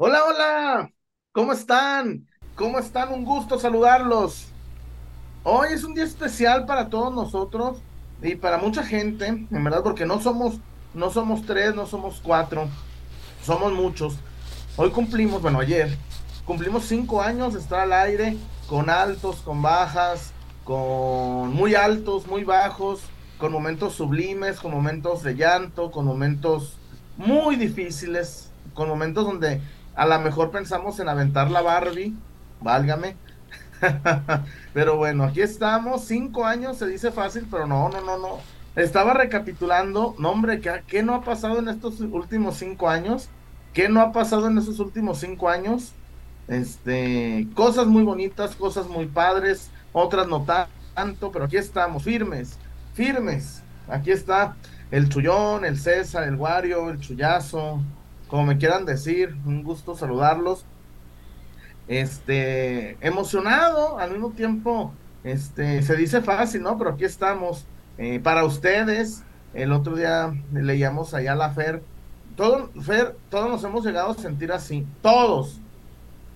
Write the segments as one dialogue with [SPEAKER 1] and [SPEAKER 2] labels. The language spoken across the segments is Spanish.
[SPEAKER 1] Hola, hola, ¿cómo están? ¿Cómo están? Un gusto saludarlos. Hoy es un día especial para todos nosotros y para mucha gente, en verdad, porque no somos, no somos tres, no somos cuatro, somos muchos. Hoy cumplimos, bueno, ayer cumplimos cinco años de estar al aire, con altos, con bajas, con muy altos, muy bajos, con momentos sublimes, con momentos de llanto, con momentos muy difíciles, con momentos donde a lo mejor pensamos en aventar la Barbie, válgame. pero bueno, aquí estamos, cinco años, se dice fácil, pero no, no, no, no. Estaba recapitulando, no hombre, ¿qué, ¿qué, no ha pasado en estos últimos cinco años? ¿Qué no ha pasado en estos últimos cinco años? Este, cosas muy bonitas, cosas muy padres, otras no tanto, pero aquí estamos, firmes, firmes. Aquí está el Chullón, el César, el Wario, el Chullazo, como me quieran decir, un gusto saludarlos. Este, emocionado, al mismo tiempo, este, se dice fácil, ¿no? Pero aquí estamos. Eh, para ustedes, el otro día leíamos allá la Fer, todo, Fer, todos nos hemos llegado a sentir así, todos.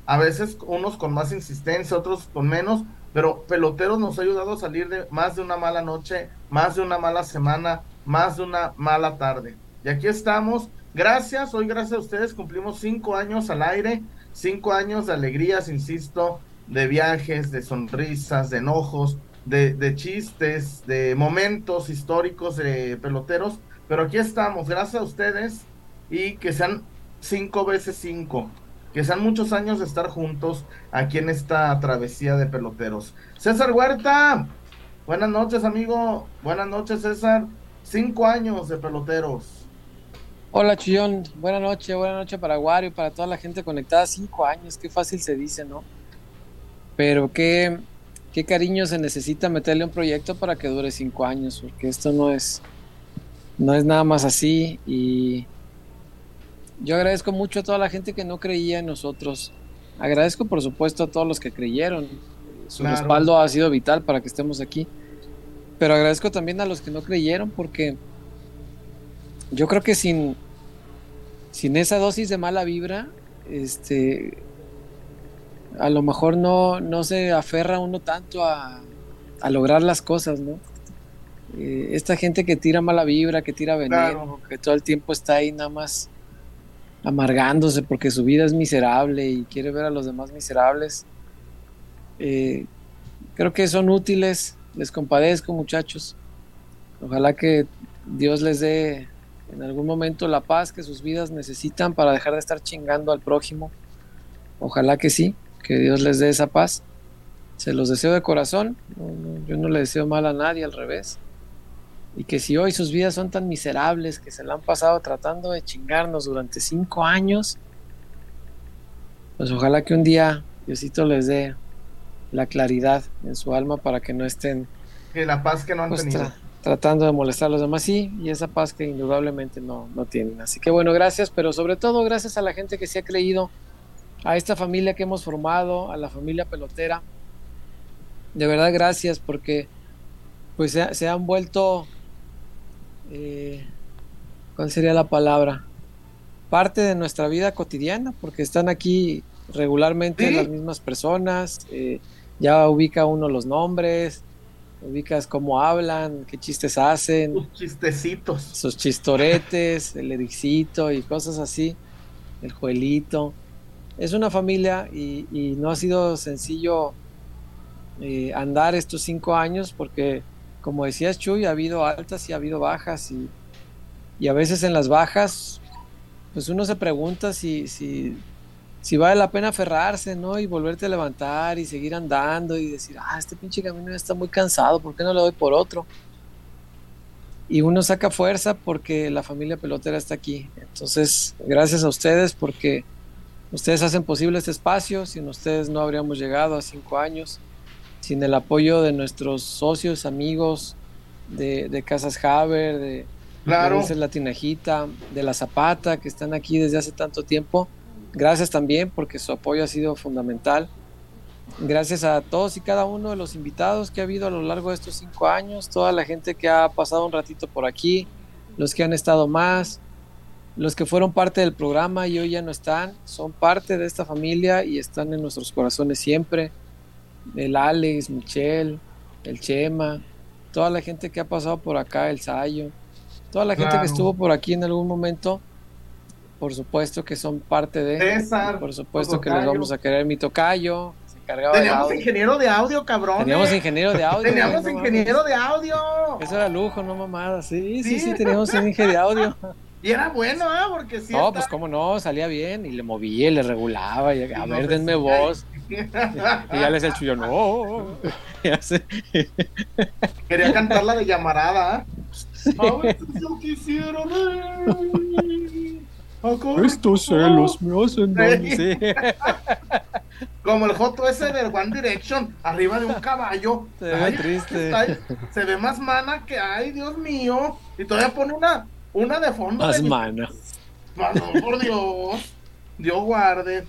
[SPEAKER 1] A veces unos con más insistencia, otros con menos, pero peloteros nos ha ayudado a salir de más de una mala noche, más de una mala semana, más de una mala tarde. Y aquí estamos Gracias, hoy gracias a ustedes cumplimos cinco años al aire, cinco años de alegrías, insisto, de viajes, de sonrisas, de enojos, de, de chistes, de momentos históricos de peloteros, pero aquí estamos, gracias a ustedes y que sean cinco veces cinco, que sean muchos años de estar juntos aquí en esta travesía de peloteros. César Huerta, buenas noches amigo, buenas noches César, cinco años de peloteros.
[SPEAKER 2] Hola Chillón, buena noche, buena noche para Wario, para toda la gente conectada. Cinco años, qué fácil se dice, ¿no? Pero qué, qué cariño se necesita meterle un proyecto para que dure cinco años, porque esto no es, no es nada más así. Y yo agradezco mucho a toda la gente que no creía en nosotros. Agradezco, por supuesto, a todos los que creyeron. Su respaldo ha sido vital para que estemos aquí. Pero agradezco también a los que no creyeron, porque yo creo que sin, sin esa dosis de mala vibra, este, a lo mejor no, no se aferra uno tanto a, lograr las cosas, ¿no? Eh, esta gente que tira mala vibra, que tira veneno, que todo el tiempo está ahí nada más amargándose porque su vida es miserable y quiere ver a los demás miserables. Eh, creo que son útiles, les compadezco muchachos. Ojalá que Dios les dé en algún momento la paz que sus vidas necesitan para dejar de estar chingando al prójimo. Ojalá que sí, que Dios les dé esa paz. Se los deseo de corazón. yo no le deseo mal a nadie, al revés. Y que si hoy sus vidas son tan miserables que se la han pasado tratando de chingarnos durante cinco años, pues ojalá que un día Diosito les dé la claridad en su alma para que no estén.
[SPEAKER 1] Que la paz que no han pues, tenido
[SPEAKER 2] tratando de molestar a los demás, sí, y esa paz que indudablemente no, no tienen. Así que bueno, gracias, pero sobre todo gracias a la gente que se ha creído, a esta familia que hemos formado, a la familia pelotera. De verdad, gracias, porque pues se, han vuelto, eh, ¿cuál sería la palabra? Parte de nuestra vida cotidiana, porque están aquí regularmente las mismas personas, eh, ya ubica uno los nombres, ubicas cómo hablan, qué chistes hacen.
[SPEAKER 1] Sus chistecitos.
[SPEAKER 2] Sus chistoretes, el Ericito y cosas así, el Joelito. Es una familia y, no ha sido sencillo eh, andar estos cinco años porque, como decías Chuy, ha habido altas y ha habido bajas y, y a veces en las bajas, pues uno se pregunta si, si si vale la pena aferrarse, ¿no? Y volverte a levantar y seguir andando y decir, ah, este pinche camino ya está muy cansado, ¿por qué no le doy por otro? Y uno saca fuerza porque la familia pelotera está aquí. Entonces, gracias a ustedes porque ustedes hacen posible este espacio. Sin ustedes no habríamos llegado a cinco años. Sin el apoyo de nuestros socios, amigos de, Casas Haber, de,
[SPEAKER 1] claro.
[SPEAKER 2] de La Tinajita, de La Zapata, que están aquí desde hace tanto tiempo Gracias también porque su apoyo ha sido fundamental. Gracias a todos y cada uno de los invitados que ha habido a lo largo de estos cinco años, toda la gente que ha pasado un ratito por aquí, los que han estado más, los que fueron parte del programa y hoy ya no están, son parte de esta familia y están en nuestros corazones siempre. El Alex, Michelle, el Chema, toda la gente que ha pasado por acá, el Sayo, toda la gente que estuvo por aquí en algún momento, por supuesto que son parte de.
[SPEAKER 1] César.
[SPEAKER 2] Por supuesto que les vamos a querer mi tocayo.
[SPEAKER 1] Teníamos ingeniero de audio, cabrón.
[SPEAKER 2] Teníamos ingeniero de audio.
[SPEAKER 1] Teníamos ingeniero de audio.
[SPEAKER 2] Eso era lujo, no mamada. Sí, sí, sí, teníamos un ingeniero de audio.
[SPEAKER 1] Y era bueno, ¿eh? Porque sí.
[SPEAKER 2] No, pues cómo no, salía bien y le movía y le regulaba. Y, a ver, denme voz. y ya les el chuyo, no.
[SPEAKER 1] Quería cantar la de llamarada. A veces yo quisiera
[SPEAKER 2] Estos celos me hacen
[SPEAKER 1] sí. Como el Joto ese de One Direction, arriba de un caballo.
[SPEAKER 2] Se ve triste.
[SPEAKER 1] se ve más mana que, ay, Dios mío. Y todavía pone una una de fondo.
[SPEAKER 2] Más mano.
[SPEAKER 1] por Dios. Dios guarde.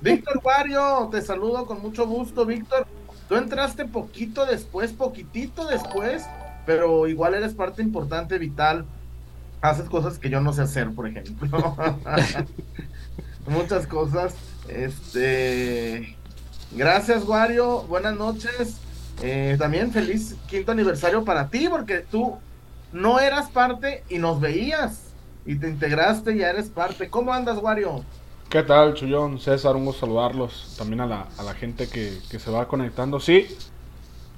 [SPEAKER 1] Víctor Wario, te saludo con mucho gusto, Víctor. Tú entraste poquito después, poquitito después, pero igual eres parte importante, vital. Haces cosas que yo no sé hacer, por ejemplo. Muchas cosas. Este. Gracias, Wario. Buenas noches. Eh, también feliz quinto aniversario para ti, porque tú no eras parte y nos veías y te integraste y ya eres parte. ¿Cómo andas, Wario?
[SPEAKER 3] ¿Qué tal, Chullón? César, un gusto saludarlos. También a la, a la gente que, se va conectando. Sí,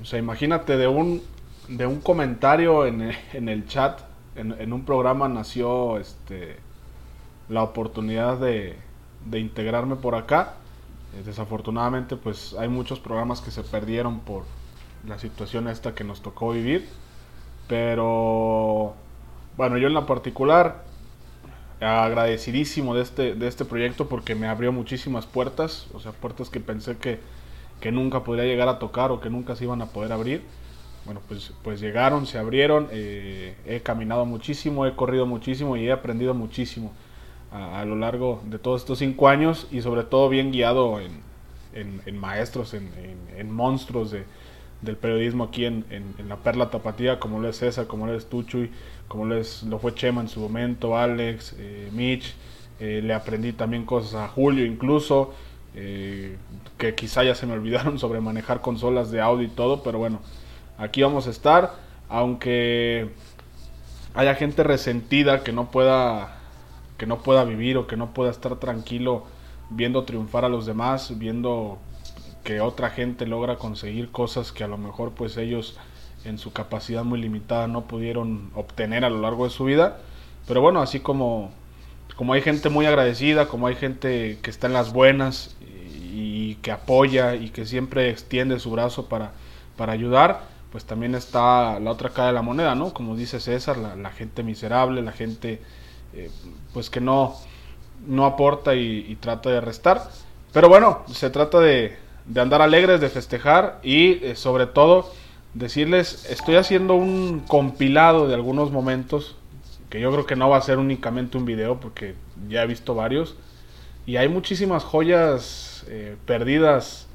[SPEAKER 3] o sea, imagínate de un, de un comentario en, el chat, en, un programa nació este, la oportunidad de, integrarme por acá. Eh, desafortunadamente, pues hay muchos programas que se perdieron por la situación esta que nos tocó vivir pero bueno, yo en la particular agradecidísimo de este, de este proyecto porque me abrió muchísimas puertas, o sea, puertas que pensé que, que nunca podría llegar a tocar o que nunca se iban a poder abrir. Bueno, pues, pues llegaron, se abrieron, eh, he caminado muchísimo, he corrido muchísimo y he aprendido muchísimo a, lo largo de todos estos cinco años y sobre todo bien guiado en, en, maestros, en, en monstruos de, del periodismo aquí en, la Perla Tapatía, como lo es César, como lo es Tuchuy, como lo, es, lo fue Chema en su momento, Alex, eh, Mitch, eh, le aprendí también cosas a Julio incluso, eh, que quizá ya se me olvidaron sobre manejar consolas de audio y todo, pero bueno, aquí vamos a estar, aunque haya gente resentida que no pueda que no pueda vivir o que no pueda estar tranquilo viendo triunfar a los demás, viendo que otra gente logra conseguir cosas que a lo mejor pues ellos en su capacidad muy limitada no pudieron obtener a lo largo de su vida. Pero bueno, así como, como hay gente muy agradecida, como hay gente que está en las buenas y, que apoya y que siempre extiende su brazo para, para ayudar, pues también está la otra cara de la moneda, ¿no? Como dice César, la, gente miserable, la gente eh, pues que no, no aporta y trata de restar. Pero bueno, se trata de, de andar alegres, de festejar y eh, sobre todo decirles, estoy haciendo un compilado de algunos momentos, que yo creo que no va a ser únicamente un video porque ya he visto varios, y hay muchísimas joyas eh, perdidas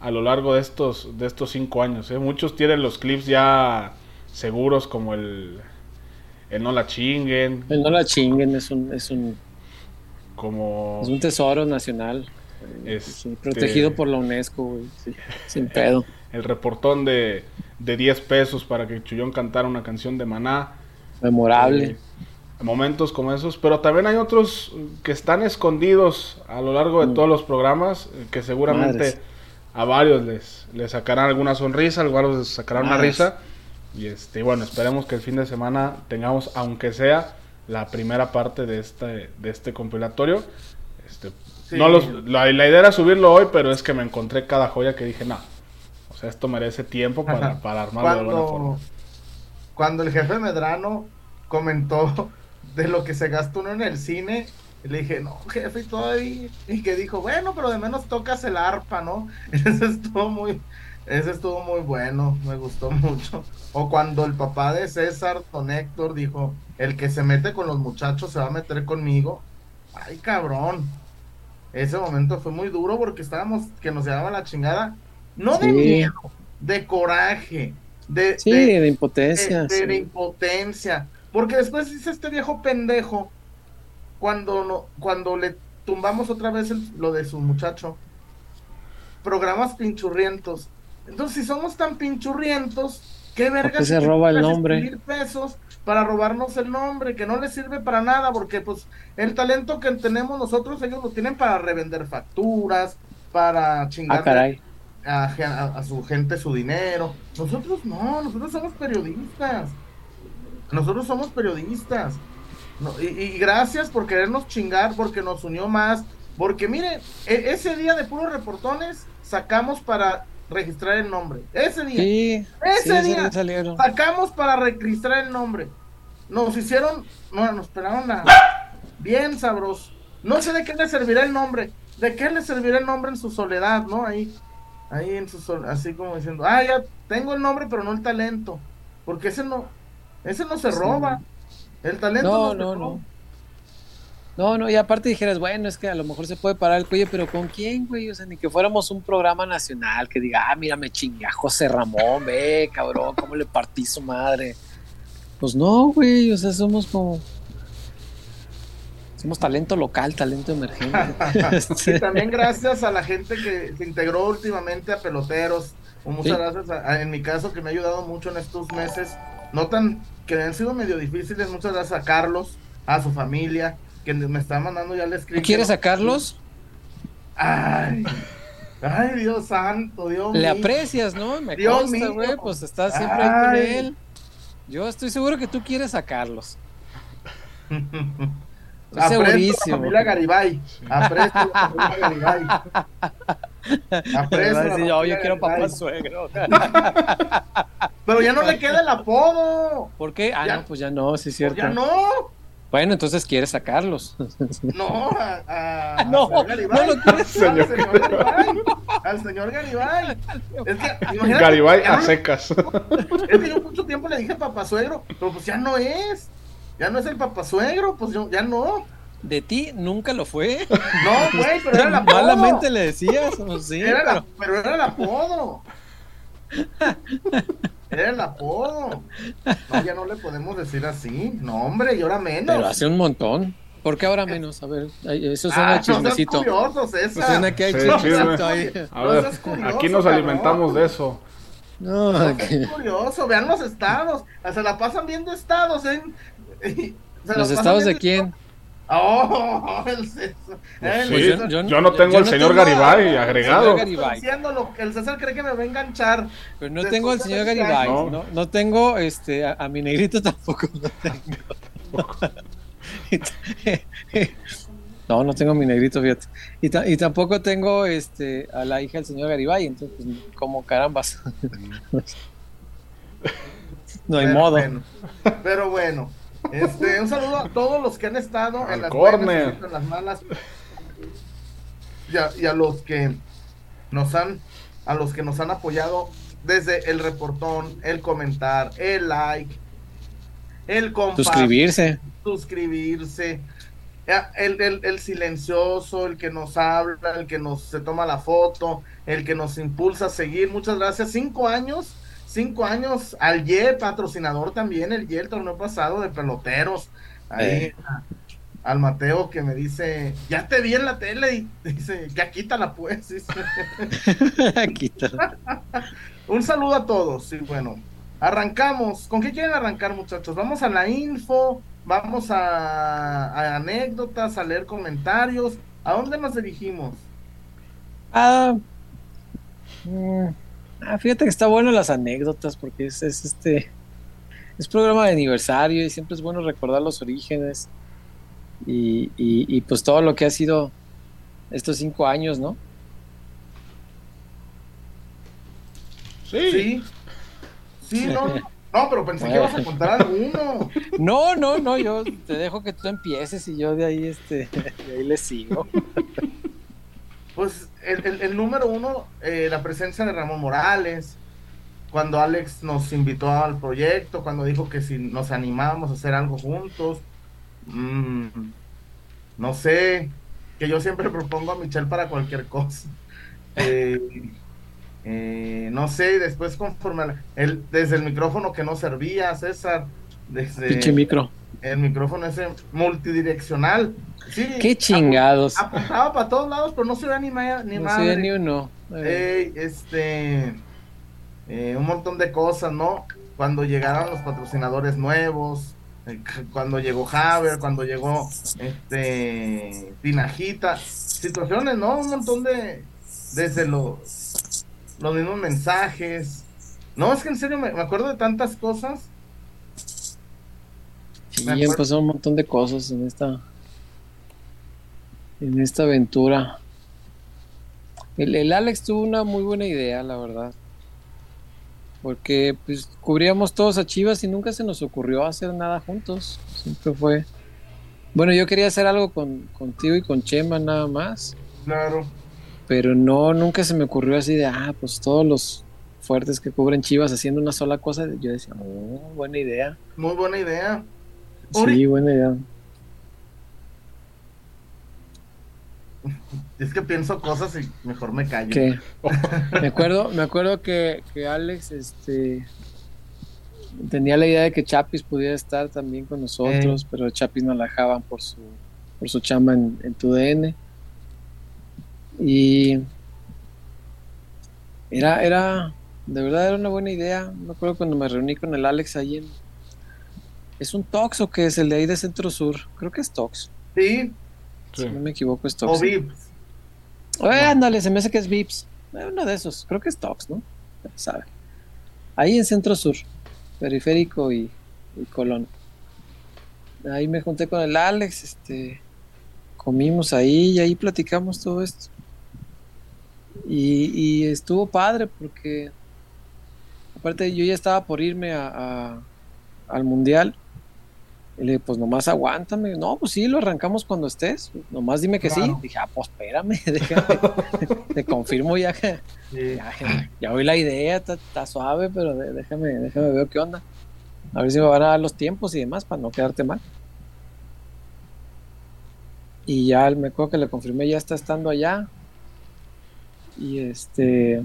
[SPEAKER 3] a lo largo de estos, de estos cinco años. ¿eh? Muchos tienen los clips ya seguros como el, el No la chinguen.
[SPEAKER 2] El No la chinguen es un... Es un...
[SPEAKER 3] Como...
[SPEAKER 2] Es un tesoro nacional. Este, protegido por la UNESCO, sin pedo.
[SPEAKER 3] El reportón de, de 10 pesos para que Chullón cantara una canción de Maná.
[SPEAKER 2] Memorable. Eh,
[SPEAKER 3] momentos como esos, pero también hay otros que están escondidos a lo largo de mm. todos los programas, eh, que seguramente a varios les, les sacarán alguna sonrisa, a varios les sacarán una risa. Y este, bueno, esperemos que el fin de semana tengamos, aunque sea, la primera parte de este, de este compilatorio. Este, no los, la, idea era subirlo hoy, pero es que me encontré cada joya que dije, no. O sea, esto merece tiempo para, para armarlo de buena forma.
[SPEAKER 1] Cuando el jefe Medrano comentó de lo que se gastó uno en el cine, le dije, no, jefe, y todavía. Y que dijo, bueno, pero de menos tocas el arpa, ¿no? Ese estuvo muy. Ese estuvo muy bueno, me gustó mucho. O cuando el papá de César, don Héctor, dijo, el que se mete con los muchachos se va a meter conmigo. Ay, cabrón ese momento fue muy duro porque estábamos que nos llevaba la chingada, no de miedo, de coraje, de,
[SPEAKER 2] sí, de, impotencia.
[SPEAKER 1] De, impotencia. Porque después dice este viejo pendejo cuando, no, cuando le tumbamos otra vez lo de su muchacho. Programas pinchurrientos. Entonces, si somos tan pinchurrientos, ¿qué verga
[SPEAKER 2] se roba el nombre?
[SPEAKER 1] Mil pesos para robarnos el nombre, que no les sirve para nada, porque pues el talento que tenemos nosotros, ellos lo tienen para revender facturas, para chingar
[SPEAKER 2] ah,
[SPEAKER 1] a, su gente su dinero. Nosotros no, nosotros somos periodistas. Nosotros somos periodistas. Y, gracias por querernos chingar, porque nos unió más. Porque mire, e, ese día de puros reportones sacamos para registrar el nombre. Ese día. ese día sacamos para registrar el nombre. Nos hicieron, no, nos esperaron a, bien sabroso. No sé de qué le servirá el nombre. ¿De qué le servirá el nombre en su soledad, no? Ahí, ahí en su soledad, así como diciendo, ah, ya tengo el nombre, pero no el talento. Porque ese no, ese no se roba. El talento
[SPEAKER 2] no, no, no. No, no, y aparte dijeras, bueno, es que a lo mejor se puede parar el cuello, pero ¿con quién, güey? O sea, ni que fuéramos un programa nacional que diga, ah, mira, me chingue a José Ramón, ve, cabrón, cómo le partí su madre. Pues no, güey, o sea, somos como. Somos talento local, talento emergente.
[SPEAKER 1] y también gracias a la gente que se integró últimamente a peloteros. Muchas gracias, en mi caso, que me ha ayudado mucho en estos meses. No tan que han sido medio difíciles. Muchas gracias a Carlos, a su familia, que me está mandando ya el escrito.
[SPEAKER 2] ¿Quieres a Carlos?
[SPEAKER 1] Ay. Ay, Dios santo, Dios
[SPEAKER 2] Le aprecias, ¿no? Me Dios consta, güey, pues estás siempre ahí con él. Yo estoy seguro que tú quieres a Carlos.
[SPEAKER 1] Estoy segurísimo. familia Garibay. Aprecio la familia Garibay.
[SPEAKER 2] Aprecio. yo, yo quiero papá suegro.
[SPEAKER 1] Pero ya no le queda el apodo.
[SPEAKER 2] ¿Por qué? Ah, no, pues ya no, sí es cierto.
[SPEAKER 1] ya no.
[SPEAKER 2] Bueno, entonces quieres sacarlos.
[SPEAKER 1] No, a,
[SPEAKER 2] no, no.
[SPEAKER 1] Señor. Al señor Garibay. Al señor Garibay. Es
[SPEAKER 3] que, Garibay a secas.
[SPEAKER 1] Es que yo mucho tiempo le dije papá suegro, pero pues ya no es. Ya no es el papá suegro, pues yo, ya no.
[SPEAKER 2] De ti nunca lo fue.
[SPEAKER 1] No, güey, pero era el apodo.
[SPEAKER 2] Malamente le decías, sí.
[SPEAKER 1] pero... pero era el apodo. Era el apodo. No, ya no le podemos decir así. No, hombre, y ahora menos.
[SPEAKER 2] Pero hace un montón. ¿Por qué ahora menos? A ver, eso suena ah, chismecito. No
[SPEAKER 1] esa.
[SPEAKER 2] suena que hay chismecito ahí.
[SPEAKER 3] A ver, aquí nos alimentamos de eso.
[SPEAKER 1] No, no es curioso, vean los estados. Se la pasan viendo estados, ¿eh?
[SPEAKER 2] ¿Los estados de quién?
[SPEAKER 1] Oh, el
[SPEAKER 3] César. yo, no tengo el señor Garibay agregado.
[SPEAKER 1] Diciendo el César cree que me va a enganchar.
[SPEAKER 2] Pero no tengo al señor Garibay. No. no, tengo este, a, mi negrito tampoco. No, tengo. no, no tengo a mi negrito, fíjate. Y, y, tampoco tengo este, a la hija del señor Garibay. Entonces, pues, como carambas. no hay modo.
[SPEAKER 1] pero bueno. Este, un saludo a todos los que han estado en las, en las malas y a, los que nos han a los que nos han apoyado desde el reportón, el comentar, el like, el compartir,
[SPEAKER 2] suscribirse,
[SPEAKER 1] suscribirse, el, el, el, silencioso, el que nos habla, el que nos se toma la foto, el que nos impulsa a seguir. Muchas gracias. Cinco años cinco años al YE, patrocinador también, el YE, el torneo pasado de peloteros. Ahí, eh. al Mateo que me dice, ya te vi en la tele y dice, ya quítala pues.
[SPEAKER 2] quítala.
[SPEAKER 1] Un saludo a todos y bueno, arrancamos. ¿Con qué quieren arrancar muchachos? Vamos a la info, vamos a, anécdotas, a leer comentarios. ¿A dónde nos dirigimos?
[SPEAKER 2] Ah... Mm, Ah, fíjate que está bueno las anécdotas porque es, este es programa de aniversario y siempre es bueno recordar los orígenes y, y, pues todo lo que ha sido estos cinco años, ¿no?
[SPEAKER 1] Sí. Sí, no, no, pero pensé que ibas a contar alguno.
[SPEAKER 2] No, no, no, yo te dejo que tú empieces y yo de ahí, este, de ahí le sigo.
[SPEAKER 1] Pues el, número uno, eh, la presencia de Ramón Morales, cuando Alex nos invitó al proyecto, cuando dijo que si nos animábamos a hacer algo juntos, mm, no sé, que yo siempre propongo a Michelle para cualquier cosa. Eh, eh, no sé, después conforme el, desde el micrófono que no servía, César, desde...
[SPEAKER 2] Micro.
[SPEAKER 1] El micrófono ese multidireccional. Sí,
[SPEAKER 2] Qué chingados.
[SPEAKER 1] Apuntaba para todos lados, pero no se veía ni, ni
[SPEAKER 2] no
[SPEAKER 1] madre.
[SPEAKER 2] se ve ni uno.
[SPEAKER 1] Este, eh, un montón de cosas, ¿no? Cuando llegaron los patrocinadores nuevos, eh, cuando llegó Haber, cuando llegó este Tinajita, situaciones, ¿no? Un montón de, desde los, los mismos mensajes. No, es que en serio me, me acuerdo de tantas cosas.
[SPEAKER 2] Sí, han pasado un montón de cosas en esta en esta aventura. El, el Alex tuvo una muy buena idea, la verdad. Porque pues cubríamos todos a Chivas y nunca se nos ocurrió hacer nada juntos. Siempre fue. Bueno, yo quería hacer algo con, contigo y con Chema nada más.
[SPEAKER 1] Claro.
[SPEAKER 2] Pero no, nunca se me ocurrió así de, ah, pues todos los fuertes que cubren Chivas haciendo una sola cosa. Yo decía, oh, buena idea.
[SPEAKER 1] Muy buena idea.
[SPEAKER 2] Sí, buena idea.
[SPEAKER 1] Es que pienso cosas y mejor me callo.
[SPEAKER 2] que me acuerdo me acuerdo que, que Alex este tenía la idea de que Chapis pudiera estar también con nosotros pero Chapis no la dejaban por su por su chamba en, en tu DN y era era de verdad era una buena idea. Me acuerdo cuando me reuní con el Alex ahí en es un Tox o qué es el de ahí de Centro Sur creo que es Tox
[SPEAKER 1] Sí,
[SPEAKER 3] Sí.
[SPEAKER 2] si no me equivoco es Tox
[SPEAKER 1] o Vips.
[SPEAKER 2] Eh, ándale, se me hace que es Vips. Eh, Uno de esos, creo que es Tox, ¿no? Ya sabe. Ahí en Centro Sur, Periférico y, y Colón. Ahí me junté con el Alex, este, comimos ahí y ahí platicamos todo esto. Y, y estuvo padre porque, aparte, yo ya estaba por irme a, a- al Mundial. Y le dije, pues nomás aguántame. No, pues sí, lo arrancamos cuando estés. Nomás dime que
[SPEAKER 1] Claro.
[SPEAKER 2] sí. Dije, ah, pues espérame, déjame. Te confirmo ya que
[SPEAKER 1] Sí.
[SPEAKER 2] ya, ya oí la idea, está, suave, pero déjame, déjame ver qué onda. A ver si me van a dar los tiempos y demás para no quedarte mal. Y ya me acuerdo que le confirmé, ya está estando allá. Y este.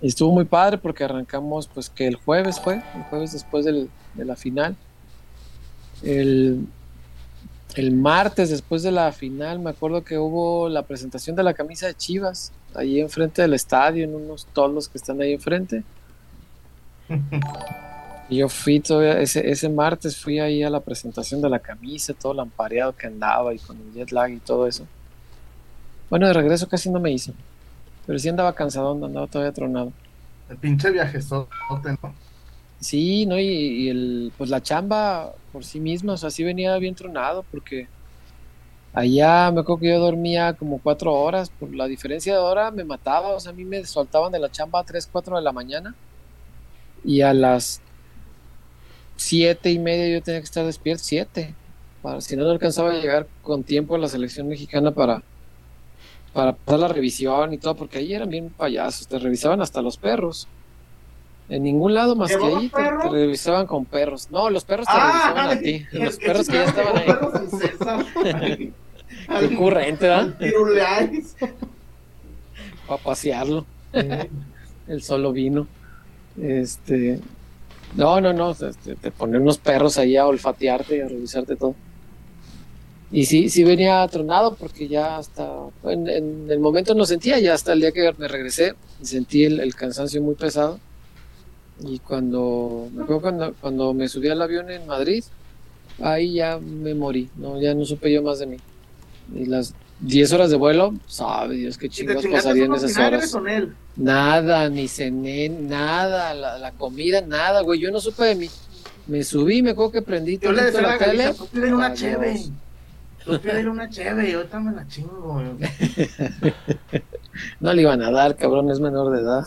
[SPEAKER 2] y estuvo muy padre porque arrancamos, pues que el jueves fue, el jueves después del- de la final. El, el martes después de la final, me acuerdo que hubo la presentación de la camisa de Chivas, ahí enfrente del estadio, en unos tolos que están ahí enfrente. Y yo fui todavía, ese, ese martes fui ahí a la presentación de la camisa, todo lampareado que andaba y con el jet lag y todo eso. Bueno, de regreso casi no me hizo, pero sí andaba cansado, andaba todavía tronado.
[SPEAKER 1] El pinche viajezote, ¿no?
[SPEAKER 2] Sí, ¿no? Y, el, pues la chamba por sí misma, o sea, sí venía bien tronado porque allá me acuerdo que yo dormía como cuatro horas, por la diferencia de hora me mataba, o sea, a mí me soltaban de la chamba a tres, cuatro de la mañana y a las siete y media yo tenía que estar despierto, siete, para, si no, no alcanzaba a llegar con tiempo a la selección mexicana para, para pasar la revisión y todo, porque ahí eran bien payasos, te revisaban hasta los perros. En ningún lado más que
[SPEAKER 1] ¿Llevaba
[SPEAKER 2] ahí te, revisaban con perros. No, los perros te
[SPEAKER 1] Ah,
[SPEAKER 2] revisaban a ti.
[SPEAKER 1] el
[SPEAKER 2] Los perros que ya estaban ahí. Qué ocurrente, ¿verdad? Para pasearlo. El solo vino. Este. No, no, no. Te, te- te ponen unos perros ahí a olfatearte y a revisarte todo. Y sí, sí venía tronado porque ya hasta. En, en el momento no sentía, ya hasta el día que me regresé, sentí el, el cansancio muy pesado. Y cuando. Me acuerdo cuando, cuando me subí al avión en Madrid, ahí ya me morí. No, ya no supe yo más de mí. Y las 10 horas de vuelo, sabe Dios qué
[SPEAKER 1] chingaste
[SPEAKER 2] pasarían esas horas.
[SPEAKER 1] con él.
[SPEAKER 2] Nada, ni cené, nada, la, la comida, nada, güey. Yo no supe de mí. Me subí, me acuerdo que prendí
[SPEAKER 1] Yo le
[SPEAKER 2] la
[SPEAKER 1] la
[SPEAKER 2] tele.
[SPEAKER 1] Tú pídele una. Tú pídele una cheve y ahorita me la chingo. güey.
[SPEAKER 2] No le iban a dar, cabrón, es menor de edad.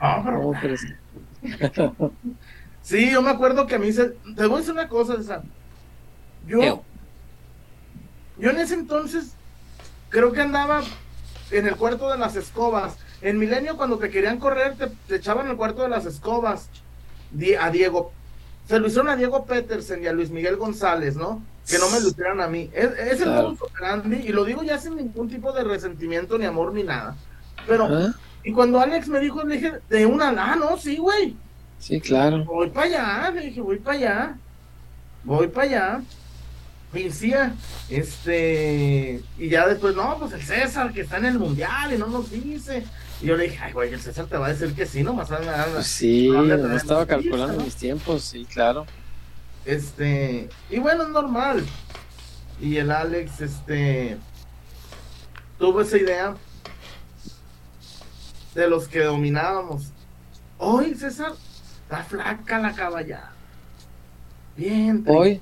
[SPEAKER 1] Ah, pero
[SPEAKER 2] sí.
[SPEAKER 1] Yo me acuerdo que a mí se... Te voy a decir una cosa, César. Yo, yo en ese entonces creo que andaba en el cuarto de las escobas. En Milenio, cuando te querían correr, te, te echaban el cuarto de las escobas. A Diego. Se lo hicieron a Diego Petersen y a Luis Miguel González, ¿no? Que no me lo hicieran a mí. Es, es el
[SPEAKER 2] Claro.
[SPEAKER 1] operandi, y lo digo ya sin ningún tipo de resentimiento, ni amor, ni nada. Pero,
[SPEAKER 2] ¿Ah?
[SPEAKER 1] Y cuando Alex me dijo, le dije, de una, ah, no, sí, güey.
[SPEAKER 2] Sí, claro.
[SPEAKER 1] Voy para allá, le dije, voy para allá. voy para allá. Y sí, este, y ya después, no, pues el César que está en el mundial y no nos dice. Y yo le dije, ay, güey, el César te va a decir que sí, nomás
[SPEAKER 2] Pues sí, no estaba calculando mis tiempos, sí, claro.
[SPEAKER 1] Este, y bueno, es normal. Y el Alex, este, tuvo esa idea de los que dominábamos. Hoy, César, está flaca la caballada. Bien.
[SPEAKER 2] Hoy.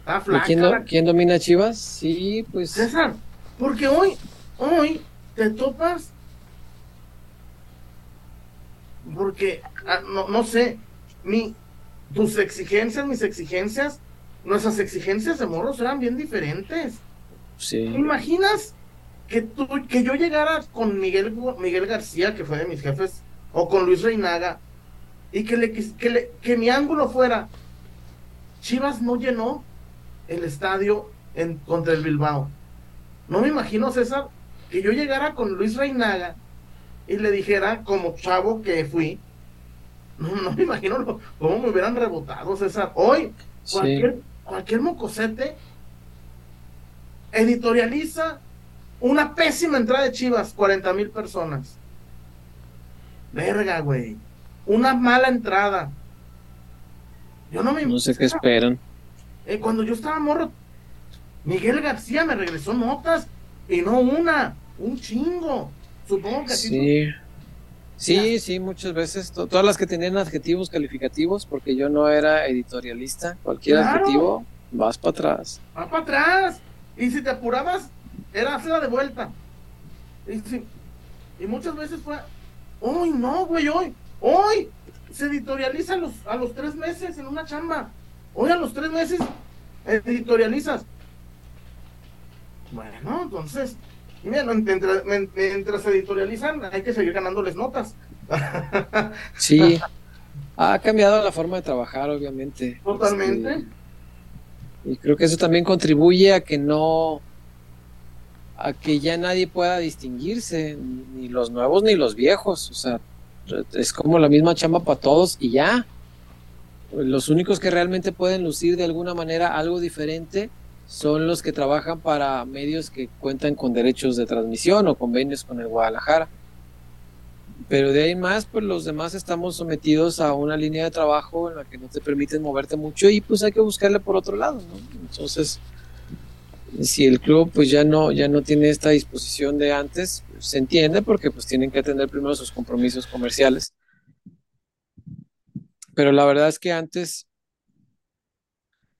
[SPEAKER 2] Está flaca. ¿Quién, domina Chivas? Sí, pues.
[SPEAKER 1] César, porque hoy, hoy te topas. Porque, ah, no, no sé, mi, tus exigencias, mis exigencias, nuestras exigencias de morros eran bien diferentes.
[SPEAKER 2] Sí.
[SPEAKER 1] imaginas que, tú, que yo llegara con Miguel, Miguel García, que fue de mis jefes, o con Luis Reinaga, y que, le, que, le, que mi ángulo fuera, Chivas no llenó el estadio en, contra el Bilbao. No me imagino, César, que yo llegara con Luis Reinaga y le dijera, como chavo que fui, no, me imagino cómo me hubieran rebotado, César. Hoy, cualquier, cualquier mocosete editorializa una pésima entrada de Chivas, 40 mil personas. Verga, güey. Una mala entrada. Yo no me.
[SPEAKER 2] No sé qué esperan.
[SPEAKER 1] Eh, cuando yo estaba morro, Miguel García me regresó notas y no una, un chingo. Supongo que
[SPEAKER 2] sí. Sí, sí, muchas veces. Todas las que tenían adjetivos calificativos, porque yo no era editorialista. Cualquier adjetivo, vas para atrás.
[SPEAKER 1] Vas para atrás. Y si te apurabas, era hacerla de vuelta. Y, muchas veces fue, hoy no, güey, hoy, hoy se editorializa a los, a los tres meses en una chamba. Hoy a los tres meses editorializas. Bueno, entonces, mira, mientras, mientras editorializan, hay que seguir ganándoles notas.
[SPEAKER 2] Sí, ha cambiado la forma de trabajar, obviamente.
[SPEAKER 1] Totalmente.
[SPEAKER 2] Este, y creo que eso también contribuye a que no, a que ya nadie pueda distinguirse, ni los nuevos ni los viejos. O sea, es como la misma chamba para todos y ya. Los únicos que realmente pueden lucir de alguna manera algo diferente son los que trabajan para medios que cuentan con derechos de transmisión o convenios con el Guadalajara. Pero de ahí más, pues los demás estamos sometidos a una línea de trabajo en la que no te permiten moverte mucho y pues hay que buscarle por otro lado, ¿no? Entonces, si el club pues ya no, ya no tiene esta disposición de antes, pues, se entiende porque pues tienen que atender primero sus compromisos comerciales. Pero la verdad es que antes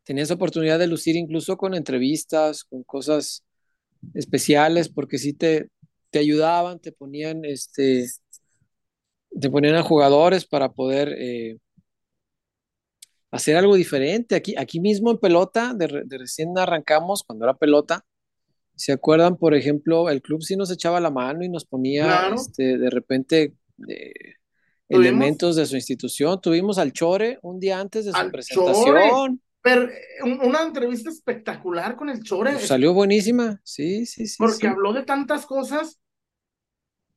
[SPEAKER 2] tenías oportunidad de lucir incluso con entrevistas, con cosas especiales, porque sí te, te ayudaban, te ponían este te ponían a jugadores para poder eh, hacer algo diferente. Aquí, aquí mismo en pelota, de, recién arrancamos, cuando era pelota, ¿se acuerdan? Por ejemplo, el club sí nos echaba la mano y nos ponía este, de repente elementos de su institución. Tuvimos al Chore un día antes de su presentación.
[SPEAKER 1] Pero una entrevista espectacular con el Chore.
[SPEAKER 2] salió buenísima, sí, sí, sí.
[SPEAKER 1] Porque habló de tantas cosas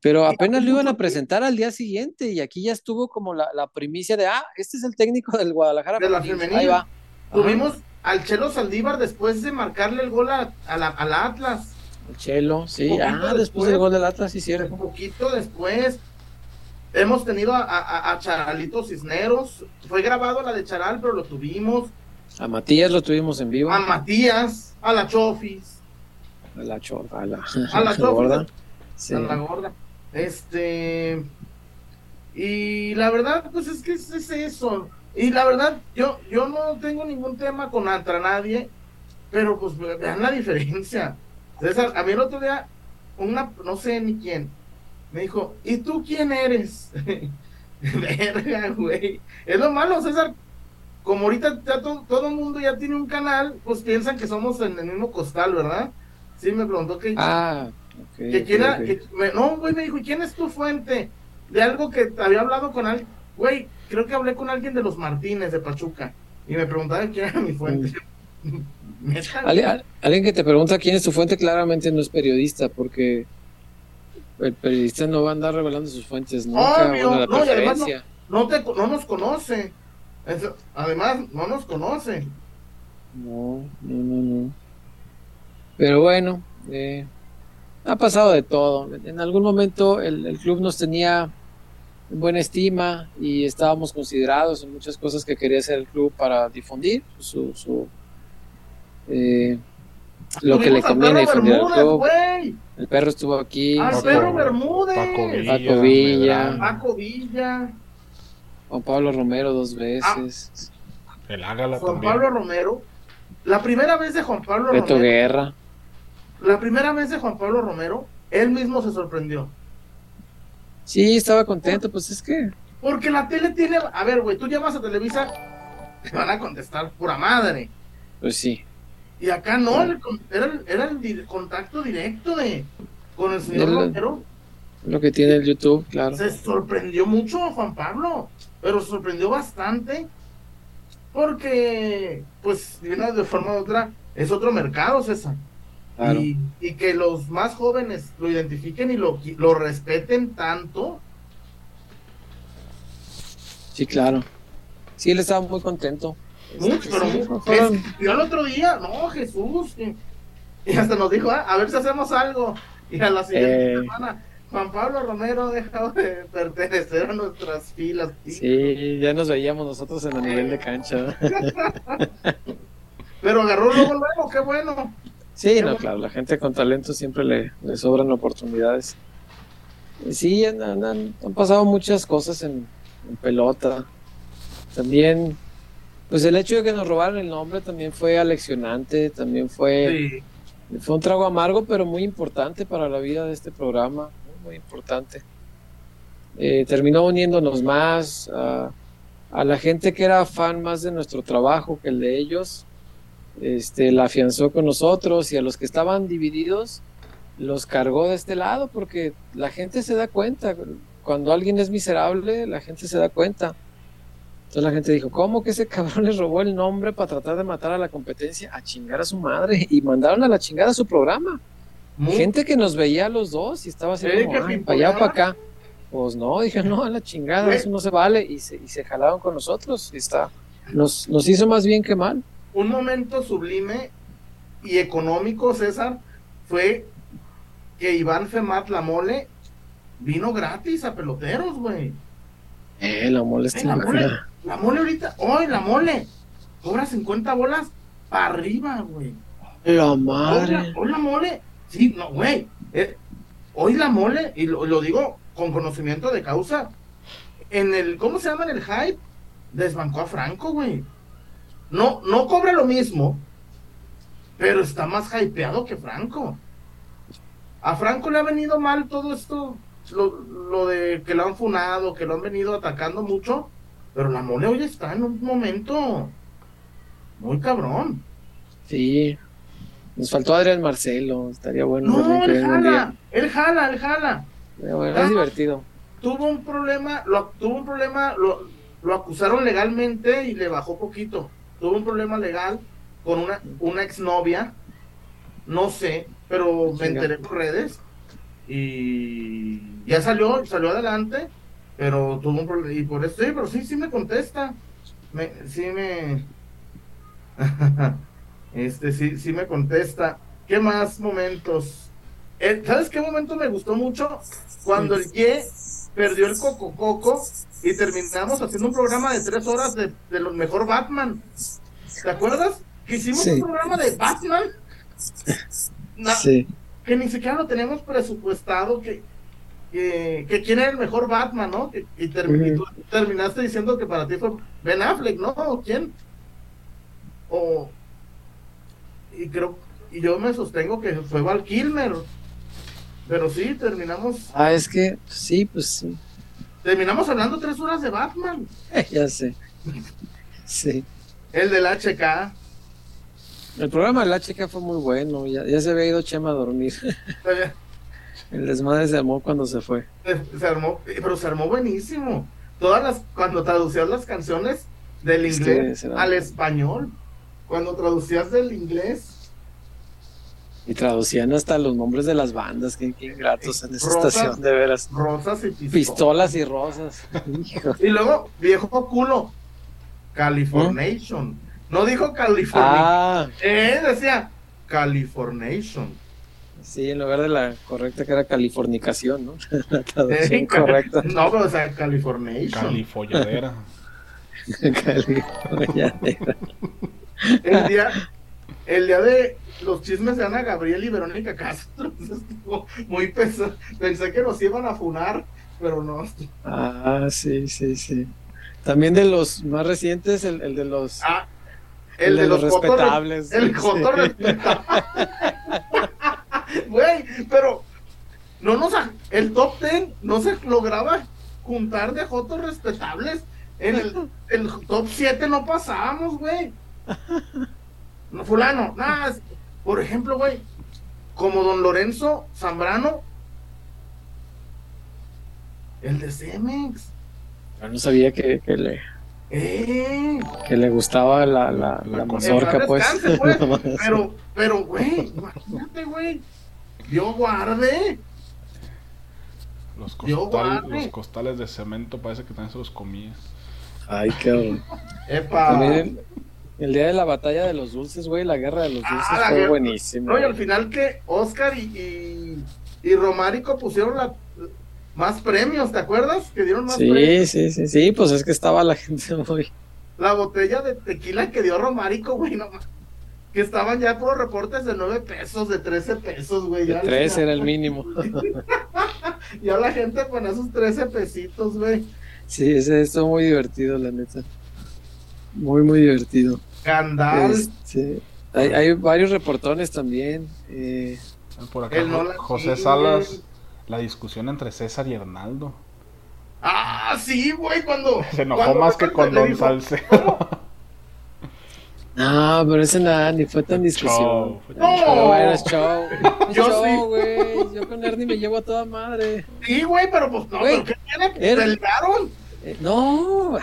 [SPEAKER 2] pero apenas lo iban a presentar al día siguiente y aquí ya estuvo como la, primicia de, ah, este es el técnico del Guadalajara.
[SPEAKER 1] De la femenina. Ahí va. Tuvimos al Chelo Saldívar después de marcarle el gol a, la, al Atlas.
[SPEAKER 2] El Chelo, sí. Ah, después, del gol del Atlas, sí, cierto.
[SPEAKER 1] Un poquito después. Hemos tenido a, a, Charalito Cisneros. Fue grabado la de Charal, pero lo tuvimos.
[SPEAKER 2] A Matías lo tuvimos en vivo.
[SPEAKER 1] A Matías, a la Chofis.
[SPEAKER 2] A la Chofis, a la,
[SPEAKER 1] a la Chofis. Sí. A la gorda. Este. Y la verdad, pues es que es, eso. Y la verdad, yo, yo no tengo ningún tema con contra nadie, pero pues vean la diferencia. César, a mí el otro día, una, no sé ni quién, me dijo, ¿y tú quién eres? Verga, güey. Es lo malo, César. Como ahorita ya todo el mundo ya tiene un canal, pues piensan que somos en el mismo costal, ¿verdad? Sí, me preguntó que.
[SPEAKER 2] Ah
[SPEAKER 1] que quiera, no, güey, me dijo, ¿y quién es tu fuente? De algo que había hablado con alguien, güey, creo que hablé con alguien de los Martínez de Pachuca y me preguntaba quién era mi fuente.
[SPEAKER 2] alguien que te pregunta quién es tu fuente claramente no es periodista porque el periodista no va a andar revelando sus fuentes nunca.
[SPEAKER 1] Obvio, no, y además no, no, te, no nos conoce. además, no nos conoce.
[SPEAKER 2] No, no, no, no. Pero bueno, eh, ha pasado de todo. En algún momento el, el club nos tenía en buena estima y estábamos considerados en muchas cosas que quería hacer el club para difundir su, su eh, lo que le conviene difundir al club.
[SPEAKER 1] güey.
[SPEAKER 2] El perro estuvo aquí,
[SPEAKER 1] Al perro Bermúdez.
[SPEAKER 3] Paco Villa.
[SPEAKER 2] Paco Villa.
[SPEAKER 1] Paco Villa.
[SPEAKER 2] Juan Pablo Romero dos veces,
[SPEAKER 3] El Ágala
[SPEAKER 1] Juan
[SPEAKER 3] también.
[SPEAKER 1] Pablo Romero. La primera vez de Juan Pablo
[SPEAKER 2] Beto
[SPEAKER 1] Romero.
[SPEAKER 2] Guerra.
[SPEAKER 1] La primera vez de Juan Pablo Romero, él mismo se sorprendió.
[SPEAKER 2] Sí, estaba contento, pues es que
[SPEAKER 1] Porque la tele tiene. A ver, güey, tú llamas a Televisa, te van a contestar pura madre.
[SPEAKER 2] Pues sí.
[SPEAKER 1] Y acá no, el era, el- era el di- contacto directo de con el señor
[SPEAKER 2] El-
[SPEAKER 1] Romero.
[SPEAKER 2] Lo que tiene el YouTube, claro.
[SPEAKER 1] Se sorprendió mucho Juan Pablo, pero sorprendió bastante porque, pues, de una de forma u otra, es otro mercado, César.
[SPEAKER 2] Claro.
[SPEAKER 1] Y, y que los más jóvenes lo identifiquen y lo, lo respeten tanto.
[SPEAKER 2] Sí, claro. Sí, él estaba muy contento.
[SPEAKER 1] Mucho, pero
[SPEAKER 2] sí, fueron-
[SPEAKER 1] Escribió el otro día, no, Jesús. Y, y hasta nos dijo, "Ah, a ver si hacemos algo. Y a la siguiente
[SPEAKER 2] Eh.
[SPEAKER 1] semana, Juan Pablo Romero ha dejado de pertenecer a nuestras filas. tío".
[SPEAKER 2] Sí, ya nos veíamos nosotros en el nivel de cancha.
[SPEAKER 1] Pero agarró luego, luego, qué bueno.
[SPEAKER 2] Sí, no, claro, la gente con talento siempre le, le sobran oportunidades. Y Sí, han, han- han- pasado muchas cosas en, en pelota. También, pues el hecho de que nos robaran el nombre también fue aleccionante, también fue,
[SPEAKER 1] Sí.
[SPEAKER 2] fue un trago amargo, pero muy importante para la vida de este programa, muy, muy importante. Eh, terminó uniéndonos más a, a la gente que era fan más de nuestro trabajo que el de ellos este, la afianzó con nosotros y a los que estaban divididos los cargó de este lado porque la gente se da cuenta. Cuando alguien es miserable, la gente se da cuenta. Entonces la gente dijo, ¿cómo que ese cabrón les robó el nombre para tratar de matar a la competencia? A chingar a su madre. Y mandaron a la chingada su programa.
[SPEAKER 1] Muy-
[SPEAKER 2] Gente que nos veía a los dos y estaba "Ay,
[SPEAKER 1] pimponeaba".
[SPEAKER 2] para allá o para acá. Pues no, dije, no, a la chingada,
[SPEAKER 1] Güey.
[SPEAKER 2] eso no se vale. Y se, y se jalaron con nosotros. Y está, nos, nos hizo más bien que mal.
[SPEAKER 1] Un momento sublime y económico, César, fue que Iván Femat La Mole vino gratis a peloteros, güey.
[SPEAKER 2] Eh, la molestia.
[SPEAKER 1] Ay, la mole, la mole ahorita, hoy la mole, cobra 50 bolas para arriba, güey.
[SPEAKER 2] La
[SPEAKER 1] Hoy la,
[SPEAKER 2] madre.
[SPEAKER 1] hoy la mole, sí, no, güey. eh, hoy la mole, y lo, lo digo con conocimiento de causa, en el, ¿cómo se llama en el hype? Desbancó a Franco, güey. No, no cobra lo mismo, pero está más hypeado que Franco. A Franco le ha venido mal todo esto, lo, lo de que lo han funado, que lo han venido atacando mucho, pero la mole hoy está en un momento muy cabrón.
[SPEAKER 2] Sí. Nos faltó Adrián Marcelo. Estaría bueno.
[SPEAKER 1] No, él jala, él jala, él jala.
[SPEAKER 2] Pero bueno, es divertido.
[SPEAKER 1] Tuvo un problema, lo, tuvo un problema, lo, lo acusaron legalmente y le bajó poquito. Tuvo un problema legal con una, una exnovia, no sé, pero me enteré por redes y ya salió, salió adelante, pero tuvo un problema, y por eso sí, pero sí, sí me contesta, me, sí me, este, sí, sí me contesta. ¿Qué más momentos? Eh, ¿Sabes qué momento me gustó mucho? Cuando el Ye perdió el Coco Coco y terminamos haciendo un programa de tres horas de, de lo mejor Batman. ¿Te acuerdas? Que hicimos
[SPEAKER 2] Sí.
[SPEAKER 1] un programa de Batman. Na-
[SPEAKER 2] Sí.
[SPEAKER 1] Que ni siquiera lo teníamos presupuestado. Que, que, que quién era el mejor Batman, ¿no? Que- y, termi- y tú terminaste diciendo que para ti fue Ben Affleck, ¿no? ¿O quién? O. Y creo. Y yo me sostengo que fue Val Kilmer. Pero sí, terminamos.
[SPEAKER 2] Ah, es que sí, pues sí.
[SPEAKER 1] Terminamos hablando tres horas de Batman.
[SPEAKER 2] ya sé. Sí.
[SPEAKER 1] El del HK.
[SPEAKER 2] El programa de la chica fue muy bueno. Ya, ya se había ido Chema a dormir. El desmadre se armó cuando se fue.
[SPEAKER 1] Se, se armó, pero se armó buenísimo. Todas las, cuando traducías las canciones del
[SPEAKER 2] Es que
[SPEAKER 1] inglés al español, cuando traducías del inglés,
[SPEAKER 2] Y traducían hasta los nombres de las bandas. Qué, qué ingratos en esa
[SPEAKER 1] Rosas.
[SPEAKER 2] estación, de veras.
[SPEAKER 1] rosas y pistolas.
[SPEAKER 2] Pistolas y rosas. Hijo.
[SPEAKER 1] Y luego, viejo culo, Californation. No dijo California.
[SPEAKER 2] Ah,
[SPEAKER 1] Eh, decía Californation.
[SPEAKER 2] sí, en lugar de la correcta que era californicación, ¿no? La
[SPEAKER 1] Eh,
[SPEAKER 2] traducción correcta.
[SPEAKER 1] No, pero o sea, Californation.
[SPEAKER 3] Califolladera.
[SPEAKER 2] Californiadera.
[SPEAKER 1] El día, el día de los chismes de Ana Gabriel y Verónica Castro. Estuvo muy pesado. Pensé que nos iban a funar, pero no.
[SPEAKER 2] Ah, sí, sí, sí. También de los más recientes, el, el de los,
[SPEAKER 1] Ah, el, de, los,
[SPEAKER 2] respetables.
[SPEAKER 1] El
[SPEAKER 2] sí.
[SPEAKER 1] joto respetable. Güey, pero no nos el top ten no se lograba juntar de jotos respetables. En el, el top 7 no pasábamos, güey. No, fulano, nada. Por ejemplo, güey, como don Lorenzo Zambrano, el de Cemex.
[SPEAKER 2] Yo no sabía que, que le,
[SPEAKER 1] Eh,
[SPEAKER 2] que le gustaba la, la, mazorca, pues.
[SPEAKER 1] descanse, pues. Pero, pero, güey, imagínate, güey. Yo guarde.
[SPEAKER 3] Los,
[SPEAKER 1] Yo
[SPEAKER 3] costal-
[SPEAKER 1] guarde.
[SPEAKER 3] los costales de cemento parece que también se los comía.
[SPEAKER 2] Ay, qué.
[SPEAKER 1] Epa.
[SPEAKER 2] También el, día de la batalla de los dulces, güey, la guerra de los
[SPEAKER 1] Ah,
[SPEAKER 2] dulces fue
[SPEAKER 1] guerra.
[SPEAKER 2] buenísima.
[SPEAKER 1] No, y al final que Oscar y, y, y Romárico pusieron la, más premios, ¿te acuerdas? Que dieron más premios.
[SPEAKER 2] Sí, sí, sí, sí, pues es que estaba la gente muy...
[SPEAKER 1] La botella de tequila que dio Romárico, güey, no. Que estaban ya por reportes de 9 pesos, de 13 pesos, güey.
[SPEAKER 2] De
[SPEAKER 1] ya al
[SPEAKER 2] tres
[SPEAKER 1] final-
[SPEAKER 2] era el mínimo.
[SPEAKER 1] Ya la gente con esos 13 pesitos, güey.
[SPEAKER 2] Sí, ese estuvo muy divertido, la neta. Muy, muy divertido.
[SPEAKER 1] Candal.
[SPEAKER 2] Este, hay, hay varios reportones también. eh,
[SPEAKER 3] Por acá
[SPEAKER 1] no
[SPEAKER 3] José. Salas, la discusión entre César y Hernaldo.
[SPEAKER 1] Ah, sí, güey, cuando.
[SPEAKER 3] Se enojó
[SPEAKER 1] cuando
[SPEAKER 3] más que con Don Salcedo.
[SPEAKER 2] No, pero ese nada, ni fue tan discusión.
[SPEAKER 1] No.
[SPEAKER 2] Es show. Es
[SPEAKER 1] Yo
[SPEAKER 2] show,
[SPEAKER 1] sí.
[SPEAKER 2] güey. Yo con Ernie me llevo a toda madre.
[SPEAKER 1] Sí, güey, pero pues no,
[SPEAKER 2] Güey,
[SPEAKER 1] ¿pero ¿qué tiene?
[SPEAKER 2] er-
[SPEAKER 1] Pelearon.
[SPEAKER 2] Eh, no,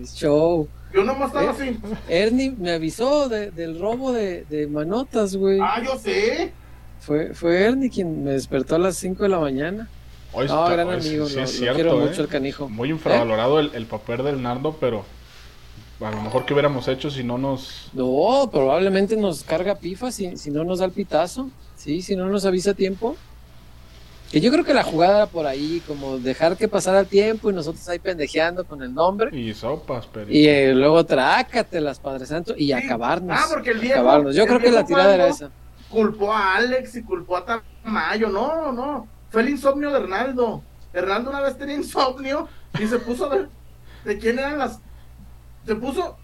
[SPEAKER 2] es show.
[SPEAKER 1] Yo nomás estaba
[SPEAKER 2] Eh.
[SPEAKER 1] así.
[SPEAKER 2] Ernie me avisó de- del robo de, de manotas, güey.
[SPEAKER 1] Ah, yo sé.
[SPEAKER 2] Fue, fue Ernie quien me despertó a las 5 de la mañana.
[SPEAKER 3] Hoy
[SPEAKER 2] No,
[SPEAKER 3] está-
[SPEAKER 2] gran amigo,
[SPEAKER 3] sí
[SPEAKER 2] lo,
[SPEAKER 3] es
[SPEAKER 2] lo
[SPEAKER 3] cierto,
[SPEAKER 2] quiero
[SPEAKER 3] ¿eh?
[SPEAKER 2] mucho el canijo.
[SPEAKER 3] Muy infravalorado el, el papel del Nardo, pero a lo mejor que hubiéramos hecho si no nos...
[SPEAKER 2] No, probablemente nos carga pifa si, si no nos da el pitazo. Sí, si no nos avisa a tiempo. Que yo creo que la jugada era por ahí, como dejar que pasara el tiempo y nosotros ahí pendejeando con el nombre.
[SPEAKER 3] Y sopas, pero...
[SPEAKER 2] Y eh, luego trácatelas, Padre Santo, y
[SPEAKER 1] Sí.
[SPEAKER 2] acabarnos.
[SPEAKER 1] Ah, porque el viejo.
[SPEAKER 2] acabarnos. Yo
[SPEAKER 1] el
[SPEAKER 2] creo que la tirada era esa.
[SPEAKER 1] Culpó a Alex y culpó a Tamayo. No, no. Fue el insomnio de Hernaldo. Hernaldo una vez tenía insomnio y se puso de, de quién eran las. Se puso.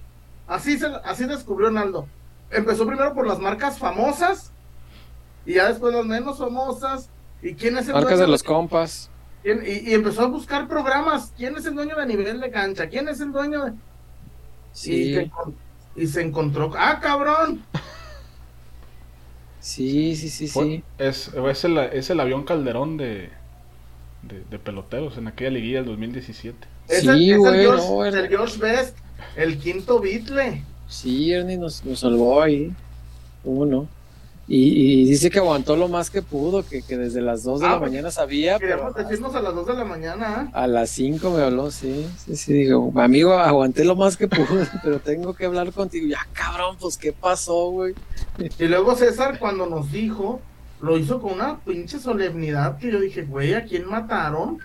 [SPEAKER 1] Así, se, así descubrió Hernaldo. Empezó primero por las marcas famosas y ya después las menos famosas. ¿Y quién es el
[SPEAKER 2] Marcas
[SPEAKER 1] dueño
[SPEAKER 2] de los compas.
[SPEAKER 1] quién- y, y empezó a buscar programas. ¿Quién es el dueño de nivel de cancha? ¿Quién es el dueño de.? Y,
[SPEAKER 2] Sí,
[SPEAKER 1] y se encontró. ¡Ah, cabrón!
[SPEAKER 2] sí, sí, sí,
[SPEAKER 3] Fue-
[SPEAKER 2] sí.
[SPEAKER 3] es, es, el, es el avión Calderón de, de, de peloteros en aquella liguilla del 2017.
[SPEAKER 1] Es
[SPEAKER 2] Sí,
[SPEAKER 1] el, es el
[SPEAKER 2] güey,
[SPEAKER 1] George,
[SPEAKER 2] no, era-
[SPEAKER 1] el George Best, el quinto Beatle.
[SPEAKER 2] Sí, Ernie nos, nos salvó ahí. ¿Cómo no? Y, y dice que aguantó lo más que pudo, que, que desde las 2 de
[SPEAKER 1] Ah,
[SPEAKER 2] la
[SPEAKER 1] porque
[SPEAKER 2] mañana sabía, pero
[SPEAKER 1] Queríamos decirnos a las 2 de la mañana. ¿eh?
[SPEAKER 2] a las 5 me habló, sí, sí, sí, digo, amigo, aguanté lo más que pude, pero tengo que hablar contigo. Ya, cabrón, pues, ¿qué pasó, güey?
[SPEAKER 1] Y luego César, cuando nos dijo, lo hizo con una pinche solemnidad que yo dije, güey, ¿a quién mataron?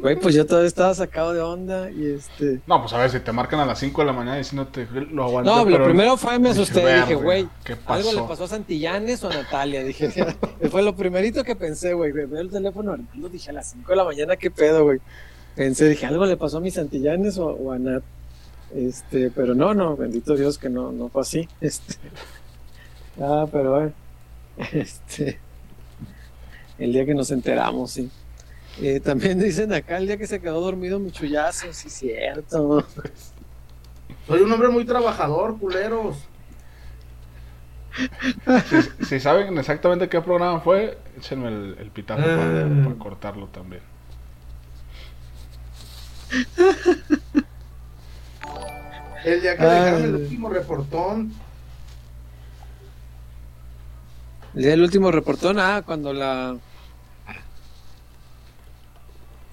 [SPEAKER 2] Güey, pues yo todavía estaba sacado de onda y este...
[SPEAKER 3] No, pues a ver, si te marcan a las 5 de la mañana diciéndote lo aguanté,
[SPEAKER 2] No, lo primero fue, me asusté,
[SPEAKER 3] Dije,
[SPEAKER 2] dije,
[SPEAKER 3] "Verga,
[SPEAKER 2] güey,
[SPEAKER 3] ¿qué
[SPEAKER 2] algo le
[SPEAKER 3] pasó?"
[SPEAKER 2] pasó a Santillanes o a Natalia, dije, fue lo primerito que pensé, güey, veo el teléfono, Arnaldo, dije, a las 5 de la mañana, ¿qué pedo, güey? Pensé, dije, algo le pasó a mis Santillanes o, o a Nat, este, pero no, no, bendito Dios que no, no fue así, este, ah, pero bueno, este, el día que nos enteramos, sí. Eh, también dicen acá el día que se quedó dormido mi chullazo, sí, cierto.
[SPEAKER 1] Soy un hombre muy trabajador, culeros.
[SPEAKER 3] Si, si saben exactamente qué programa fue, échenme el, el pitazo para,
[SPEAKER 1] Ah.
[SPEAKER 3] para cortarlo también.
[SPEAKER 1] El día que
[SPEAKER 2] Ay.
[SPEAKER 1] dejaron el último reportón.
[SPEAKER 2] El día del último reportón, ah, cuando la.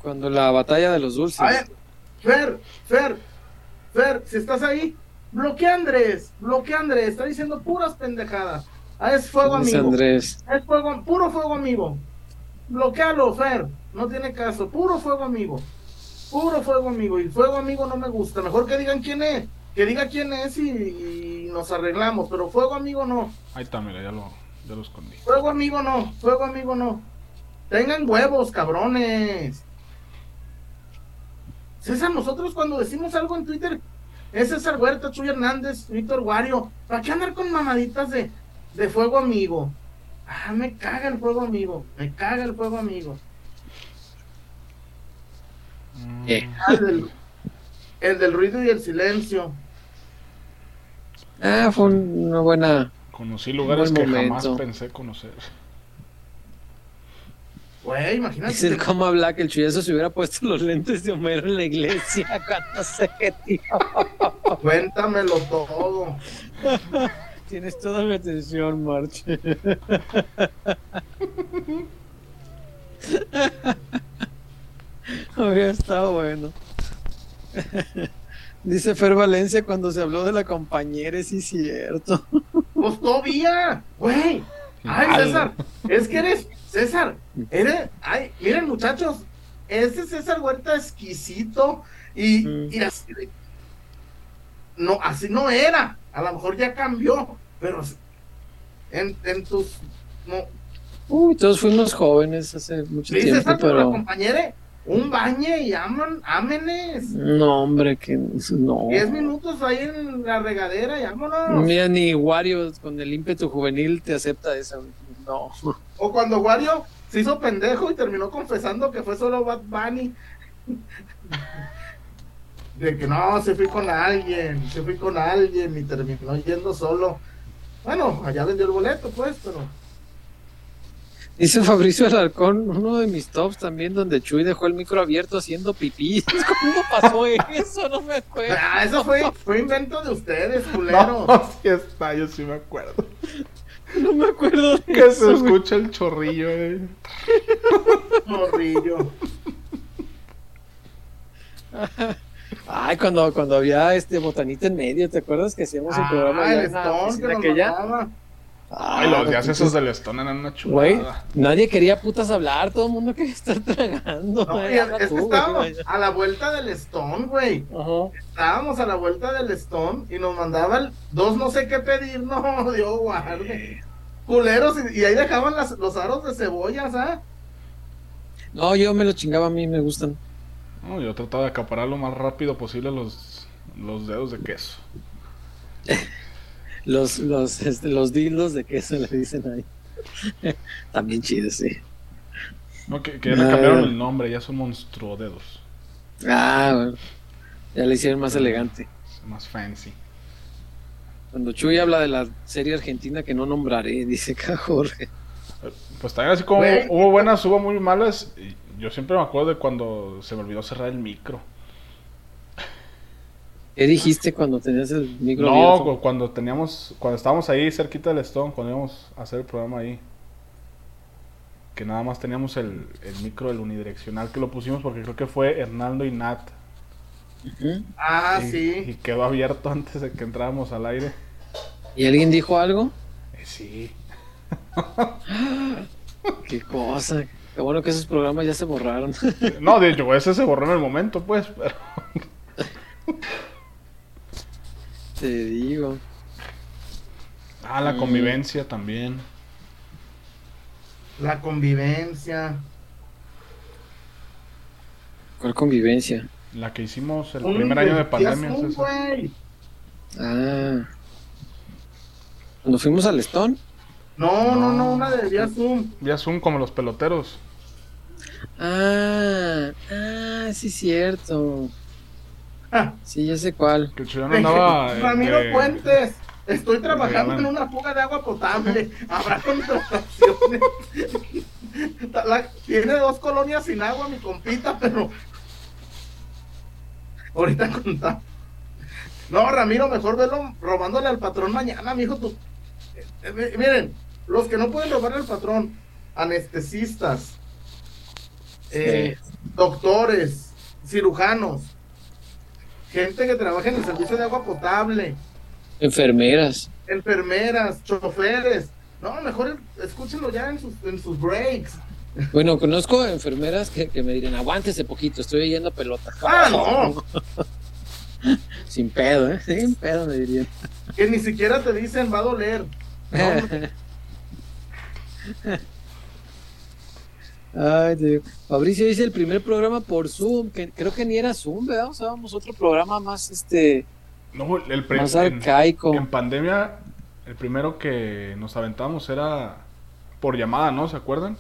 [SPEAKER 2] Cuando la batalla de los dulces.
[SPEAKER 1] A ver, Fer, Fer, Fer, si estás ahí, bloquea a Andrés, bloquea a Andrés, está diciendo puras pendejadas. Ah, es fuego amigo.
[SPEAKER 2] Andrés.
[SPEAKER 1] Es fuego, puro fuego amigo. Bloquealo, Fer. No tiene caso. Puro fuego amigo. Puro fuego amigo. Y fuego amigo no me gusta. Mejor que digan quién es. Que diga quién es y, y nos arreglamos. Pero fuego amigo no.
[SPEAKER 3] Ahí está, mira, ya lo, ya lo escondí.
[SPEAKER 1] Fuego amigo no. Fuego amigo no. Tengan huevos, cabrones. César, nosotros cuando decimos algo en Twitter, es César Huerta, Chuy Hernández, Víctor Guario. ¿Para qué andar con mamaditas de, de fuego amigo? Ah, me caga el fuego amigo. Me caga el fuego amigo.
[SPEAKER 2] Eh.
[SPEAKER 1] Ah, el, del, el del ruido y el silencio.
[SPEAKER 2] Ah, fue una buena.
[SPEAKER 3] Conocí lugares
[SPEAKER 2] Buen
[SPEAKER 3] que jamás pensé conocer.
[SPEAKER 1] Güey, imagínate.
[SPEAKER 2] Dice el coma Black, el chuyazo se hubiera puesto los lentes de Homero en la iglesia cuando se tío.
[SPEAKER 1] Cuéntamelo todo.
[SPEAKER 2] Tienes toda mi atención, March. Habría estado bueno. Dice Fer Valencia cuando se habló de la compañera, sí es cierto.
[SPEAKER 1] Pues todavía, güey. Ay. César, es que eres, César, eres, ay, miren muchachos, ese César Huerta exquisito y,
[SPEAKER 2] Mm.
[SPEAKER 1] y así, no, así no era, a lo mejor ya cambió, pero en, en tus, no,
[SPEAKER 2] Uy, todos fuimos jóvenes hace mucho
[SPEAKER 1] sí,
[SPEAKER 2] tiempo,
[SPEAKER 1] César, pero compañera, un bañe y aman, ámenes,
[SPEAKER 2] no, hombre, que no.
[SPEAKER 1] 10 minutos ahí en la regadera y vámonos.
[SPEAKER 2] Mira, ni Wario con el ímpetu juvenil te acepta esa. No.
[SPEAKER 1] O cuando Wario se hizo pendejo y terminó confesando que fue solo Bad Bunny. De que no, se fui con alguien, se fui con alguien y terminó yendo solo. Bueno, allá vendió el boleto, pues, pero.
[SPEAKER 2] Dice Fabricio Alarcón, uno de mis tops también, donde Chuy dejó el micro abierto haciendo pipí. ¿Cómo pasó eso? No me acuerdo.
[SPEAKER 1] Ah, eso fue, fue invento de ustedes, culero.
[SPEAKER 3] No, sí está, yo sí me acuerdo.
[SPEAKER 2] No me acuerdo de
[SPEAKER 3] Que se
[SPEAKER 2] güey.
[SPEAKER 3] escucha el chorrillo, eh.
[SPEAKER 1] Morrillo.
[SPEAKER 2] Ay, cuando, cuando había este botanita en medio, ¿te acuerdas que hacíamos el programa
[SPEAKER 1] Ah, el
[SPEAKER 2] en la
[SPEAKER 1] Stone que
[SPEAKER 2] oficina
[SPEAKER 1] nos
[SPEAKER 2] aquella?
[SPEAKER 3] Ay, los días esos del Stone eran una
[SPEAKER 2] Güey,
[SPEAKER 3] chulada.
[SPEAKER 2] nadie quería putas hablar, todo el mundo quería estar tragando.
[SPEAKER 1] No,
[SPEAKER 2] güey,
[SPEAKER 1] es que
[SPEAKER 2] tú, güey.
[SPEAKER 1] estábamos a la vuelta del Stone, güey.
[SPEAKER 2] Ajá.
[SPEAKER 1] Estábamos a la vuelta del Stone y nos mandaban dos no sé qué pedir, no, Dios guarde. Culeros, y, y ahí dejaban las- los aros de cebollas, ¿ah?
[SPEAKER 2] No, yo me lo chingaba, a mí me gustan.
[SPEAKER 3] No, yo trataba de acaparar lo más rápido posible los, los dedos de queso.
[SPEAKER 2] Los, los, este, los dildos de queso le dicen ahí. También chidos, sí.
[SPEAKER 3] No, que, que ya le
[SPEAKER 2] Ah.
[SPEAKER 3] cambiaron el nombre, ya son monstruo dedos.
[SPEAKER 2] Ah, bueno. Ya le hicieron más elegante.
[SPEAKER 3] Más fancy.
[SPEAKER 2] Cuando Chuy habla de la serie argentina que no nombraré, dice acá Jorge.
[SPEAKER 3] Pues también así como hubo buenas, hubo muy malas. Yo siempre me acuerdo de cuando se me olvidó cerrar el micro.
[SPEAKER 2] ¿Qué dijiste cuando tenías el micro
[SPEAKER 3] No,
[SPEAKER 2] abierto?
[SPEAKER 3] cuando teníamos, cuando estábamos ahí cerquita del Stone, cuando íbamos a hacer el programa ahí. Que nada más teníamos el, el micro del unidireccional que lo pusimos porque creo que fue Hernando y Nat.
[SPEAKER 1] Ah,
[SPEAKER 3] y,
[SPEAKER 1] sí.
[SPEAKER 3] y quedó abierto antes de que entráramos al aire.
[SPEAKER 2] ¿Y alguien dijo algo?
[SPEAKER 3] Eh, sí.
[SPEAKER 2] Qué cosa. Qué bueno que esos programas ya se borraron.
[SPEAKER 3] No, de hecho, ese se borró en el momento, pues. Pero...
[SPEAKER 2] Te digo.
[SPEAKER 3] Ah, la
[SPEAKER 2] Mm.
[SPEAKER 3] convivencia también.
[SPEAKER 1] La convivencia.
[SPEAKER 2] ¿Cuál convivencia?
[SPEAKER 3] La que hicimos el
[SPEAKER 1] Un
[SPEAKER 3] primer año de pandemia.
[SPEAKER 1] Güey.
[SPEAKER 2] Ah. Cuando fuimos al Stone.
[SPEAKER 1] No, no, no, una de día Zoom.
[SPEAKER 3] Vía Zoom como los peloteros.
[SPEAKER 2] Ah, ah, sí, cierto.
[SPEAKER 1] Ah,
[SPEAKER 2] Sí, ya sé cuál.
[SPEAKER 3] Que el chileno andaba. eh,
[SPEAKER 1] Ramiro
[SPEAKER 3] de-
[SPEAKER 1] Puentes, estoy trabajando en una fuga de agua potable. Habrá contrataciones. La- tiene dos colonias sin agua, mi compita, pero. Ahorita contamos. No, Ramiro, mejor velo robándole al patrón mañana, mijo. Tú... Eh, eh, miren, los que no pueden robarle al patrón, anestesistas, eh, doctores, cirujanos, gente que trabaja en el servicio de agua potable,
[SPEAKER 2] Enfermeras.
[SPEAKER 1] enfermeras, choferes. No, mejor escúchenlo ya en sus, en sus breaks.
[SPEAKER 2] Bueno, conozco enfermeras que, que me dirían, aguántese poquito, estoy yendo a pelota.
[SPEAKER 1] Ah, no,
[SPEAKER 2] Sin pedo, ¿eh? Sin pedo me dirían.
[SPEAKER 1] que ni siquiera te dicen va a doler. No.
[SPEAKER 2] Ay, te digo. Fabricio dice el primer programa por Zoom, que creo que ni era Zoom, ¿verdad? Usábamos otro programa más, este,
[SPEAKER 3] No, el
[SPEAKER 2] más arcaico.
[SPEAKER 3] En pandemia, el primero que nos aventamos era por llamada, ¿no? ¿Se acuerdan?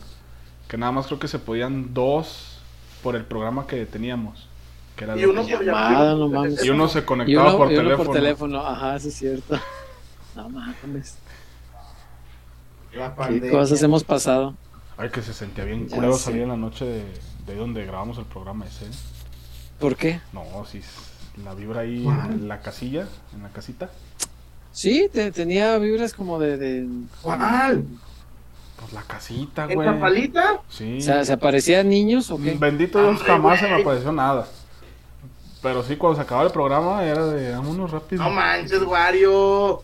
[SPEAKER 3] Que nada más creo que se podían dos por el programa que teníamos. Que era
[SPEAKER 1] Y uno por
[SPEAKER 2] llamada,
[SPEAKER 1] llamada.
[SPEAKER 2] no mames.
[SPEAKER 3] y uno se
[SPEAKER 2] Y
[SPEAKER 3] conectaba
[SPEAKER 2] uno,
[SPEAKER 3] por,
[SPEAKER 2] y uno
[SPEAKER 3] teléfono.
[SPEAKER 2] por teléfono, ajá, sí es cierto. No mames,
[SPEAKER 1] La
[SPEAKER 2] qué cosas hemos pasado.
[SPEAKER 3] Ay, que se sentía bien
[SPEAKER 2] Ya
[SPEAKER 3] culero
[SPEAKER 2] sé.
[SPEAKER 3] salir en la noche de, de donde grabamos el programa ese.
[SPEAKER 2] ¿Por qué?
[SPEAKER 3] No, sí, la vibra ahí
[SPEAKER 1] ¿Cuál?
[SPEAKER 3] en la casilla, en la casita.
[SPEAKER 2] Sí, te- tenía vibras como de, de-
[SPEAKER 1] ¿Cuál?
[SPEAKER 3] Pues la casita,
[SPEAKER 1] ¿En
[SPEAKER 3] güey.
[SPEAKER 1] Zapalita?
[SPEAKER 3] Sí.
[SPEAKER 2] o sea, ¿se aparecían niños o qué?
[SPEAKER 3] Bendito Dios,
[SPEAKER 1] Hombre,
[SPEAKER 3] jamás se me apareció nada. Pero sí, cuando se acababa el programa era de vámonos rápido.
[SPEAKER 1] No manches, Wario.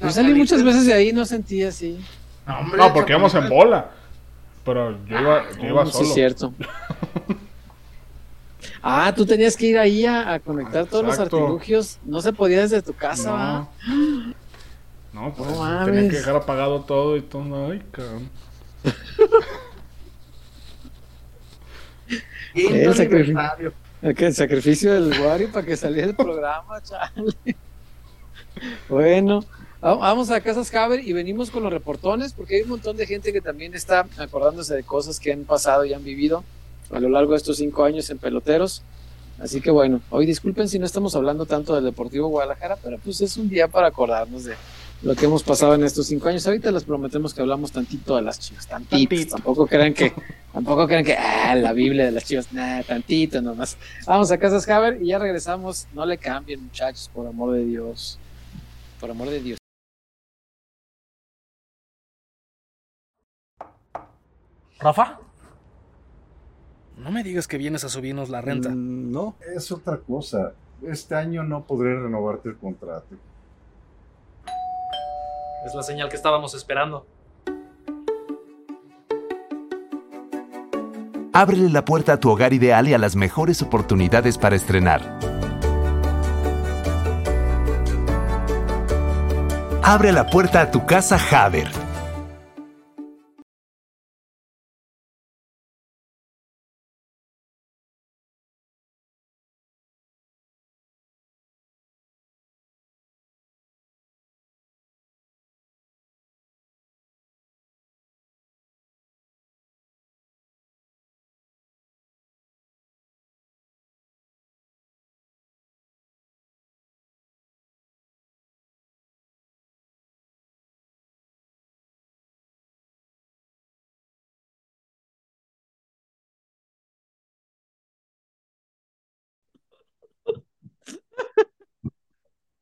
[SPEAKER 2] Yo salí muchas veces de ahí y no sentía así.
[SPEAKER 1] No, hombre,
[SPEAKER 3] No, porque íbamos en bola. Pero yo iba, yo iba
[SPEAKER 2] Oh, sí,
[SPEAKER 3] solo.
[SPEAKER 2] es cierto. Ah, tú tenías que ir ahí a, a conectar todos los artilugios. No se podía desde tu casa.
[SPEAKER 3] No. No, pues
[SPEAKER 2] No
[SPEAKER 3] tenía que dejar apagado todo y todo. Ay, cabrón.
[SPEAKER 2] El sacrificio. El sacrificio del Wario para que saliera el programa, chale. Bueno, vamos a Casas Haber y venimos con los reportones porque hay un montón de gente que también está acordándose de cosas que han pasado y han vivido a lo largo de estos cinco años en peloteros. Así que bueno, hoy disculpen si no estamos hablando tanto del Deportivo Guadalajara, pero pues es un día para acordarnos de lo que hemos pasado en estos cinco años. Ahorita les prometemos que hablamos tantito de las chivas, tantito.
[SPEAKER 3] Tantito.
[SPEAKER 2] Tampoco crean que, tampoco crean que, ah, la Biblia de las chivas, nada, tantito nomás. Vamos a Casas Haber y ya regresamos. No le cambien, muchachos, por amor de Dios. Por amor de Dios.
[SPEAKER 4] ¿Rafa? No me digas que vienes a subirnos la renta.
[SPEAKER 5] Mm, No, es otra cosa. Este año no podré renovarte el contrato.
[SPEAKER 4] Es la señal que estábamos esperando.
[SPEAKER 6] Ábrele la puerta a tu hogar ideal y a las mejores oportunidades para estrenar. Abre la puerta a tu casa Haber.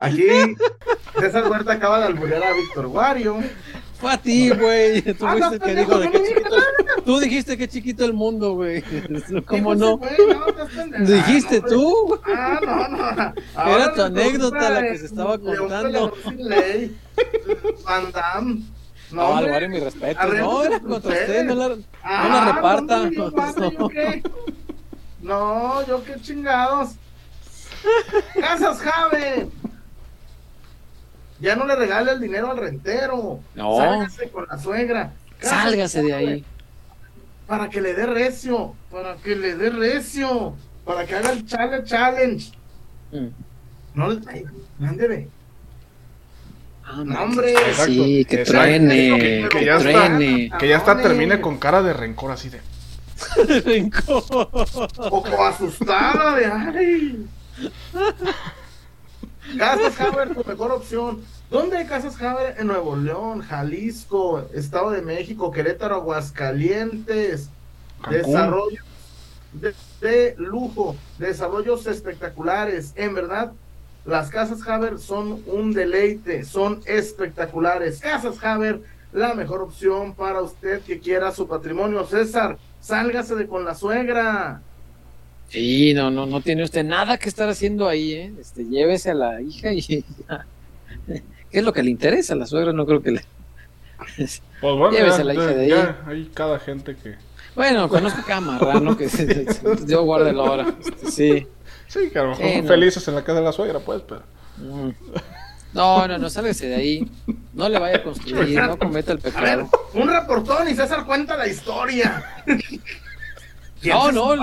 [SPEAKER 1] Aquí César Huerta acaba de alburear a Víctor Wario.
[SPEAKER 2] Fue a ti, güey. Tú
[SPEAKER 1] Ah,
[SPEAKER 2] fuiste
[SPEAKER 1] no,
[SPEAKER 2] que dijo de
[SPEAKER 1] no
[SPEAKER 2] chiquito. Tú dijiste que chiquito el mundo, güey. ¿Cómo
[SPEAKER 1] Dijo
[SPEAKER 2] no?
[SPEAKER 1] no.
[SPEAKER 2] Dijiste
[SPEAKER 1] Ah, no,
[SPEAKER 2] tú.
[SPEAKER 1] Ah, no, no.
[SPEAKER 2] Era tu anécdota la que se estaba contando.
[SPEAKER 1] Van Damme.
[SPEAKER 2] No, al
[SPEAKER 1] hombre.
[SPEAKER 2] Wario, mi respeto. No, era
[SPEAKER 1] con
[SPEAKER 2] contra usted, no la, no
[SPEAKER 1] Ah,
[SPEAKER 2] la reparta.
[SPEAKER 1] no, yo, padre, ¿yo qué? No, yo qué chingados. Casas Jave. Ya no le regale el dinero al rentero.
[SPEAKER 2] No.
[SPEAKER 1] Sálgase con la suegra.
[SPEAKER 2] Sálgase de ahí.
[SPEAKER 1] Para que le dé recio. Para que le dé recio. Para que haga el challenge challenge.
[SPEAKER 2] Mm.
[SPEAKER 1] No le. Ay, ándele.
[SPEAKER 2] Ah,
[SPEAKER 1] No, hombre.
[SPEAKER 2] Sí, que
[SPEAKER 3] Exacto.
[SPEAKER 2] truene,
[SPEAKER 3] Que-
[SPEAKER 2] que,
[SPEAKER 3] que ya está-. Que ya hasta
[SPEAKER 1] Cabrones.
[SPEAKER 3] termine con cara de rencor así de.
[SPEAKER 1] O como asustada de ay. Casas Haber, tu mejor opción. ¿Dónde hay Casas Haber? En Nuevo León, Jalisco, Estado de México, Querétaro, Aguascalientes.
[SPEAKER 3] Cancún.
[SPEAKER 1] Desarrollos de, de lujo, desarrollos espectaculares. En verdad, las Casas Haber son un deleite, son espectaculares. Casas Haber, la mejor opción para usted que quiera su patrimonio. César, sálgase de con la suegra.
[SPEAKER 2] Sí, no, no, no tiene usted nada que estar haciendo ahí, ¿eh? Este, llévese a la hija y ya. ¿Qué es lo que le interesa a la suegra? No creo que le...
[SPEAKER 3] Pues bueno,
[SPEAKER 2] Llévese
[SPEAKER 3] ya,
[SPEAKER 2] a la hija de
[SPEAKER 3] ya hay cada gente que...
[SPEAKER 2] Bueno, conozco cada marrano que se, se- se- yo guarde la hora. Este, sí.
[SPEAKER 3] Sí, que a lo mejor
[SPEAKER 2] Sí,
[SPEAKER 3] son
[SPEAKER 2] no.
[SPEAKER 3] felices en la casa de la suegra, pues, pero...
[SPEAKER 2] Mm. No, no, no, sálgase de ahí. No le vaya a construir, no cometa el
[SPEAKER 1] A ver,
[SPEAKER 2] pecado.
[SPEAKER 1] un reportón y César cuenta la historia. ¿Quién
[SPEAKER 2] No,
[SPEAKER 1] se
[SPEAKER 2] no,
[SPEAKER 1] supo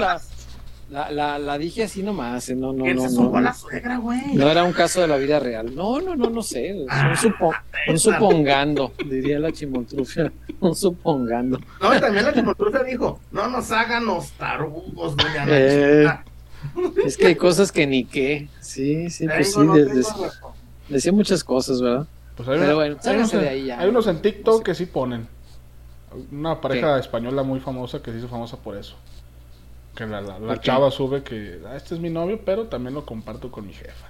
[SPEAKER 2] la, la, la, dije así nomás, eh, no, no,
[SPEAKER 1] ¿Quién
[SPEAKER 2] no,
[SPEAKER 1] se a la
[SPEAKER 2] no.
[SPEAKER 1] suegra, güey?
[SPEAKER 2] No era un caso de la vida real. No, no, no, no sé.
[SPEAKER 1] Ah,
[SPEAKER 2] Un, supo- un supongando, diría la chimoltrufia. Un supongando.
[SPEAKER 1] No, y también la chimoltrufia dijo, no nos hagan los tarugos, doña
[SPEAKER 2] Eh. Es que hay cosas que ni qué. Sí, sí, pues sí.
[SPEAKER 1] No
[SPEAKER 2] de- de- decía muchas cosas, ¿verdad?
[SPEAKER 3] Pues hay,
[SPEAKER 2] Pero
[SPEAKER 3] una-
[SPEAKER 2] bueno,
[SPEAKER 3] hay unos,
[SPEAKER 2] de ahí ya.
[SPEAKER 3] hay unos en TikTok que sí ponen. Una pareja
[SPEAKER 2] ¿Qué?
[SPEAKER 3] española muy famosa que se hizo famosa por eso. Que la, la- la chava sube que "Ah, este es mi novio, pero también lo comparto con mi jefa.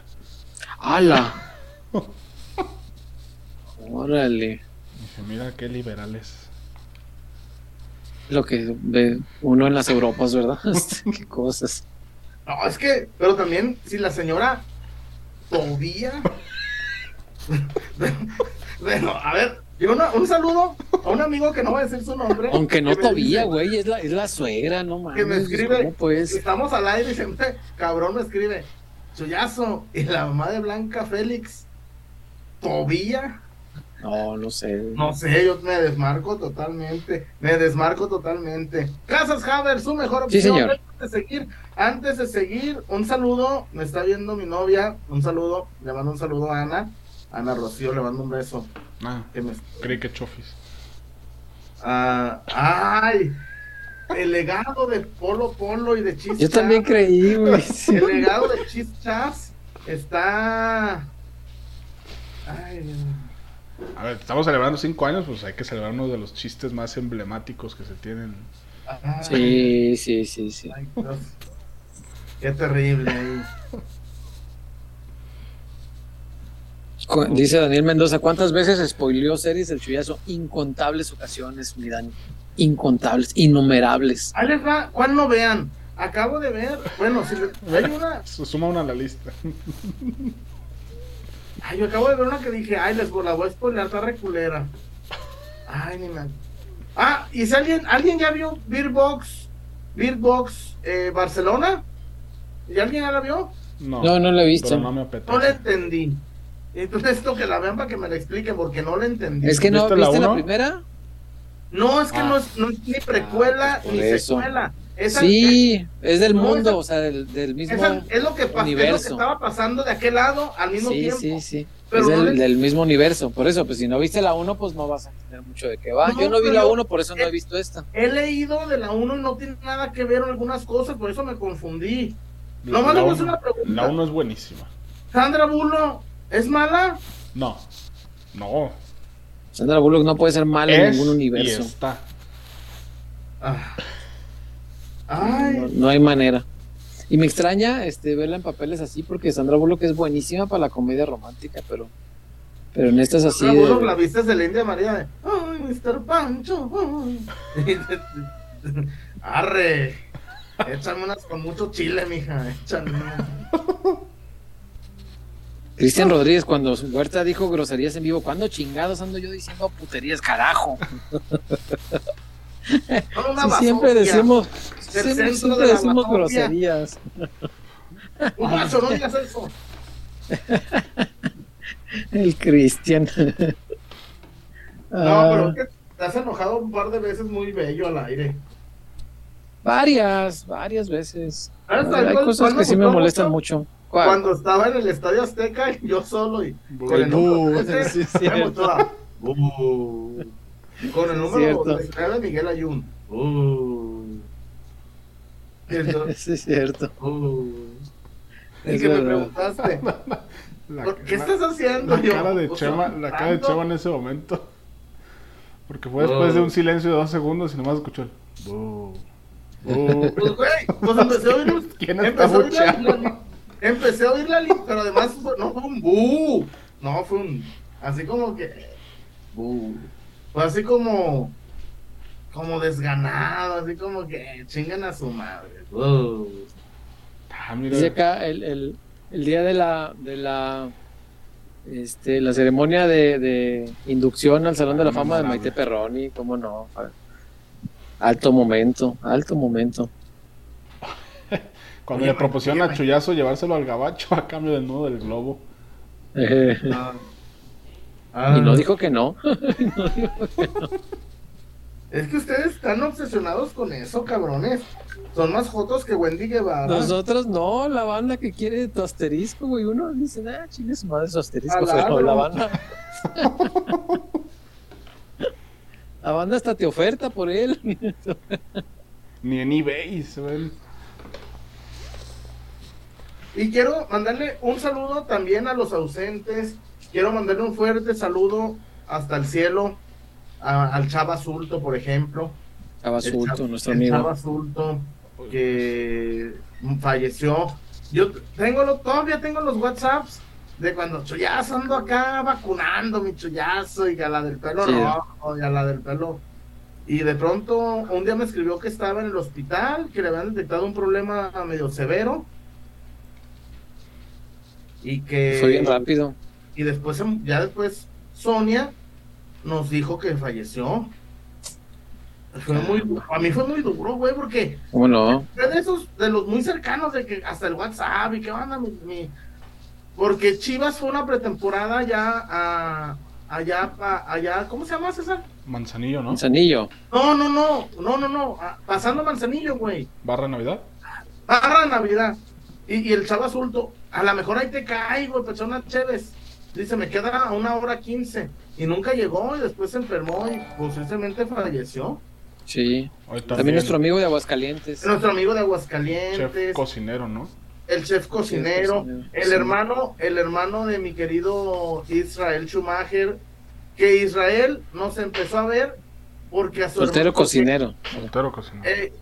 [SPEAKER 2] ¡Hala! Órale.
[SPEAKER 3] Dije, mira qué liberales.
[SPEAKER 2] Lo que ve uno en las Europas, ¿verdad? Este, qué cosas.
[SPEAKER 1] No, es que, pero también, si la señora podía. bueno, a ver, yo una- un saludo a un amigo que no va a decir su nombre.
[SPEAKER 2] Aunque no todavía, güey, es la, es la suegra, no mames.
[SPEAKER 1] Que me escribe,
[SPEAKER 2] ¿Cómo pues?
[SPEAKER 1] estamos al aire y siempre, cabrón, me escribe, Chuyazo, y la mamá de Blanca Félix, Tobía,
[SPEAKER 2] No, no sé.
[SPEAKER 1] no sé, yo me desmarco totalmente, me desmarco totalmente. Casas Haber, su mejor
[SPEAKER 2] Sí,
[SPEAKER 1] opción.
[SPEAKER 2] señor.
[SPEAKER 1] Antes de seguir, antes de seguir, un saludo, me está viendo mi novia, un saludo, le mando un saludo a Ana, Ana Rocío, le mando un beso.
[SPEAKER 3] Ah,
[SPEAKER 1] Que me,
[SPEAKER 3] creí que chofis.
[SPEAKER 1] Ah, ay, el legado de Polo Polo y de Chis
[SPEAKER 2] Yo también creí, güey. sí.
[SPEAKER 1] El legado de Chis Chas está. Ay.
[SPEAKER 3] A ver, estamos celebrando cinco años, pues hay que celebrar uno de los chistes más emblemáticos que se tienen.
[SPEAKER 1] Ay,
[SPEAKER 2] Sí, sí, sí, sí.
[SPEAKER 1] ay, Dios. Qué terrible. ahí.
[SPEAKER 2] Dice Daniel Mendoza, ¿cuántas veces spoileó series el chullazo? Incontables ocasiones, mi Dani. Incontables, innumerables.
[SPEAKER 1] Ahí les va, ¿cuál no vean? Acabo de ver, bueno, si le- hay una,
[SPEAKER 3] suma una a la lista.
[SPEAKER 1] ay, yo acabo de ver una que dije, ay, les la voy a spoiler, está reculera. Ay, ni me. Ah, y si alguien, alguien ya vio Beer Box, Beer Box eh, Barcelona, ¿y alguien ya la vio?
[SPEAKER 3] No,
[SPEAKER 2] No, no la he visto.
[SPEAKER 3] pero no me
[SPEAKER 1] No la entendí. Entonces esto que la vean para que me la expliquen, porque no la entendí.
[SPEAKER 2] Es que no,
[SPEAKER 3] ¿Viste la
[SPEAKER 2] ¿viste la,
[SPEAKER 3] uno?
[SPEAKER 2] primera?
[SPEAKER 1] No, es que
[SPEAKER 2] Ah.
[SPEAKER 1] no, es, no es ni precuela
[SPEAKER 2] Ah, pues
[SPEAKER 1] ni
[SPEAKER 2] eso.
[SPEAKER 1] secuela. Esa-
[SPEAKER 2] Sí, es del
[SPEAKER 1] No,
[SPEAKER 2] mundo,
[SPEAKER 1] esa-
[SPEAKER 2] o sea, del, del mismo.
[SPEAKER 1] esa- es lo que pasó, es lo que
[SPEAKER 2] universo.
[SPEAKER 1] estaba pasando de aquel lado al mismo
[SPEAKER 2] Sí,
[SPEAKER 1] tiempo.
[SPEAKER 2] sí, sí.
[SPEAKER 1] Pero
[SPEAKER 2] es
[SPEAKER 1] no
[SPEAKER 2] del,
[SPEAKER 1] le-
[SPEAKER 2] del mismo universo. Por eso, pues si no viste la 1, pues no vas a entender mucho de qué va.
[SPEAKER 1] No,
[SPEAKER 2] Yo no vi la 1, por eso no he visto esta.
[SPEAKER 1] He leído de la 1 y no tiene nada que ver en algunas cosas, por eso me confundí.
[SPEAKER 3] La-
[SPEAKER 1] Nomás
[SPEAKER 3] la
[SPEAKER 1] le
[SPEAKER 3] uno-
[SPEAKER 1] una pregunta.
[SPEAKER 3] La 1 es buenísima.
[SPEAKER 1] Sandra Bullo, ¿es mala?
[SPEAKER 3] No. No.
[SPEAKER 2] Sandra Bullock no puede ser mala en ningún
[SPEAKER 3] y
[SPEAKER 2] universo.
[SPEAKER 3] está.
[SPEAKER 1] Ah. Ay,
[SPEAKER 2] No, no hay manera. Y me extraña este, verla en papeles así, porque Sandra Bullock es buenísima para la comedia romántica, pero, pero en estas así.
[SPEAKER 1] Sandra Bullock
[SPEAKER 2] de-
[SPEAKER 1] la viste de la India María de Ay, Mr. Pancho. ay". Arre. Échame unas con mucho chile, mija. Échame unas.
[SPEAKER 2] Cristian Rodríguez, cuando Huerta dijo groserías en vivo, ¿cuándo chingados ando yo diciendo puterías, carajo? Sí, siempre decimos, siempre,
[SPEAKER 1] de
[SPEAKER 2] decimos groserías.
[SPEAKER 1] Un macho, no digas eso.
[SPEAKER 2] El Cristian.
[SPEAKER 1] No,
[SPEAKER 2] Ah,
[SPEAKER 1] pero es que te has enojado un par de veces muy bello al aire.
[SPEAKER 2] Varias, varias veces.
[SPEAKER 1] ¿Sabes
[SPEAKER 2] Hay cosas que sí me molestan mucho. ¿Cuál?
[SPEAKER 1] Cuando estaba en el Estadio Azteca y yo solo y con el número
[SPEAKER 2] sí.
[SPEAKER 1] Con el número
[SPEAKER 2] Cierto.
[SPEAKER 1] 19 de Miguel Ayun. El-
[SPEAKER 2] Sí, es cierto.
[SPEAKER 1] Y
[SPEAKER 2] Es
[SPEAKER 1] que me preguntaste,
[SPEAKER 3] La,
[SPEAKER 1] ¿por qué
[SPEAKER 3] la-
[SPEAKER 1] estás haciendo?
[SPEAKER 3] la
[SPEAKER 1] Yo,
[SPEAKER 3] cara de
[SPEAKER 1] "Pues,
[SPEAKER 3] Chema, la cara de
[SPEAKER 1] tanto".
[SPEAKER 3] Chema en ese momento. Porque fue después de un silencio de dos segundos y nomás escuchó el. "Bu, bu".
[SPEAKER 1] Pues, güey, pues empecé a oír.
[SPEAKER 3] ¿Quién está
[SPEAKER 1] a oír Empecé a oír la li- pero además fue- no fue un bu. No, fue un. Así como que. Bu. Fue así como. Como desganado, así como que chingan a su madre. Bu.
[SPEAKER 3] Ah, mira.
[SPEAKER 2] Dice acá el, el, el día de la, de la, este, la ceremonia de, de inducción al Salón de la Fama de Maite Perroni, cómo no. Alto momento, alto momento.
[SPEAKER 3] Cuando le propusieron a Chuyazo llevárselo al gabacho a cambio del nudo del globo.
[SPEAKER 2] Eh,
[SPEAKER 1] Ah,
[SPEAKER 2] y no dijo que no.
[SPEAKER 1] Es que ustedes están obsesionados con eso, cabrones. Son más jotos que Wendy Guevara.
[SPEAKER 2] Nosotros no, la banda que quiere tu asterisco, güey. Uno dice, ah, chingue su madre su asterisco. Pero la banda. la banda hasta te oferta por él.
[SPEAKER 3] Ni en eBay se ven.
[SPEAKER 1] Y quiero mandarle un saludo también a los ausentes. Quiero mandarle un fuerte saludo hasta el cielo a- al Chava Sulto, por ejemplo.
[SPEAKER 2] Chava Sulto,
[SPEAKER 1] Chava-
[SPEAKER 2] nuestro amigo.
[SPEAKER 1] Chava Sulto, que falleció. Yo tengo lo, todavía tengo los WhatsApps de cuando Chuyazo ando acá vacunando mi Chuyazo y a la del pelo
[SPEAKER 2] Sí.
[SPEAKER 1] rojo y a la del pelo. Y de pronto un día me escribió que estaba en el hospital, que le habían detectado un problema medio severo. Y que
[SPEAKER 2] Fue bien rápido.
[SPEAKER 1] y después, ya después, Sonia nos dijo que falleció. Fue muy, a mí fue muy duro, güey, porque
[SPEAKER 2] ¿Cómo no?
[SPEAKER 1] fue de esos, de los muy cercanos, de que hasta el WhatsApp y que van mi, mi- Porque Chivas fue una pretemporada ya a, allá, pa- allá, ¿cómo se llama César?
[SPEAKER 3] Manzanillo, ¿no?
[SPEAKER 2] Manzanillo.
[SPEAKER 1] No, no, no, no, no, no, a- pasando Manzanillo, güey.
[SPEAKER 3] Barra de Navidad.
[SPEAKER 1] Barra de Navidad. Y, y el chavo azulto, a lo mejor ahí te cae, güey, persona Chévez. Dice, me queda a una hora quince. Y nunca llegó y después se enfermó y posiblemente falleció.
[SPEAKER 2] Sí.
[SPEAKER 3] Hoy
[SPEAKER 2] También nuestro amigo de Aguascalientes.
[SPEAKER 1] Nuestro amigo de
[SPEAKER 3] chef
[SPEAKER 1] Aguascalientes,
[SPEAKER 3] cocinero, ¿no?
[SPEAKER 1] el chef cocinero,
[SPEAKER 2] cocinero,
[SPEAKER 1] el
[SPEAKER 2] sí.
[SPEAKER 1] hermano, el hermano de mi querido Israel Schumacher, que Israel nos empezó a ver porque a su
[SPEAKER 2] Soltero
[SPEAKER 1] hermano-
[SPEAKER 2] cocinero.
[SPEAKER 3] Soltero cocinero.
[SPEAKER 1] eh,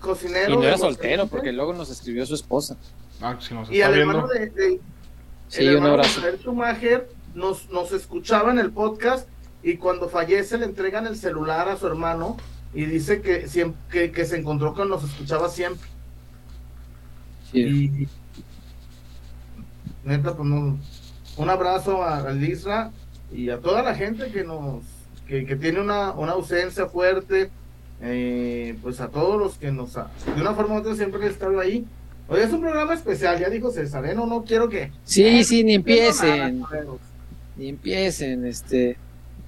[SPEAKER 1] cocinero
[SPEAKER 2] Y no era soltero, porque luego nos escribió su esposa.
[SPEAKER 3] Ah, si nos
[SPEAKER 1] Y
[SPEAKER 3] está
[SPEAKER 1] al
[SPEAKER 3] viendo.
[SPEAKER 1] hermano de, de-
[SPEAKER 2] Sí,
[SPEAKER 1] el hermano de Schumacher nos, nos escuchaba en el podcast y cuando fallece le entregan el celular a su hermano y dice que, siem- que, que se encontró con nos escuchaba siempre.
[SPEAKER 2] Sí.
[SPEAKER 1] Y neta, pues no, un abrazo a, Isra y a toda la gente que nos que, que tiene una, una ausencia fuerte, eh, pues a todos los que nos ha- de una forma u otra siempre han estado ahí. Hoy es un programa especial, ya dijo César, ¿eh? no, no quiero que
[SPEAKER 2] Sí, sí, ni empiecen.
[SPEAKER 1] nada,
[SPEAKER 2] Ni empiecen, este.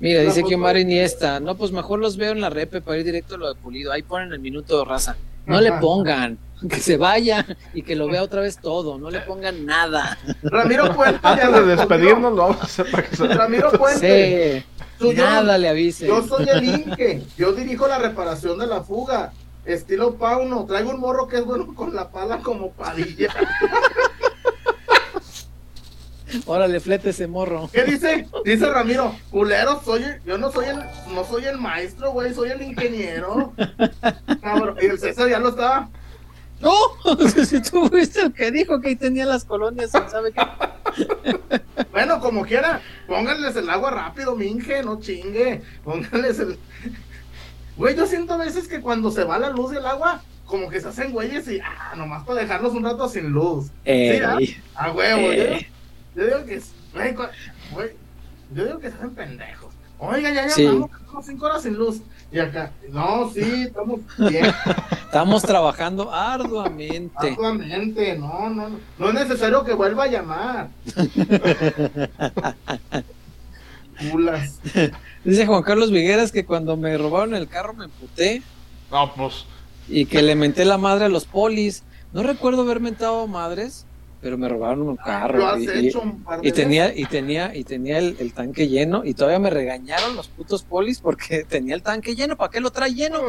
[SPEAKER 2] Mira,
[SPEAKER 1] La
[SPEAKER 2] dice
[SPEAKER 1] foto
[SPEAKER 2] que Omar Iniesta. No, pues mejor los veo en la repe para ir directo a lo de Pulido. Ahí ponen el minuto de raza. No le pongan, que se vaya y que lo vea otra vez todo. No le pongan nada.
[SPEAKER 1] Ramiro Puente. ya
[SPEAKER 3] Antes de despedirnos, lo vamos a hacer para que se...
[SPEAKER 1] Ramiro Puente.
[SPEAKER 2] Sí,
[SPEAKER 1] tú, yo-
[SPEAKER 2] nada le avise.
[SPEAKER 1] Yo soy el Inque, yo dirijo la reparación de la fuga. Estilo Pauno, traigo un morro que es bueno con la pala como padilla.
[SPEAKER 2] Órale, flete ese morro.
[SPEAKER 1] ¿Qué dice? Dice Ramiro, culero, soy el- yo no soy el, no soy el maestro, güey, soy el ingeniero. Cabrón, y el César ya lo estaba.
[SPEAKER 2] No, si tú fuiste el que dijo que ahí tenía las colonias, ¿quién ¿sabe qué?
[SPEAKER 1] Bueno, como quiera, pónganles el agua rápido, minge, no chingue. Pónganles el. Güey, yo siento a veces que cuando se va la luz del agua, como que se hacen güeyes y, ah, nomás para dejarlos un rato sin luz.
[SPEAKER 2] Ey,
[SPEAKER 1] ¿ah? A huevo, yo, digo-
[SPEAKER 2] eh,
[SPEAKER 1] yo digo que, güey, yo digo que se hacen pendejos. Oiga, ya
[SPEAKER 2] Sí.
[SPEAKER 1] llevamos estamos cinco horas sin luz. Y acá, no, sí, estamos bien,
[SPEAKER 2] estamos trabajando arduamente.
[SPEAKER 1] arduamente, no, no, no, no es necesario que vuelva a llamar. Culas.
[SPEAKER 2] Dice Juan Carlos Vigueras que cuando me robaron el carro me emputé
[SPEAKER 3] No, pues...
[SPEAKER 2] y que le menté la madre a los polis. No recuerdo haber mentado madres, pero me robaron un
[SPEAKER 1] Lo
[SPEAKER 2] carro.
[SPEAKER 1] has
[SPEAKER 2] Y, y-
[SPEAKER 1] hecho un par de
[SPEAKER 2] y tenía, y tenía, y tenía el, el tanque lleno, y todavía me regañaron los putos polis porque tenía el tanque lleno. ¿Para qué lo trae lleno?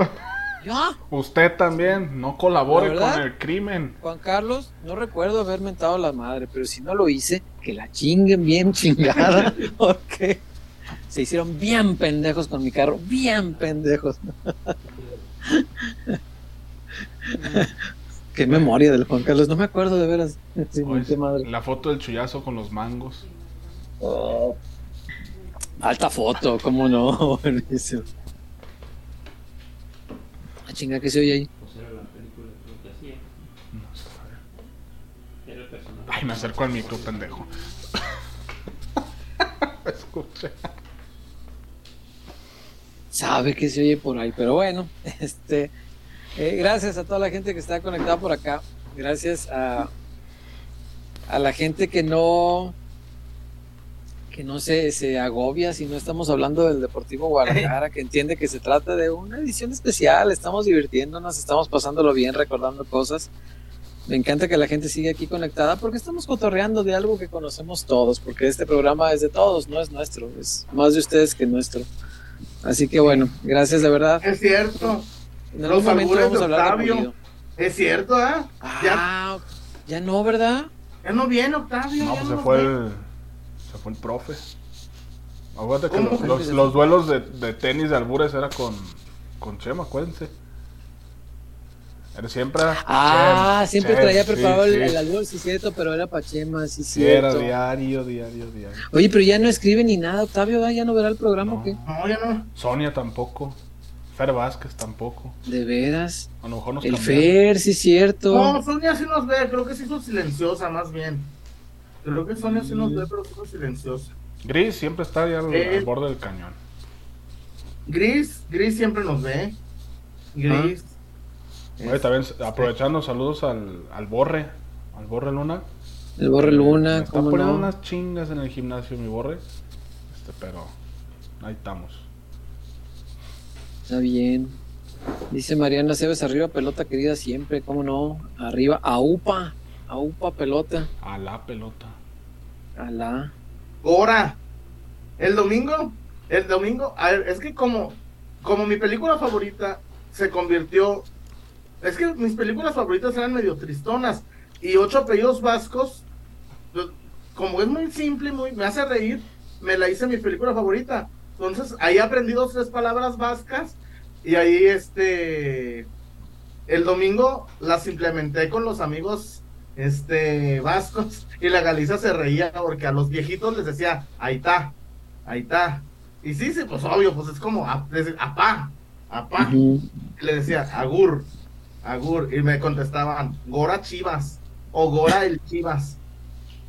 [SPEAKER 2] Ya,
[SPEAKER 3] Usted también, no colabore con el crimen.
[SPEAKER 2] Juan Carlos, no recuerdo haber mentado la madre, pero si no lo hice, que la chinguen bien chingada, porque se hicieron bien pendejos con mi carro, bien pendejos. Qué memoria del Juan Carlos, no me acuerdo de veras. Sí,
[SPEAKER 3] Oye,
[SPEAKER 2] menté madre.
[SPEAKER 3] la foto del chullazo con los mangos.
[SPEAKER 2] Oh. Alta foto, cómo no, buenísimo. Ah, chinga, ¿qué se oye ahí?
[SPEAKER 3] Ay, me acerco al micro, pendejo. Escucha.
[SPEAKER 2] Sabe que se oye por ahí, pero bueno, este, eh, gracias a toda la gente que está conectada por acá. Gracias a, a la gente que no que no se, se agobia si no estamos hablando del Deportivo Guadalajara, que entiende que se trata de una edición especial, estamos divirtiéndonos, estamos pasándolo bien, recordando cosas. Me encanta que la gente siga aquí conectada porque estamos cotorreando de algo que conocemos todos, porque este programa es de todos, no es nuestro, es más de ustedes que nuestro. Así que bueno, gracias de verdad.
[SPEAKER 1] Es cierto.
[SPEAKER 2] En algún
[SPEAKER 1] Los
[SPEAKER 2] momento
[SPEAKER 1] albures
[SPEAKER 2] vamos a hablar de. Pulido.
[SPEAKER 1] Es cierto, ¿ah? Ya,
[SPEAKER 2] Ah, ya no, ¿verdad?
[SPEAKER 1] ya no viene Octavio.
[SPEAKER 3] No, pues
[SPEAKER 1] no
[SPEAKER 3] se fue el. Se fue el profe. Acuérdate que
[SPEAKER 1] ¿Cómo?
[SPEAKER 3] los, los- los duelos de, de tenis de albures era con, con Chema, acuérdense. Era siempre.
[SPEAKER 2] Ah, siempre traía
[SPEAKER 3] sí,
[SPEAKER 2] preparado el,
[SPEAKER 3] sí.
[SPEAKER 2] el albur, sí, cierto, pero era Pachema, sí,
[SPEAKER 3] Sí, era diario, diario, diario.
[SPEAKER 2] Oye, pero ya no escribe ni nada, Octavio. ¿Ya no verá el programa o qué?
[SPEAKER 1] No, ya no.
[SPEAKER 3] Sonia tampoco. Fer Vázquez tampoco.
[SPEAKER 2] De veras.
[SPEAKER 3] A lo mejor nos
[SPEAKER 2] El
[SPEAKER 3] cambiaron.
[SPEAKER 2] Fer, sí, cierto.
[SPEAKER 1] No, Sonia sí nos ve, creo que sí hizo silenciosa más bien. Creo que Sonia sí nos ve, pero sí hizo silenciosa.
[SPEAKER 3] Gris siempre está al,
[SPEAKER 1] Eh.
[SPEAKER 3] al borde del cañón.
[SPEAKER 1] Gris, Gris siempre nos ve. Gris.
[SPEAKER 3] Oye, también aprovechando saludos al, al Borre. Al Borre Luna.
[SPEAKER 2] El Borre Luna,
[SPEAKER 3] Me está
[SPEAKER 2] ¿cómo
[SPEAKER 3] poniendo
[SPEAKER 2] no?
[SPEAKER 3] unas chingas en el gimnasio, mi Borre. Este, pero ahí estamos.
[SPEAKER 2] Está bien. Dice Mariana Cebes, arriba pelota querida siempre, ¿cómo no? Arriba, a UPA, a UPA pelota,
[SPEAKER 3] A la pelota.
[SPEAKER 2] a la.
[SPEAKER 1] Ahora, el domingo, el domingo, a ver, es que como, como mi película favorita se convirtió, es que mis películas favoritas eran medio tristonas y ocho apellidos vascos, como es muy simple, muy, me hace reír, me la hice mi película favorita. Entonces ahí aprendí dos, tres palabras vascas y ahí este, el domingo las implementé con los amigos este vascos y la Galiza se reía porque a los viejitos les decía ahí está, ahí está. Y sí, sí, pues obvio, pues es como a- les- apá, apá. Y le decía agur, agur. Y me contestaban Gora Chivas o Gora el Chivas.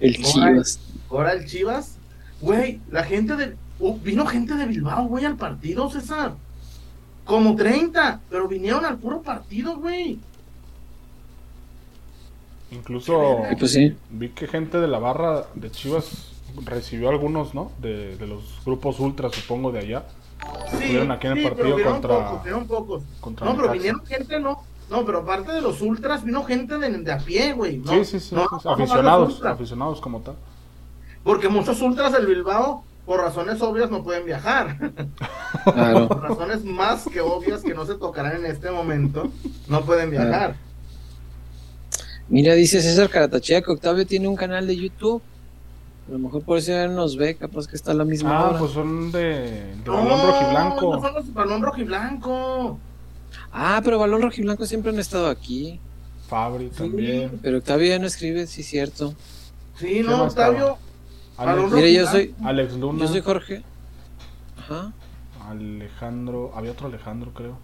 [SPEAKER 2] El Chivas.
[SPEAKER 1] Gora el Chivas. Güey, la gente de. uh, vino gente de Bilbao, güey, al partido, César. Como 30, pero vinieron al puro partido, güey.
[SPEAKER 3] Incluso
[SPEAKER 2] pues sí.
[SPEAKER 3] vi que gente de la barra de Chivas recibió algunos, ¿no? De, de los grupos ultra, supongo, de allá.
[SPEAKER 1] Sí,
[SPEAKER 3] Estuvieron aquí en el
[SPEAKER 1] sí,
[SPEAKER 3] partido
[SPEAKER 1] pero vinieron
[SPEAKER 3] contra-
[SPEAKER 1] pocos, vinieron pocos.
[SPEAKER 3] contra
[SPEAKER 1] no, pero vinieron gente, no. No, pero aparte de los ultras, vino gente de, de a pie, güey. ¿no?
[SPEAKER 3] Sí, sí, sí.
[SPEAKER 1] No,
[SPEAKER 3] aficionados, aficionados como tal.
[SPEAKER 1] Porque muchos ultras del Bilbao, por razones obvias, no pueden viajar.
[SPEAKER 2] Claro.
[SPEAKER 1] por razones más que obvias que no se tocarán en este momento, no pueden viajar.
[SPEAKER 2] Mira, dice César Caratachea que Octavio tiene un canal de YouTube. A lo mejor por eso ya no nos ve, capaz que está a la misma
[SPEAKER 3] Ah,
[SPEAKER 2] hora.
[SPEAKER 3] pues son de, de
[SPEAKER 1] No,
[SPEAKER 3] balón rojiblanco.
[SPEAKER 1] no son los balón rojiblanco.
[SPEAKER 2] Ah, pero Balón Rojiblanco siempre han estado aquí.
[SPEAKER 3] Fabri también.
[SPEAKER 2] Pero Octavio ya no escribe, sí, cierto.
[SPEAKER 1] Sí,
[SPEAKER 3] ¿Quién
[SPEAKER 1] no, Octavio.
[SPEAKER 3] Alex,
[SPEAKER 1] Balón
[SPEAKER 2] Mire, yo soy,
[SPEAKER 3] Alex Luna.
[SPEAKER 2] yo soy Jorge. Ajá.
[SPEAKER 3] Alejandro. Había otro Alejandro, creo.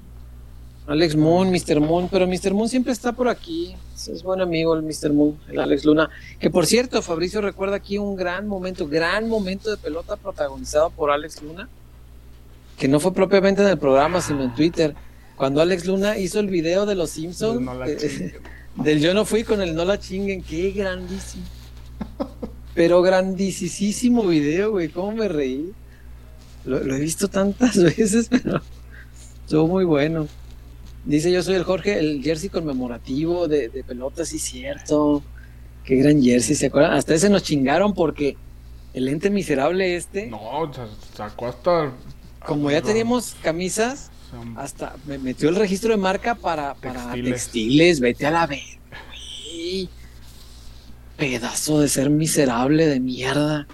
[SPEAKER 2] Alex Moon, Mr. Moon, pero Mr. Moon siempre está por aquí. Es buen amigo el Mr. Moon, el Alex Luna. Que por cierto, Fabricio recuerda aquí un gran momento, gran momento de pelota protagonizado por Alex Luna, que no fue propiamente en el programa, sino en Twitter. Cuando Alex Luna hizo el video de los Simpsons,
[SPEAKER 3] No
[SPEAKER 2] eh, del yo no fui con el no la chinguen, qué grandísimo. Pero grandísimo video, güey, cómo me reí. Lo, lo he visto tantas veces, pero estuvo muy bueno. Dice yo soy el Jorge, el jersey conmemorativo de, de pelotas, sí cierto. Qué gran jersey, ¿se acuerdan? Hasta ese nos chingaron porque el ente miserable este,
[SPEAKER 3] No, sa- sacó hasta.
[SPEAKER 2] como ya teníamos camisas, hasta me metió el registro de marca para, para
[SPEAKER 3] Textiles.
[SPEAKER 2] textiles. vete a la verga. Pedazo de ser miserable de mierda.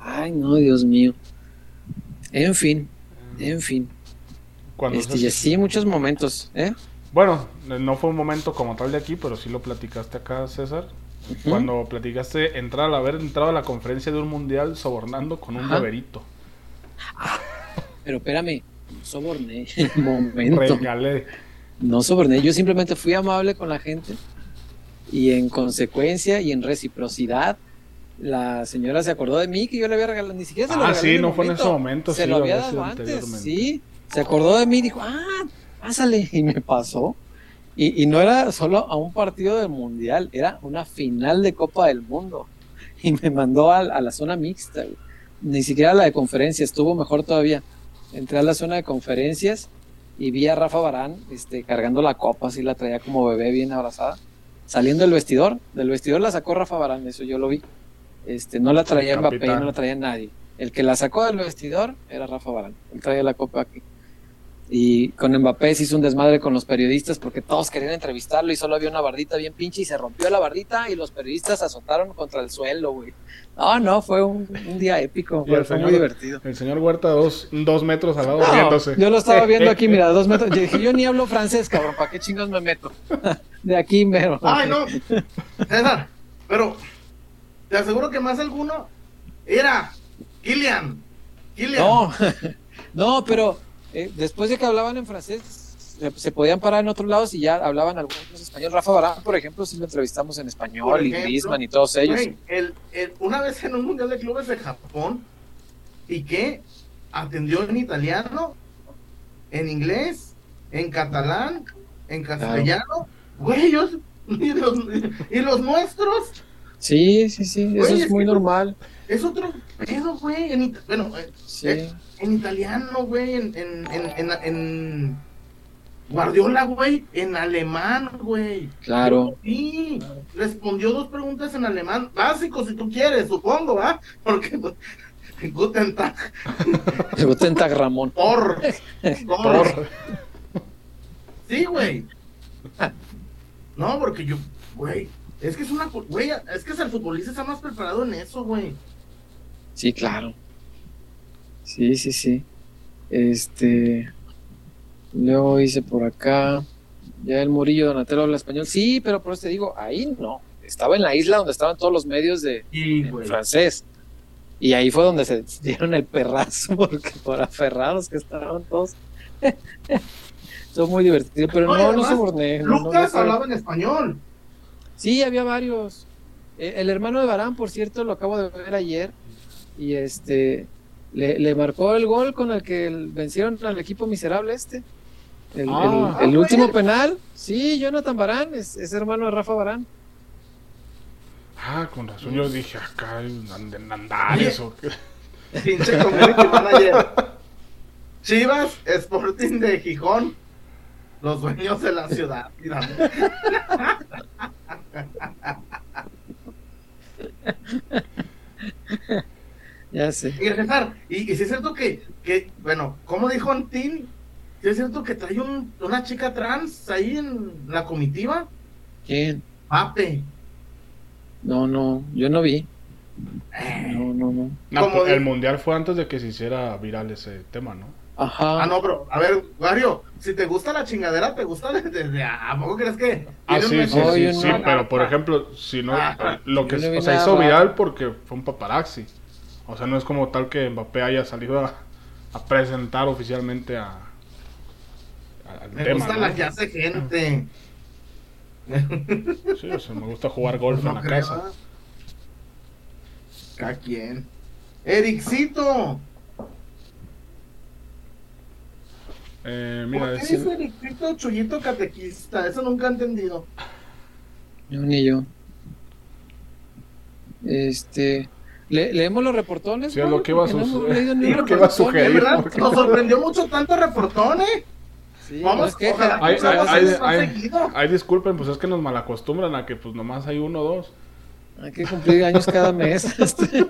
[SPEAKER 2] Ay, no, Dios mío. En fin, en fin.
[SPEAKER 3] cuando
[SPEAKER 2] Este,
[SPEAKER 3] se-
[SPEAKER 2] sí, muchos momentos, ¿eh?
[SPEAKER 3] Bueno, no fue un momento como tal de aquí, pero sí lo platicaste acá, César. Cuando platicaste entrar al haber entrado a la conferencia de un mundial sobornando con un
[SPEAKER 2] Ajá.
[SPEAKER 3] llaverito.
[SPEAKER 2] Pero espérame, soborné. Momento.
[SPEAKER 3] Regalé.
[SPEAKER 2] No soborné. Yo simplemente fui amable con la gente. Y en consecuencia y en reciprocidad, la señora se acordó de mí que yo le había regalado, ni siquiera se lo
[SPEAKER 3] Ah, sí,
[SPEAKER 2] el
[SPEAKER 3] no fue en ese momento,
[SPEAKER 2] se
[SPEAKER 3] sí,
[SPEAKER 2] lo había dado antes,
[SPEAKER 3] anteriormente.
[SPEAKER 2] sí, se acordó de mí y dijo, ah, pásale, y me pasó. Y, y no era solo a un partido del Mundial, era una final de Copa del Mundo. Y me mandó a, a la zona mixta, güey. ni siquiera la de conferencias, estuvo mejor todavía. Entré a la zona de conferencias y vi a Rafa Barán este, cargando la copa, así la traía como bebé bien abrazada. Saliendo del vestidor, del vestidor la sacó Rafa Barán, eso yo lo vi. Este, no la traía Mbappé, no la traía nadie. El que la sacó del vestidor era Rafa Barán. Él traía la copa aquí. Y con Mbappé se hizo un desmadre con los periodistas porque todos querían entrevistarlo y solo había una bardita bien pinche y se rompió la bardita y los periodistas azotaron contra el suelo, güey. No, no, fue un, un día épico, fue,
[SPEAKER 3] el
[SPEAKER 2] fue
[SPEAKER 3] señor-
[SPEAKER 2] muy divertido.
[SPEAKER 3] El señor Huerta, dos, dos metros al lado,
[SPEAKER 2] No,
[SPEAKER 3] riéndose.
[SPEAKER 2] yo lo estaba viendo aquí, mira, dos metros. Yo dije, yo ni hablo francés, cabrón, ¿para qué chingados me meto? De aquí mero.
[SPEAKER 1] Ay, no. César, pero te aseguro que más alguno era Kylian. Kylian.
[SPEAKER 2] No, no, pero eh, después de que hablaban en francés, se, se podían parar en otros lados y ya hablaban algunos español. Rafa Barán, por ejemplo, sí lo entrevistamos en español, y Griezmann y todos ellos.
[SPEAKER 1] Güey, el- el- una vez en un mundial de clubes de Japón, ¿y qué? Atendió en italiano, en inglés, en catalán, en castellano. Güey, yo- y, los, y los nuestros,
[SPEAKER 2] Sí, sí, sí, eso es muy normal.
[SPEAKER 1] es otro pedo, güey. En, bueno, eh,
[SPEAKER 2] Sí.
[SPEAKER 1] eh, en italiano, güey, en, en, en, en, en Guardiola, güey, en alemán, güey.
[SPEAKER 2] Claro.
[SPEAKER 1] Sí, respondió dos preguntas en alemán, básico si tú quieres, supongo, ¿va? Porque pues, Guten Tag,
[SPEAKER 2] Guten Tag, Ramón.
[SPEAKER 1] por, por.
[SPEAKER 3] Por-
[SPEAKER 1] Sí, güey. No, porque yo, güey, es que es una, güey, es que el futbolista está más preparado en eso, güey.
[SPEAKER 2] Sí, claro. Sí, sí, sí. Este. Luego hice por acá. Ya el Murillo Donatello habla español. Sí, pero por eso te digo, ahí no. Estaba en la isla donde estaban todos los medios de
[SPEAKER 1] Sí,
[SPEAKER 2] francés. Y ahí fue donde se dieron el perrazo, porque por aferrados que estaban todos. Son muy divertidos, pero no, no
[SPEAKER 1] además,
[SPEAKER 2] se no, no
[SPEAKER 1] Lucas hablaba en español.
[SPEAKER 2] Sí, había varios. Eh, el hermano de Barán, por cierto, lo acabo de ver ayer. Y este le, le marcó el gol con el que vencieron al equipo miserable este. El,
[SPEAKER 3] Ah.
[SPEAKER 2] el- el
[SPEAKER 1] Ah,
[SPEAKER 2] último penal. Sí, Jonathan Barán, es, es hermano de Rafa Barán.
[SPEAKER 3] Ah, con razón yo dije acá en And- en Andares o qué.
[SPEAKER 1] Pinche community manager. Chivas, Sporting de Gijón, los dueños de la ciudad.
[SPEAKER 2] Ya sé.
[SPEAKER 1] Y César, y, y si es cierto que, que, bueno, como dijo Antín, si es cierto que trae un- una chica trans ahí en la comitiva,
[SPEAKER 2] ¿Quién?
[SPEAKER 1] Pape.
[SPEAKER 2] No, no, yo no vi. No, no, no.
[SPEAKER 3] No, el mundial fue antes de que se hiciera viral ese tema, ¿no?
[SPEAKER 2] Ajá.
[SPEAKER 1] Ah, no, pero, a ver, Wario, si te gusta la chingadera, ¿te gusta desde, ¿a poco crees que?
[SPEAKER 3] Ah, sí, sí, sí, sí,
[SPEAKER 2] no.
[SPEAKER 3] pero por ejemplo, si no,
[SPEAKER 1] Ah,
[SPEAKER 3] lo que o sea,
[SPEAKER 2] nada
[SPEAKER 3] hizo viral porque fue un paparazzi. O sea, no es como tal que Mbappé haya salido a, a presentar oficialmente a, a- al
[SPEAKER 1] Me
[SPEAKER 3] tema.
[SPEAKER 1] gusta
[SPEAKER 3] ¿no?
[SPEAKER 1] la que hace gente.
[SPEAKER 3] Sí, o sea, me gusta jugar golf
[SPEAKER 1] No
[SPEAKER 3] en la
[SPEAKER 1] creo,
[SPEAKER 3] casa.
[SPEAKER 1] Cada quien. Ericito.
[SPEAKER 3] Eh, mira,
[SPEAKER 1] ¿Por qué dice Ericito Chuyito Catequista? Eso nunca he entendido.
[SPEAKER 2] Yo ni yo. Este. ¿Le- ¿Leemos los reportones?
[SPEAKER 3] Sí, lo que iba a
[SPEAKER 2] Porque no
[SPEAKER 3] suceder.
[SPEAKER 2] hemos leído ni
[SPEAKER 3] Es
[SPEAKER 2] un
[SPEAKER 3] lo que iba a
[SPEAKER 2] reportón.
[SPEAKER 3] sugerir. Porque-
[SPEAKER 1] nos sorprendió mucho tanto reportón, ¿eh?
[SPEAKER 2] Sí,
[SPEAKER 1] Vamos,
[SPEAKER 2] no
[SPEAKER 1] ojalá
[SPEAKER 3] Ay,
[SPEAKER 1] que se haga
[SPEAKER 3] ay,
[SPEAKER 1] más
[SPEAKER 3] ay,
[SPEAKER 1] seguido.
[SPEAKER 3] Ay, disculpen, pues es que nos malacostumbran a que pues nomás hay uno o dos.
[SPEAKER 2] Hay que cumplir años cada mes. Este,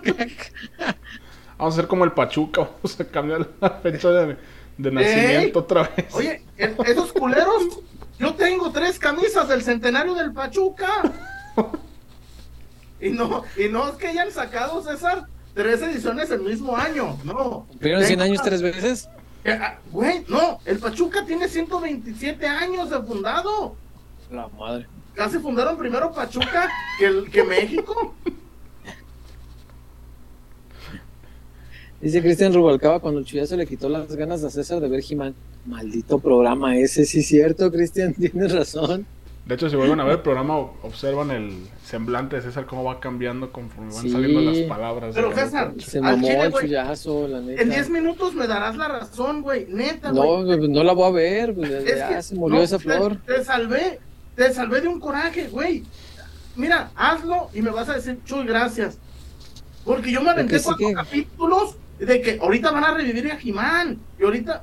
[SPEAKER 3] Vamos a hacer como el Pachuca, vamos a cambiar la fecha de, de nacimiento otra vez.
[SPEAKER 1] Oye, e- esos culeros, yo tengo tres camisas del centenario del Pachuca. Y no, y no es que hayan sacado, César, tres ediciones el mismo año. No.
[SPEAKER 2] ¿Cumplieron 100
[SPEAKER 1] Tengo-
[SPEAKER 2] años tres veces?
[SPEAKER 1] Eh, ah, Güey, no, el Pachuca tiene 127 años de fundado.
[SPEAKER 2] La madre.
[SPEAKER 1] Casi fundaron primero Pachuca que, el, que México.
[SPEAKER 2] Dice Cristian Rubalcaba cuando el chullazo le quitó las ganas a César de ver He-Man. Maldito programa ese, sí es cierto, Cristian, tienes razón.
[SPEAKER 3] De hecho, si vuelven a ver el programa, observan el semblante de César, cómo va cambiando conforme van
[SPEAKER 2] Sí.
[SPEAKER 3] saliendo las palabras.
[SPEAKER 1] Pero César,
[SPEAKER 2] Se
[SPEAKER 1] Al
[SPEAKER 2] mamó
[SPEAKER 1] chile,
[SPEAKER 2] el chullazo, la neta.
[SPEAKER 1] En 10 minutos me darás la razón, güey. Neta, güey.
[SPEAKER 2] No, güey, no la voy a ver, güey,
[SPEAKER 1] Es
[SPEAKER 2] ya
[SPEAKER 1] que-
[SPEAKER 2] se murió
[SPEAKER 1] no,
[SPEAKER 2] esa
[SPEAKER 1] te-
[SPEAKER 2] flor.
[SPEAKER 1] Te, salvé, te salvé de un coraje, güey. Mira, hazlo y me vas a decir, Chuy, gracias. Porque yo me aventé cuatro
[SPEAKER 2] que-
[SPEAKER 1] capítulos de que ahorita van a revivir a Jimán. Y ahorita,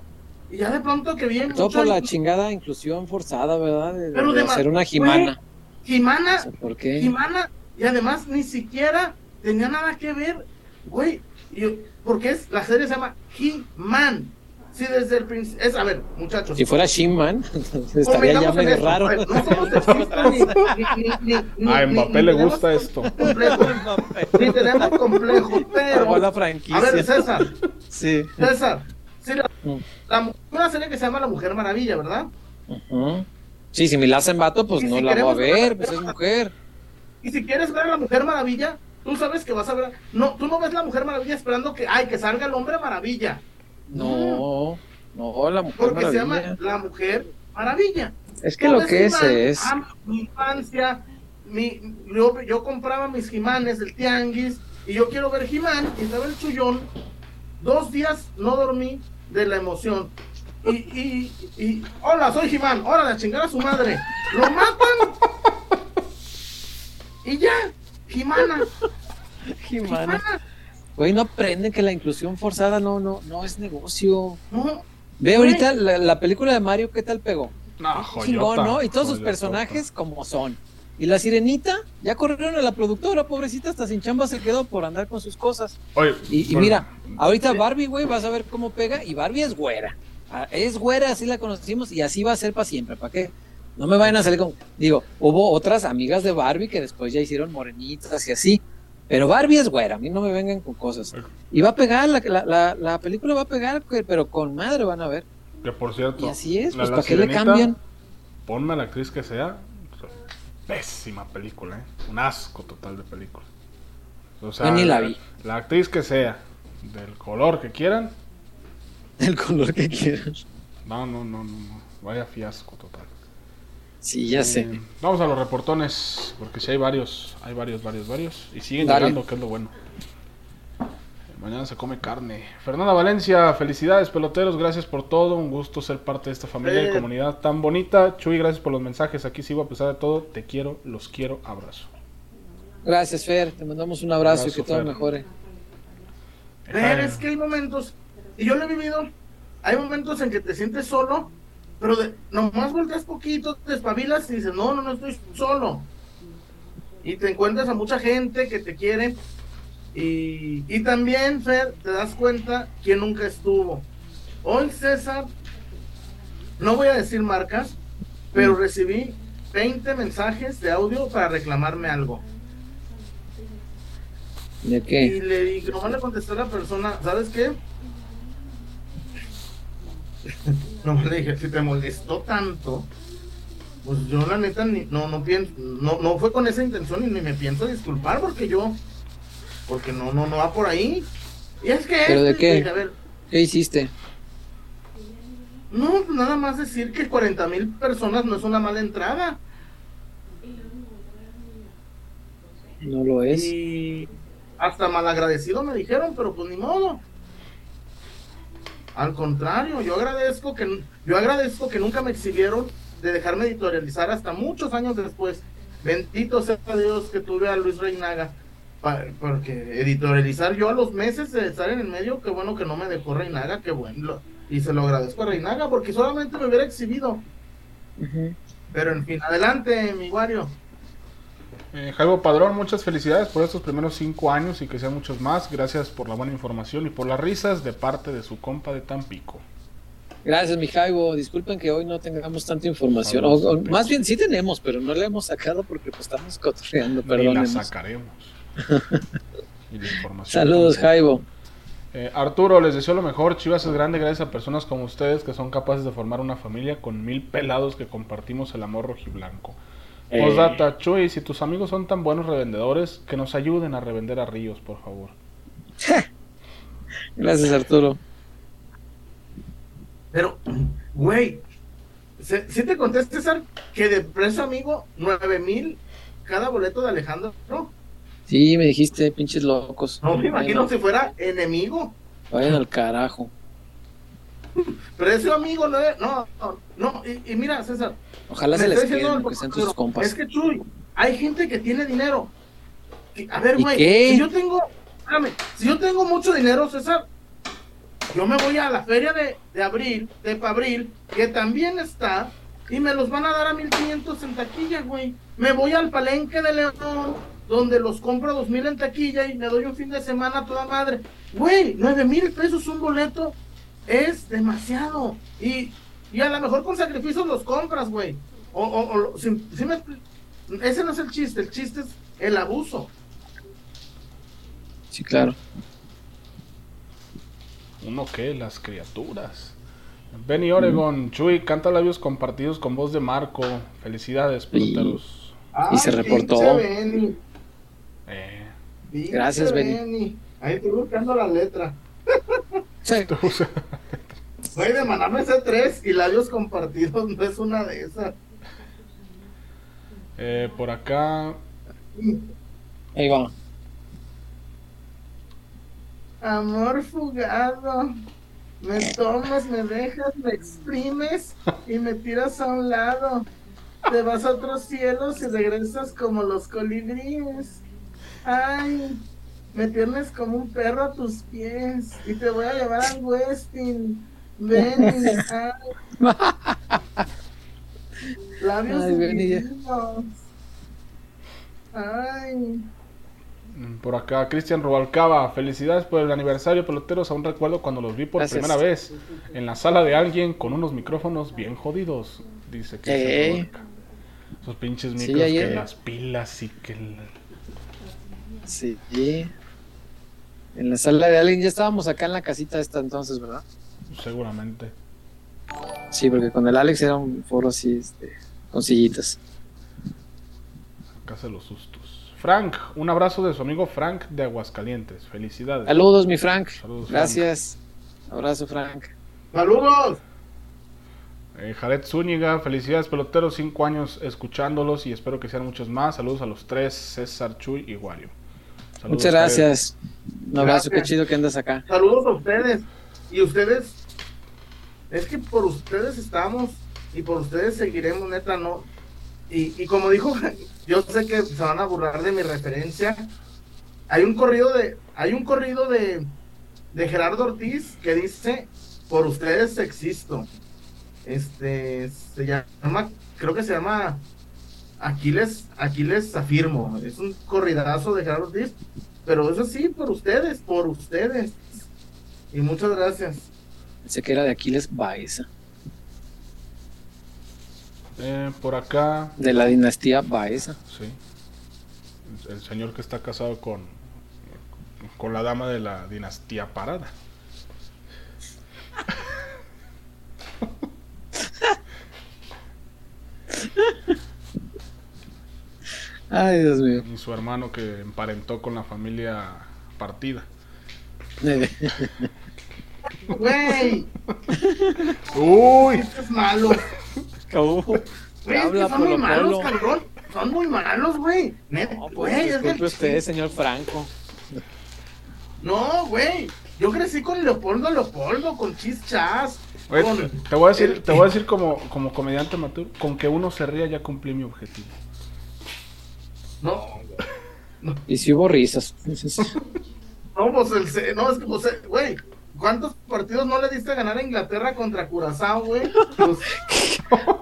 [SPEAKER 1] y ya de pronto que viene
[SPEAKER 2] Todo por la chingada inclusión forzada, ¿verdad? De,
[SPEAKER 1] Pero
[SPEAKER 2] de hacer una
[SPEAKER 1] güey,
[SPEAKER 2] jimana.
[SPEAKER 1] Jimana,
[SPEAKER 2] No sé ¿Por qué?
[SPEAKER 1] Jimana, y además ni siquiera tenía nada que ver, güey. y- Porque es, la serie se llama He-Man. Sí, desde el principio. Es, a ver, muchachos.
[SPEAKER 2] Si fuera Shimman, estaría ya medio
[SPEAKER 1] esto,
[SPEAKER 2] raro.
[SPEAKER 1] ver, No somos ni, ni, ni, ni-
[SPEAKER 3] A
[SPEAKER 1] ni-
[SPEAKER 3] Mbappé le gusta esto.
[SPEAKER 1] complejo, ni tenemos complejo, pero. A ver, César,
[SPEAKER 2] Sí.
[SPEAKER 1] César. Sí, la,
[SPEAKER 2] Mm.
[SPEAKER 1] la una serie que se llama La Mujer Maravilla, ¿verdad?
[SPEAKER 2] Ujú. Sí, si me la hacen vato, pues
[SPEAKER 1] Y
[SPEAKER 2] no
[SPEAKER 1] si
[SPEAKER 2] la voy a ver, pues es mujer.
[SPEAKER 1] Y si quieres ver a La Mujer Maravilla, tú sabes que vas a ver. No, tú no ves La Mujer Maravilla esperando que, ay, que salga el Hombre Maravilla.
[SPEAKER 2] No, no, la mujer
[SPEAKER 1] Porque se llama
[SPEAKER 2] maravilla.
[SPEAKER 1] La Mujer Maravilla.
[SPEAKER 2] Es que lo que es es.
[SPEAKER 1] ah, mi infancia, mi, yo, yo compraba mis Jimanes del Tianguis y yo quiero ver Jimán y estaba el chullón. Dos días no dormí de la emoción. Y, y, y hola, soy Jimán, órale, a chingar a su madre. Lo matan. Y ya, Jimana.
[SPEAKER 2] Jimana. Güey, no aprenden que la inclusión forzada no, no, no es negocio.
[SPEAKER 1] No,
[SPEAKER 2] Ve ahorita la, la película de Mario, ¿qué tal pegó?
[SPEAKER 3] No, joyota,
[SPEAKER 2] Chingón, ¿no? Y todos sus personajes como son. Y la sirenita, ya corrieron a la productora, pobrecita, hasta sin chamba se quedó por andar con sus cosas.
[SPEAKER 3] Oye,
[SPEAKER 2] Y, y
[SPEAKER 3] bueno,
[SPEAKER 2] mira, ahorita Barbie, güey, vas a ver cómo pega. Y Barbie es güera. Ah, Es güera, así la conocimos y así va a ser para siempre. ¿Para qué? No me vayan a salir con. Digo, hubo otras amigas de Barbie que después ya hicieron morenitas y así. Pero Barbie es güera, a mí no me vengan con cosas. Y va a pegar, la, la, la, la película va a pegar, pero con madre van a ver.
[SPEAKER 3] que por cierto,
[SPEAKER 2] Y así es, pues ¿para qué le cambian?
[SPEAKER 3] Ponme a la actriz que sea. Pésima película, ¿eh? Un asco total de película. O sea,
[SPEAKER 2] Yo ni la vi.
[SPEAKER 3] La actriz que sea, del color que quieran,
[SPEAKER 2] El color que quieran.
[SPEAKER 3] no, no, no, no, no. Vaya fiasco total.
[SPEAKER 2] Sí, ya sé.
[SPEAKER 3] Eh, vamos a los reportones, porque si hay varios, hay varios, varios, varios. Y siguen
[SPEAKER 2] Dale.
[SPEAKER 3] llegando, que es lo bueno. Mañana se come carne. Fernanda Valencia, felicidades peloteros, gracias por todo. Un gusto ser parte de esta familia y comunidad tan bonita. Chuy, gracias por los mensajes. Aquí sigo a pesar de todo. Te quiero, los quiero. Abrazo.
[SPEAKER 2] Gracias, Fer. Te mandamos un abrazo, y
[SPEAKER 3] Abrazo,
[SPEAKER 2] que todo
[SPEAKER 3] Fer.
[SPEAKER 2] mejore.
[SPEAKER 1] Pero es que hay momentos, y yo lo he vivido, hay momentos en que te sientes solo, pero de, nomás volteas poquito, te espabilas y dices, no, no, no estoy solo. Y te encuentras a mucha gente que te quiere. Y, y también, Fer, te das cuenta quién nunca estuvo. Hoy, César, no voy a decir marcas, pero recibí 20 mensajes de audio para reclamarme algo.
[SPEAKER 2] ¿De
[SPEAKER 1] Y
[SPEAKER 2] qué?
[SPEAKER 1] le dije, nomás le contesté a la persona, ¿sabes qué? nomás le dije, si te molestó tanto, pues yo la neta ni- no, no pienso, no, no fue con esa intención y ni me pienso disculpar porque yo, porque no, no, no va por ahí. Y es que,
[SPEAKER 2] ¿Pero de
[SPEAKER 1] le
[SPEAKER 2] qué?
[SPEAKER 1] dije, a ver,
[SPEAKER 2] ¿Qué hiciste?
[SPEAKER 1] no, pues nada más decir que 40 mil personas no es una mala entrada.
[SPEAKER 2] No lo es.
[SPEAKER 1] Y hasta malagradecido me dijeron, pero pues ni modo. Al contrario, yo agradezco que yo agradezco que nunca me exhibieron de dejarme editorializar hasta muchos años después. Bendito sea Dios que tuve a Luis Reinaga. Porque editorializar yo a los meses de estar en el medio, qué bueno que no me dejó Reinaga, qué bueno. Y se lo agradezco a Reinaga porque solamente me hubiera exhibido. Pero en fin, adelante, mi Wario.
[SPEAKER 3] Eh, Jaibo Padrón, muchas felicidades por estos primeros cinco años y que sean muchos más. Gracias por la buena información y por las risas de parte de su compa de Tampico.
[SPEAKER 2] Gracias, mi Jaibo. Disculpen que hoy no tengamos tanta información. O- más bien sí tenemos, pero no la hemos sacado porque pues estamos cotorreando.
[SPEAKER 3] Y la
[SPEAKER 2] Perdón.
[SPEAKER 3] sacaremos. Y la información
[SPEAKER 2] Saludos. Jaibo.
[SPEAKER 3] Eh, Arturo, les deseo lo mejor. Chivas es grande gracias a personas como ustedes que son capaces de formar una familia con mil pelados que compartimos el amor rojiblanco.
[SPEAKER 2] Eh.
[SPEAKER 3] Chuy, si tus amigos son tan buenos revendedores, que nos ayuden a revender a Ríos, por favor.
[SPEAKER 2] Gracias, Arturo.
[SPEAKER 1] Pero, güey, ¿sí, sí te conté, César? que de precio amigo, nueve mil cada boleto de Alejandro. No,
[SPEAKER 2] Sí, me dijiste, pinches locos.
[SPEAKER 1] no me imagino si fuera enemigo.
[SPEAKER 2] Vayan al carajo.
[SPEAKER 1] Precio amigo, no, no, no, no. Y, y mira, César,
[SPEAKER 2] Ojalá se les queden,
[SPEAKER 1] el
[SPEAKER 2] aunque sean tus compas.
[SPEAKER 1] Es que Chuy, hay gente que tiene dinero. A ver,
[SPEAKER 2] ¿Y
[SPEAKER 1] güey,
[SPEAKER 2] qué?
[SPEAKER 1] si yo tengo, espérame, si yo tengo mucho dinero, César, yo me voy a la feria de, de abril, de Pabril, que también está, y me los van a dar a 1500 en taquilla, güey. Me voy al palenque de León, donde los compro a 2000 en taquilla y me doy un fin de semana a toda madre. Güey, 9 mil pesos un boleto es demasiado. Y, y a lo mejor con sacrificios los compras, güey. O, o, o si- si me ese no es el chiste, el chiste es el abuso.
[SPEAKER 2] Sí, claro.
[SPEAKER 3] Uno que las criaturas. Benny Oregon, Chuy, canta labios compartidos con voz de Marco. Felicidades, peloteros.
[SPEAKER 2] Y se reportó.
[SPEAKER 3] Eh,
[SPEAKER 2] Gracias, Benny.
[SPEAKER 1] Ahí estoy buscando la letra.
[SPEAKER 2] Sí.
[SPEAKER 1] Güey, de mandarme ese tres y labios compartidos no es una de esas.
[SPEAKER 3] eh, por acá,
[SPEAKER 2] Ahí va.
[SPEAKER 1] Amor fugado. Me tomas, me dejas, me exprimes y me tiras a un lado. Te vas a otros cielos y regresas como los colibríes. Ay, me tienes como un perro a tus pies y te voy a llevar al Westin. Ven, ay. Labios
[SPEAKER 2] Ay,
[SPEAKER 1] divinos. Ay.
[SPEAKER 3] por acá, Cristian Rubalcaba. Felicidades por el aniversario, peloteros. Aún recuerdo cuando los vi por
[SPEAKER 2] Gracias.
[SPEAKER 3] primera vez en la sala de alguien con unos micrófonos bien jodidos. Dice Cristian
[SPEAKER 2] Eh.
[SPEAKER 3] Rubalcaba. Esos pinches micros que las pilas y que el-
[SPEAKER 2] Sí. En la sala de alguien, ya estábamos acá en la casita esta entonces, ¿verdad?
[SPEAKER 3] seguramente.
[SPEAKER 2] Sí, porque con el Alex era un foro así, este, con sillitas.
[SPEAKER 3] Casa de los sustos. Frank, un abrazo de su amigo Frank de Aguascalientes. Felicidades.
[SPEAKER 2] Saludos, mi Frank.
[SPEAKER 3] Saludos, Frank.
[SPEAKER 2] Gracias. Abrazo, Frank.
[SPEAKER 1] ¡Saludos!
[SPEAKER 3] Eh, Jared Zúñiga, felicidades peloteros, cinco años escuchándolos y espero que sean muchos más. Saludos a los tres, César, Chuy y Wario. Saludos,
[SPEAKER 2] Muchas gracias. Un abrazo, qué chido que andas acá.
[SPEAKER 1] Saludos a ustedes. Y ustedes, es que por ustedes estamos y por ustedes seguiremos, neta, no. Y, y como dijo, yo sé que se van a burlar de mi referencia. Hay un corrido de, hay un corrido de, de Gerardo Ortiz que dice, por ustedes existo. Este, se llama, creo que se llama Aquiles, Aquiles afirmo. Es un corridazo de Gerardo Ortiz. Pero eso sí, por ustedes, por ustedes. Y muchas gracias.
[SPEAKER 2] Sé que era de Aquiles Baeza,
[SPEAKER 3] Eh, por acá,
[SPEAKER 2] de la dinastía Baeza.
[SPEAKER 3] sí. El, el señor que está casado con, con la dama de la dinastía Parada.
[SPEAKER 2] Ay, Dios mío.
[SPEAKER 3] Y su hermano que emparentó con la familia partida.
[SPEAKER 1] Güey,
[SPEAKER 3] Uy,
[SPEAKER 1] esto es malo. Güey, es que son muy malos, cabrón. Son muy malos, güey.
[SPEAKER 2] No, pues
[SPEAKER 1] güey, es que-
[SPEAKER 2] usted, señor Franco.
[SPEAKER 1] No, güey. Yo crecí con Leopoldo Leopoldo, con Chis Chas.
[SPEAKER 3] Oye,
[SPEAKER 1] con
[SPEAKER 3] te, te voy a decir, te voy a decir como, como comediante amateur, con que uno se ría ya cumplí mi objetivo.
[SPEAKER 1] No,
[SPEAKER 2] Y si hubo risas.
[SPEAKER 1] no, pues el, no, es que, pues, eh, güey. ¿Cuántos partidos no le diste a ganar a Inglaterra contra Curazao, güey? Pues,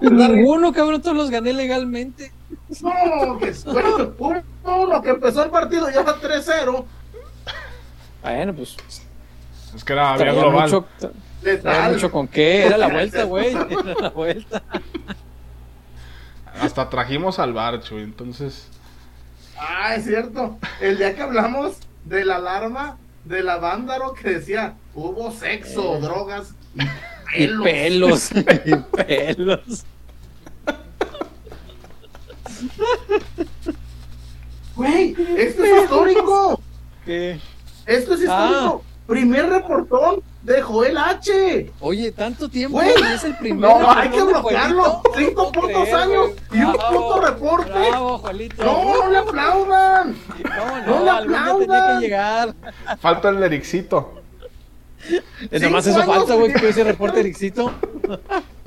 [SPEAKER 2] Ninguno, cabrón, todos los gané legalmente.
[SPEAKER 1] no, que bueno, uno que empezó el partido ya 3-0.
[SPEAKER 2] Bueno, pues.
[SPEAKER 3] Es que era, había global.
[SPEAKER 2] mucho, traía mucho con qué. Era la vuelta, güey. Era la vuelta.
[SPEAKER 3] Hasta trajimos al Barcho, entonces.
[SPEAKER 1] Ah, es cierto. El día que hablamos de la alarma de la vándaro que decía hubo sexo, drogas y
[SPEAKER 2] Y
[SPEAKER 1] pelos.
[SPEAKER 2] pelos. Y pelos.
[SPEAKER 1] Güey, esto es histórico.
[SPEAKER 2] ¿Qué?
[SPEAKER 1] Esto es histórico. Primer reportón de Joel H.
[SPEAKER 2] Oye, tanto tiempo,
[SPEAKER 1] Güey,
[SPEAKER 2] es el primer.
[SPEAKER 1] No, hay que bloquearlo.
[SPEAKER 2] Juelito.
[SPEAKER 1] Cinco
[SPEAKER 2] No
[SPEAKER 1] putos
[SPEAKER 2] creer,
[SPEAKER 1] años
[SPEAKER 2] güey.
[SPEAKER 1] y un
[SPEAKER 2] Bravo,
[SPEAKER 1] puto reporte.
[SPEAKER 2] Bravo, Juelito.
[SPEAKER 1] No, no le aplaudan.
[SPEAKER 2] ¿Cómo
[SPEAKER 1] no
[SPEAKER 2] no?
[SPEAKER 1] le
[SPEAKER 2] tenía
[SPEAKER 1] aplaudan.
[SPEAKER 2] que llegar.
[SPEAKER 3] Falta el Ericito.
[SPEAKER 2] Es nomás
[SPEAKER 1] Cinco
[SPEAKER 2] eso falta, güey, que ese reporte Ericito.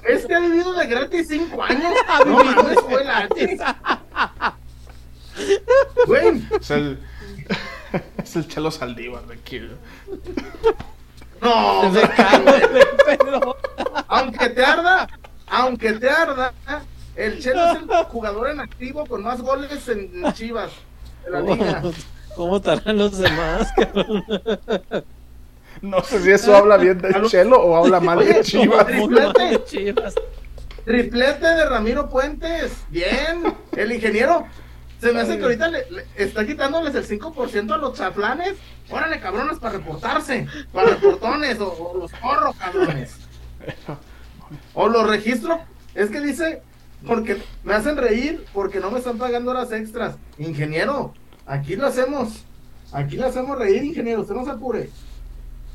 [SPEAKER 1] Este ha vivido de gratis cinco años.
[SPEAKER 2] Ha
[SPEAKER 1] No
[SPEAKER 2] vivido
[SPEAKER 1] mames, Joel H. Güey,
[SPEAKER 3] Es el. es el Chelo Saldívar de aquí.
[SPEAKER 1] No,
[SPEAKER 2] Se cago de pedo.
[SPEAKER 1] aunque te arda, aunque te arda, el Chelo es el jugador en activo con más goles en Chivas de la liga.
[SPEAKER 2] ¿Cómo estarán los demás, cabrón?
[SPEAKER 3] No sé si eso habla bien de Chelo o habla mal de
[SPEAKER 1] Oye,
[SPEAKER 3] Chivas.
[SPEAKER 1] Triplete.
[SPEAKER 2] Muy mal de Chivas.
[SPEAKER 1] Triplete de Ramiro Puentes. Bien. El ingeniero. Se me hace que ahorita le, le está quitándoles el 5% a los chaflanes. Órale, cabrones, para reportarse. Para reportones o, o los corro, cabrones. O los registro. Es que dice, porque me hacen reír porque no me están pagando horas extras. Ingeniero, aquí lo hacemos. Aquí lo hacemos reír, ingeniero. Usted no se apure.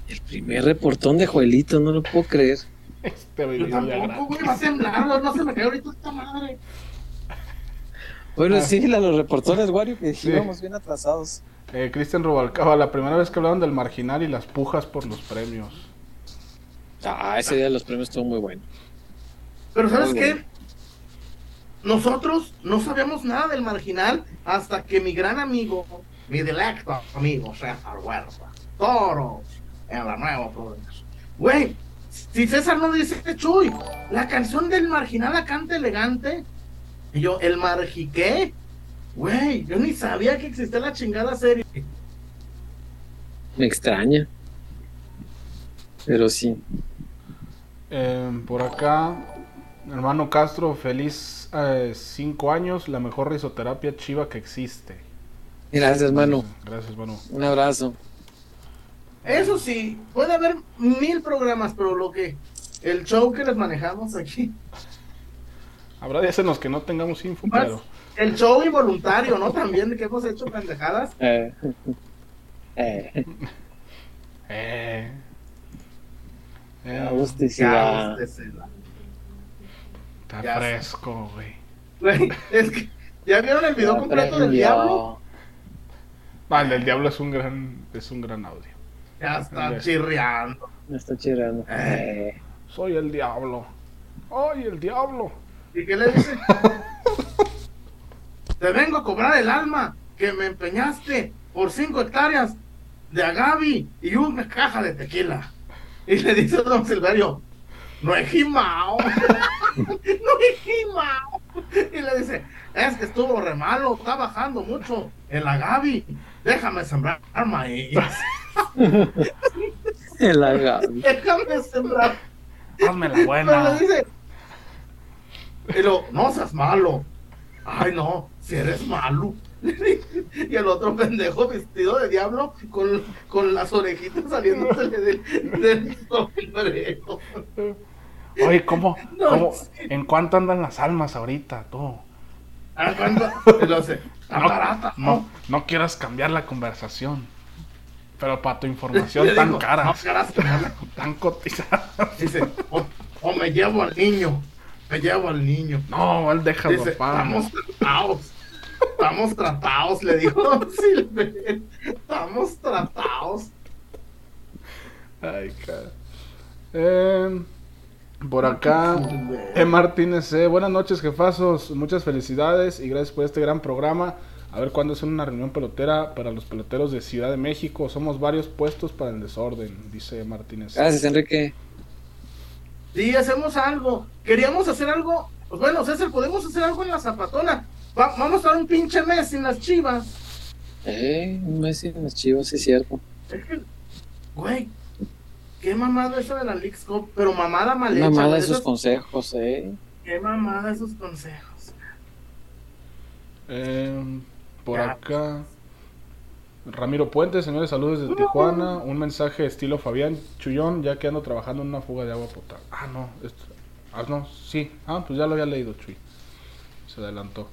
[SPEAKER 2] El primer reportón de Joelito, no lo puedo creer.
[SPEAKER 3] Este ya
[SPEAKER 1] tampoco, güey, va a no se me cae ahorita esta madre.
[SPEAKER 2] Bueno,
[SPEAKER 3] Ah.
[SPEAKER 2] sí, la- los reportones, Wario, que
[SPEAKER 3] Sí.
[SPEAKER 2] íbamos bien atrasados.
[SPEAKER 3] Eh, Cristian Rubalcaba, la primera vez que hablaron del marginal y las pujas por los premios.
[SPEAKER 2] Ah, ese día de los premios estuvo muy bueno.
[SPEAKER 1] Pero ¿sabes
[SPEAKER 2] Muy
[SPEAKER 1] qué?
[SPEAKER 2] bueno.
[SPEAKER 1] Nosotros no sabíamos nada del marginal hasta que mi gran amigo, mi delecto amigo César Huerta, toros en la nueva provincia. Güey, si César no dice Chuy, la canción del marginal la canta elegante. Y yo, ¿el margi qué? Güey, yo ni sabía que existía la chingada serie.
[SPEAKER 2] Me extraña. Pero sí.
[SPEAKER 3] Eh, por acá, hermano Castro, feliz eh, cinco años, la mejor risoterapia chiva que existe.
[SPEAKER 2] Gracias, mano.
[SPEAKER 3] Gracias, mano.
[SPEAKER 2] Un abrazo.
[SPEAKER 1] Eso sí, puede haber mil programas, pero lo que, el show que les manejamos aquí,
[SPEAKER 3] Habrá días en los que no tengamos info,
[SPEAKER 1] Más-
[SPEAKER 3] pero
[SPEAKER 1] el show involuntario, ¿no? También que hemos hecho pendejadas.
[SPEAKER 2] Eh. Eh.
[SPEAKER 3] eh, eh,
[SPEAKER 2] Agusticidad.
[SPEAKER 1] Ya,
[SPEAKER 3] está
[SPEAKER 1] ya
[SPEAKER 3] fresco, güey.
[SPEAKER 1] Güey, es que, ¿ya vieron el video
[SPEAKER 2] Ya
[SPEAKER 1] completo del diablo?
[SPEAKER 3] Vale, el diablo es un gran, es un gran audio.
[SPEAKER 1] Ya está
[SPEAKER 3] Ya.
[SPEAKER 1] chirriando.
[SPEAKER 2] Me está chirando. Eh.
[SPEAKER 3] Soy el diablo. ¡Ay, el diablo!
[SPEAKER 1] ¿Y qué le dice? Te vengo a cobrar el alma que me empeñaste por cinco hectáreas de agave y una caja de tequila. Y le dice don Silverio, no es jimao, no es jimao. Y le dice, es que estuvo re malo, está bajando mucho el agave, déjame sembrar maíz,
[SPEAKER 2] El agave.
[SPEAKER 1] déjame sembrar
[SPEAKER 3] Hazme la
[SPEAKER 1] Pero
[SPEAKER 3] buena.
[SPEAKER 1] le dice. Y lo, no seas malo. Ay, no, si eres malo. Y el otro pendejo vestido de diablo con, con las orejitas saliéndose del, del sombrero.
[SPEAKER 3] Oye, ¿cómo,
[SPEAKER 1] No,
[SPEAKER 3] cómo,
[SPEAKER 1] sí.
[SPEAKER 3] ¿en cuánto andan las almas ahorita, tú?
[SPEAKER 1] Ah, y lo hace, "Tan barata,
[SPEAKER 3] no,
[SPEAKER 1] ¿no?".
[SPEAKER 3] no quieras cambiar la conversación. Pero para tu información tan
[SPEAKER 1] digo,
[SPEAKER 3] cara,
[SPEAKER 1] "No quieras cambiarla".
[SPEAKER 3] tan cotizada.
[SPEAKER 1] Dice, o, o me llevo al niño, me llevo al niño.
[SPEAKER 3] No, él déjalo,
[SPEAKER 1] Dice, estamos tratados. Estamos tratados, le dijo Silver. Estamos tratados.
[SPEAKER 3] Ay, cara. Eh, por acá, E. Martínez C. Buenas noches, jefazos. Muchas felicidades y gracias por este gran programa. A ver cuándo es una reunión pelotera para los peloteros de Ciudad de México. Somos varios puestos para el desorden, dice Martínez. C.
[SPEAKER 2] Gracias, Enrique.
[SPEAKER 1] Sí, hacemos algo. Queríamos hacer algo. Pues bueno, César, podemos hacer algo en la zapatona. Va- vamos a estar un pinche mes sin las chivas.
[SPEAKER 2] Eh, un mes sin los chivos, sí es cierto.
[SPEAKER 1] Es que, güey, qué mamada eso de la Leagues Cup, pero mamada mal hecha.
[SPEAKER 2] Mamada de sus
[SPEAKER 1] esas-
[SPEAKER 2] consejos, eh.
[SPEAKER 1] Qué mamada esos consejos.
[SPEAKER 3] Eh, por
[SPEAKER 1] Ya.
[SPEAKER 3] acá, Ramiro Puente, señores, saludos desde Tijuana. Un mensaje estilo Fabián Chullón, ya que ando trabajando en una fuga de agua potable. Ah, no, esto, ah, no, sí. Ah, pues ya lo había leído, Chuy. Se adelantó.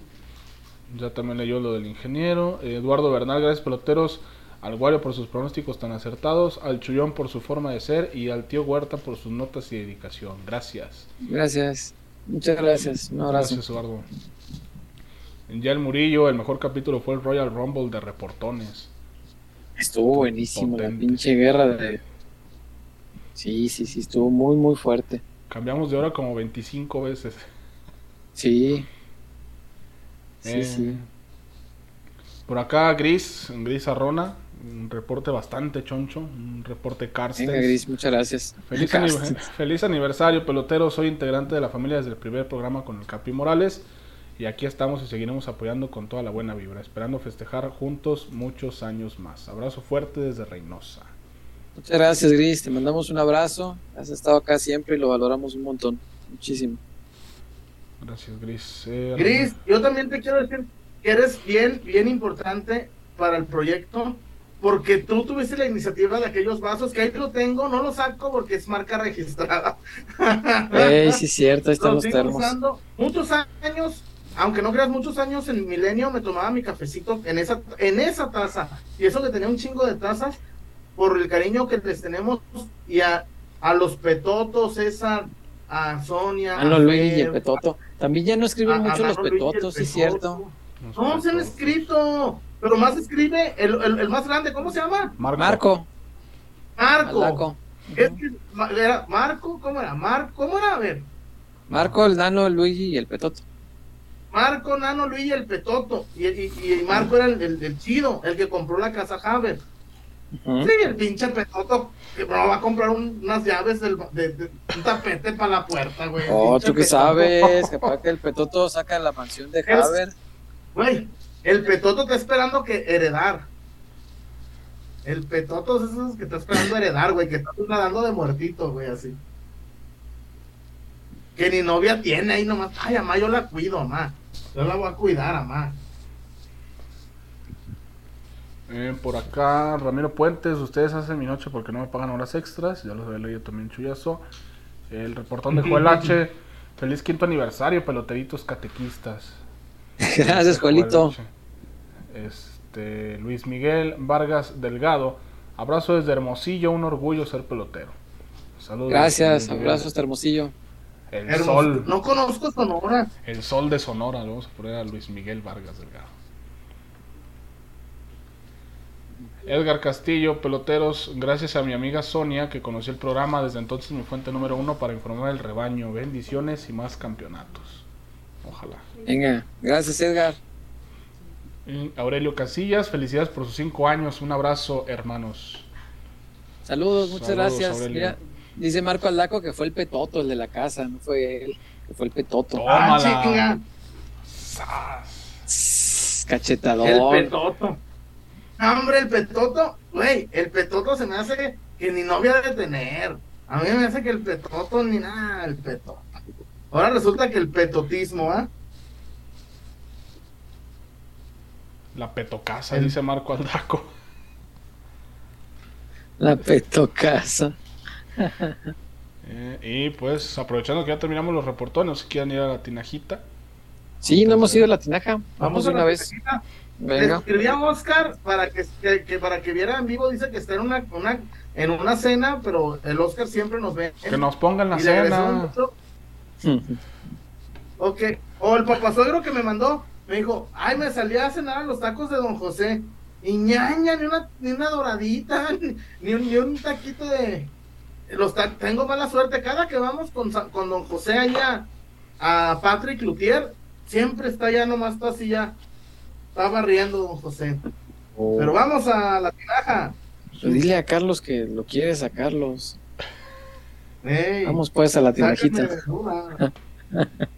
[SPEAKER 3] Ya también leyó lo del ingeniero. Eduardo Bernal, gracias peloteros. al Wario por sus pronósticos tan acertados, al Chullón por su forma de ser y al tío Huerta por sus notas y dedicación. Gracias.
[SPEAKER 2] Gracias. Muchas gracias. Un abrazo.
[SPEAKER 3] Gracias, Eduardo. Ya el Murillo, el mejor capítulo fue el Royal Rumble de reportones.
[SPEAKER 2] Estuvo buenísimo la
[SPEAKER 3] Potente.
[SPEAKER 2] pinche guerra de... Sí, sí, sí, estuvo muy, muy fuerte.
[SPEAKER 3] Cambiamos de hora como 25 veces.
[SPEAKER 2] Sí. Sí,
[SPEAKER 3] Eh,
[SPEAKER 2] sí.
[SPEAKER 3] Por acá, Gris, Gris Arrona, un reporte bastante choncho, un reporte Carstens.
[SPEAKER 2] Venga, Gris, muchas gracias.
[SPEAKER 3] Feliz aniversario, pelotero. Soy integrante de la familia desde el primer programa con el Capi Morales. Y aquí estamos y seguiremos apoyando con toda la buena vibra, esperando festejar juntos muchos años más. Abrazo fuerte desde Reynosa.
[SPEAKER 2] Muchas gracias, Gris. Te mandamos un abrazo. Has estado acá siempre y lo valoramos un montón. Muchísimo.
[SPEAKER 3] Gracias, Gris. Eh,
[SPEAKER 1] Gris, yo también te quiero decir que eres bien, bien importante para el proyecto, porque tú tuviste la iniciativa de aquellos vasos, que ahí lo tengo, no lo saco porque es marca registrada.
[SPEAKER 2] Ey, sí, cierto. Ahí están los termos.
[SPEAKER 1] usando. Muchos años, aunque no creas, muchos años en Milenio me tomaba mi cafecito en esa, en esa taza. Y eso que tenía un chingo de tazas, por el cariño que les tenemos y a, a los petotos, César, a Sonia. A
[SPEAKER 2] Luis y el Petoto. También ya no escriben
[SPEAKER 1] a- a
[SPEAKER 2] mucho los petotos, sí,
[SPEAKER 1] Petoto.
[SPEAKER 2] cierto.
[SPEAKER 1] No, se han escrito, pero más escribe el, el, el más grande, ¿cómo se llama?
[SPEAKER 3] Marco.
[SPEAKER 2] Marco.
[SPEAKER 1] Marco. Que ma- era Marco, ¿cómo era? Marco, ¿cómo era? A ver,
[SPEAKER 2] Marco, el Nano, el Luigi y el Petoto.
[SPEAKER 1] Marco, Nano, Luis y el Petoto. Y, y, y Marco era el, el, el chido, el que compró la casa.
[SPEAKER 2] Ujú.
[SPEAKER 1] Sí, el pinche Petoto que no va a comprar un- unas llaves del, de, de- un tapete para la puerta, güey.
[SPEAKER 2] Oh, tú que
[SPEAKER 1] Petoto.
[SPEAKER 2] sabes, capaz que el Petoto saca la mansión de Haber.
[SPEAKER 1] Güey, el Petoto está esperando que heredar. El Petoto es esos que está esperando heredar, güey, que está nadando de muertito, güey, así. Que ni novia tiene ahí nomás. Ay, mamá, yo la cuido, mamá. Yo la voy a cuidar, mamá.
[SPEAKER 3] Eh, por acá, Ramiro Puentes, ustedes hacen mi noche porque no me pagan horas extras. Ya los había leído también chullazo. El reportón de Joel H. Feliz quinto aniversario, peloteritos catequistas.
[SPEAKER 2] Gracias, Juelito.
[SPEAKER 3] Este, Luis Miguel Vargas Delgado. Abrazo desde Hermosillo, un orgullo ser pelotero. Saludos.
[SPEAKER 2] Gracias,
[SPEAKER 3] Miguel.
[SPEAKER 2] abrazos, Hermosillo.
[SPEAKER 3] El
[SPEAKER 1] Hermoso.
[SPEAKER 3] sol,
[SPEAKER 1] No conozco Sonora.
[SPEAKER 3] el sol de Sonora, le vamos a poner a Luis Miguel Vargas Delgado. Edgar Castillo, peloteros, gracias a mi amiga Sonia que conoció el programa, desde entonces mi fuente número uno para informar al rebaño. Bendiciones y más campeonatos. Ojalá.
[SPEAKER 2] Venga, gracias, Edgar.
[SPEAKER 3] Y Aurelio Casillas, felicidades por sus cinco años. Un abrazo, hermanos.
[SPEAKER 2] Saludos, muchas
[SPEAKER 3] Saludos,
[SPEAKER 2] gracias. Dice Marco Aldaco que fue el Petoto, el de la casa, no fue él, que fue el Petoto.
[SPEAKER 1] Ah,
[SPEAKER 3] Tómala.
[SPEAKER 1] chinga.
[SPEAKER 3] Sas.
[SPEAKER 2] Tss,
[SPEAKER 1] El
[SPEAKER 2] Cachetador.
[SPEAKER 1] Petoto. Ah, Hombre, el Petoto, güey, el Petoto se me hace que ni novia debe tener. A mí me hace que el Petoto ni nada, el Petoto. Ahora resulta que el petotismo, ¿ah?
[SPEAKER 3] La petocasa,
[SPEAKER 1] El-
[SPEAKER 3] dice Marco Aldaco.
[SPEAKER 2] La Petocasa.
[SPEAKER 3] Eh, y pues aprovechando que ya terminamos los reportones, si quieren ir a la tinajita.
[SPEAKER 2] Sí, no hemos ido a la tinaja. Vamos de
[SPEAKER 1] a
[SPEAKER 2] una
[SPEAKER 1] la
[SPEAKER 2] vez. Venga.
[SPEAKER 1] Escribí a Oscar para que, que- que para que viera en vivo, dice que está en una, una- en una cena, pero el Oscar siempre nos ve.
[SPEAKER 3] Que nos pongan la cena.
[SPEAKER 1] Ok. O el papasuegro que me mandó, me dijo, ay, me salí a cenar a los tacos de Don José. Y ñaña, ni una, ni una doradita, ni, ni un, ni un taquito de... Los tengo mala suerte. Cada que vamos con, con Don José allá a Patrick Luthier, siempre está ya nomás está así ya. Está barriendo Don José. Pero vamos a la tinaja.
[SPEAKER 2] Pero dile a Carlos que lo quieres a Carlos. Vamos pues a la
[SPEAKER 1] sáquenme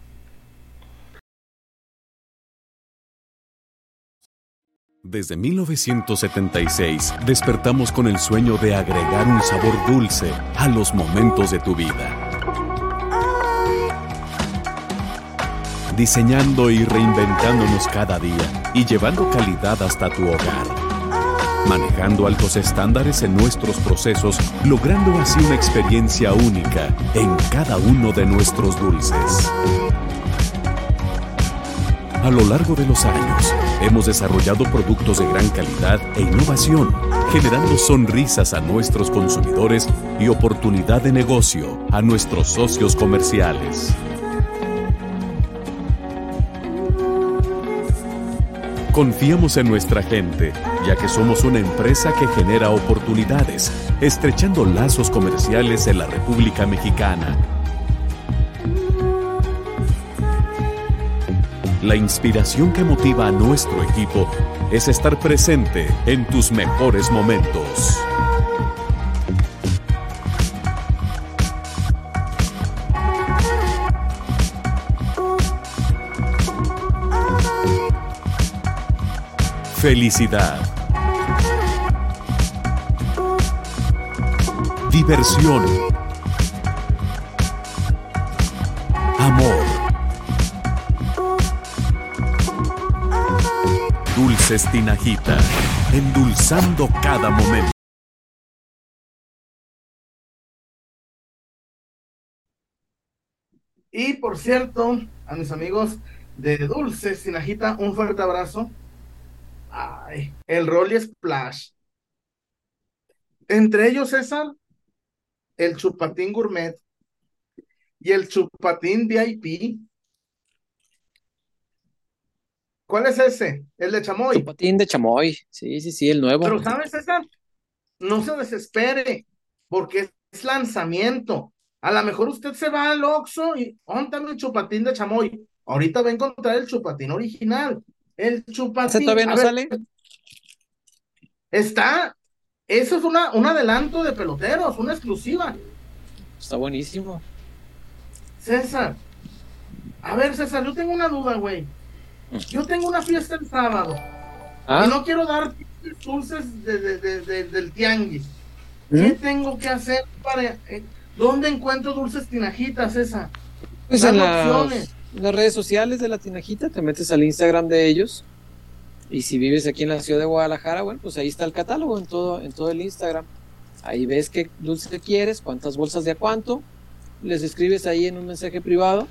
[SPEAKER 7] Desde 1976 despertamos con el sueño de agregar un sabor dulce a los momentos de tu vida. Diseñando y reinventándonos cada día y llevando calidad hasta tu hogar. Manejando altos estándares en nuestros procesos, logrando así una experiencia única en cada uno de nuestros dulces. A lo largo de los años, hemos desarrollado productos de gran calidad e innovación generando sonrisas a nuestros consumidores y oportunidad de negocio a nuestros socios comerciales. Confiamos en nuestra gente, ya que somos una empresa que genera oportunidades, estrechando lazos comerciales en la República Mexicana. La inspiración que motiva a nuestro equipo es estar presente en tus mejores momentos. Felicidad. Diversión. Amor. Dulces endulzando cada momento.
[SPEAKER 1] Y por cierto, a mis amigos de Dulces Tinajita, un fuerte abrazo. Ay, el Rolly Splash. Entre ellos, César, el Chupatín Gourmet y el Chupatín VIP. ¿Cuál es ese? El de Chamoy.
[SPEAKER 2] Chupatín de chamoy. Sí, sí, sí, el nuevo.
[SPEAKER 1] Pero ¿sabes, César? No se desespere, porque es lanzamiento. A lo mejor usted se va al Oxxo y óntame el chupatín de chamoy. Ahorita va a encontrar el chupatín original. El
[SPEAKER 2] ¿Ese
[SPEAKER 1] chupatín.
[SPEAKER 2] todavía no
[SPEAKER 1] ver,
[SPEAKER 2] sale?
[SPEAKER 1] Está. Eso es una, un adelanto de peloteros, una exclusiva.
[SPEAKER 2] Está buenísimo.
[SPEAKER 1] César. A ver, César, yo tengo una duda, güey. Yo tengo una fiesta el sábado.
[SPEAKER 2] Ah,
[SPEAKER 1] Y no quiero dar dulces de, de- de- de- del tianguis. ¿Qué tengo que hacer para... eh, ¿Dónde encuentro dulces tinajitas,
[SPEAKER 2] pues
[SPEAKER 1] dame
[SPEAKER 2] en las, las redes sociales de la Tinajita te metes al Instagram de ellos. Y si vives aquí en la ciudad de Guadalajara, bueno, pues ahí está el catálogo en todo, en todo el Instagram. Ahí ves qué dulce quieres, cuántas bolsas de a cuánto. Les escribes ahí en un mensaje privado,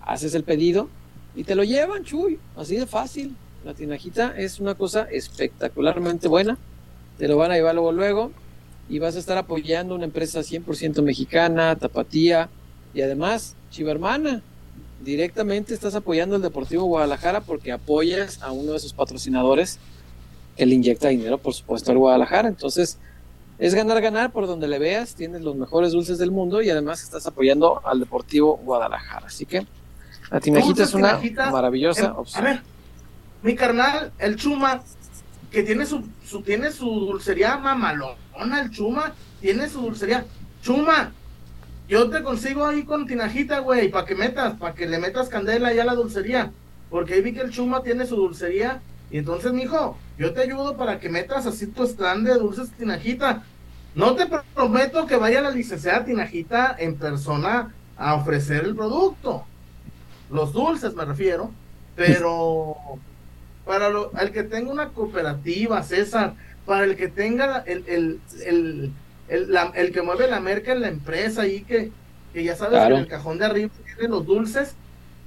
[SPEAKER 2] haces el pedido y te lo llevan, chuy. Así de fácil. La tinajita es una cosa espectacularmente buena. Te lo van a llevar luego, luego. Y vas a estar apoyando una empresa 100% mexicana, tapatía. Y además, chiva hermana. Directamente estás apoyando al Deportivo Guadalajara porque apoyas a uno de sus patrocinadores que le inyecta dinero, por supuesto, al Guadalajara. Entonces, es ganar, ganar por donde le veas. Tienes los mejores dulces del mundo y además estás apoyando al Deportivo Guadalajara. Así que la tinajita es una
[SPEAKER 1] Tinajita,
[SPEAKER 2] maravillosa
[SPEAKER 1] em, A
[SPEAKER 2] opción.
[SPEAKER 1] ver, mi carnal, el Chuma, que tiene su, su, tiene su dulcería mamalona, el Chuma, tiene su dulcería. Chuma, yo te consigo ahí con tinajita, güey, para que metas, para que le metas candela ya a la dulcería. Porque ahí vi que el Chuma tiene su dulcería. Y entonces, mijo, yo te ayudo para que metas así tu stand de dulces tinajita. No te prometo que vaya la licenciada tinajita en persona a ofrecer el producto. Los dulces me refiero. Pero para lo, el que tenga una cooperativa, César, para el que tenga el, el, el, el, la- el que mueve la merca en la empresa y que, que ya sabes
[SPEAKER 2] Claro.
[SPEAKER 1] que en el cajón de arriba tiene los dulces,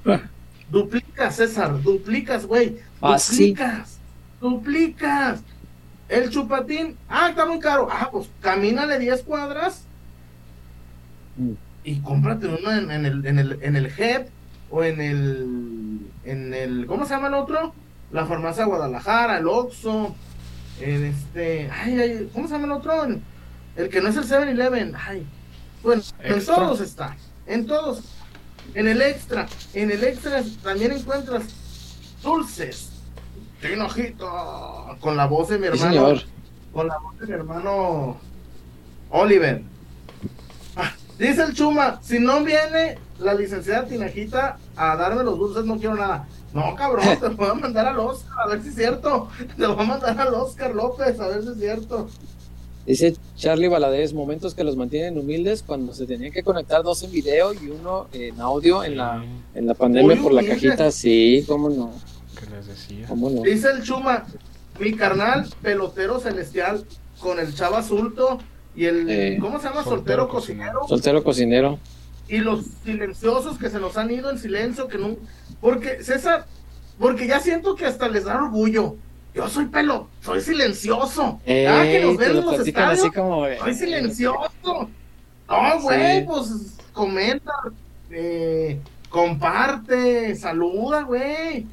[SPEAKER 2] Ah.
[SPEAKER 1] duplicas, César, duplicas, güey,
[SPEAKER 2] Ah, sí.
[SPEAKER 1] duplicas, duplicas. El chupatín, ah, está muy caro, ah, pues camínale 10 cuadras
[SPEAKER 2] Mm.
[SPEAKER 1] y cómprate uno en, en el, en el, en el JEP o en el, en el, ¿cómo se llama el otro? La farmacia Guadalajara, el Oxxo, en este, ay, ay, ¿cómo se llama el otro? El, el que no es el 7-Eleven, ay, bueno, en todos está, en todos, en el extra, en el extra también encuentras dulces, Tinojito, con la voz de mi
[SPEAKER 2] Sí,
[SPEAKER 1] hermano,
[SPEAKER 2] señor.
[SPEAKER 1] con la voz de mi hermano Oliver. Ah, Dice el Chuma, si no viene la licenciada Tinajita a darme los dulces, no quiero nada. No, cabrón, te lo voy a mandar al Oscar, a ver si es cierto. Te lo voy a mandar al Oscar López, a ver si es cierto.
[SPEAKER 2] Dice Charlie Valadez, momentos que los mantienen humildes cuando se tenían que conectar dos en video y uno en audio en la, en la pandemia por la cajita. Sí, cómo no,
[SPEAKER 3] que les decía.
[SPEAKER 2] cómo no.
[SPEAKER 1] Dice el Chuma, mi carnal pelotero celestial con el Chava Sulto y el,
[SPEAKER 2] Eh,
[SPEAKER 1] ¿cómo se llama?
[SPEAKER 3] soltero cocinero.
[SPEAKER 2] Soltero cocinero.
[SPEAKER 1] Y los silenciosos que se nos han ido en silencio, que no, porque César, porque ya siento que hasta les da orgullo, Yo soy pelo, soy silencioso.
[SPEAKER 2] Eh,
[SPEAKER 1] ah, que nos ven
[SPEAKER 2] lo
[SPEAKER 1] en los estadios.
[SPEAKER 2] así como, eh,
[SPEAKER 1] Soy silencioso. No, güey,
[SPEAKER 2] Sí.
[SPEAKER 1] pues comenta, eh, comparte, saluda, güey.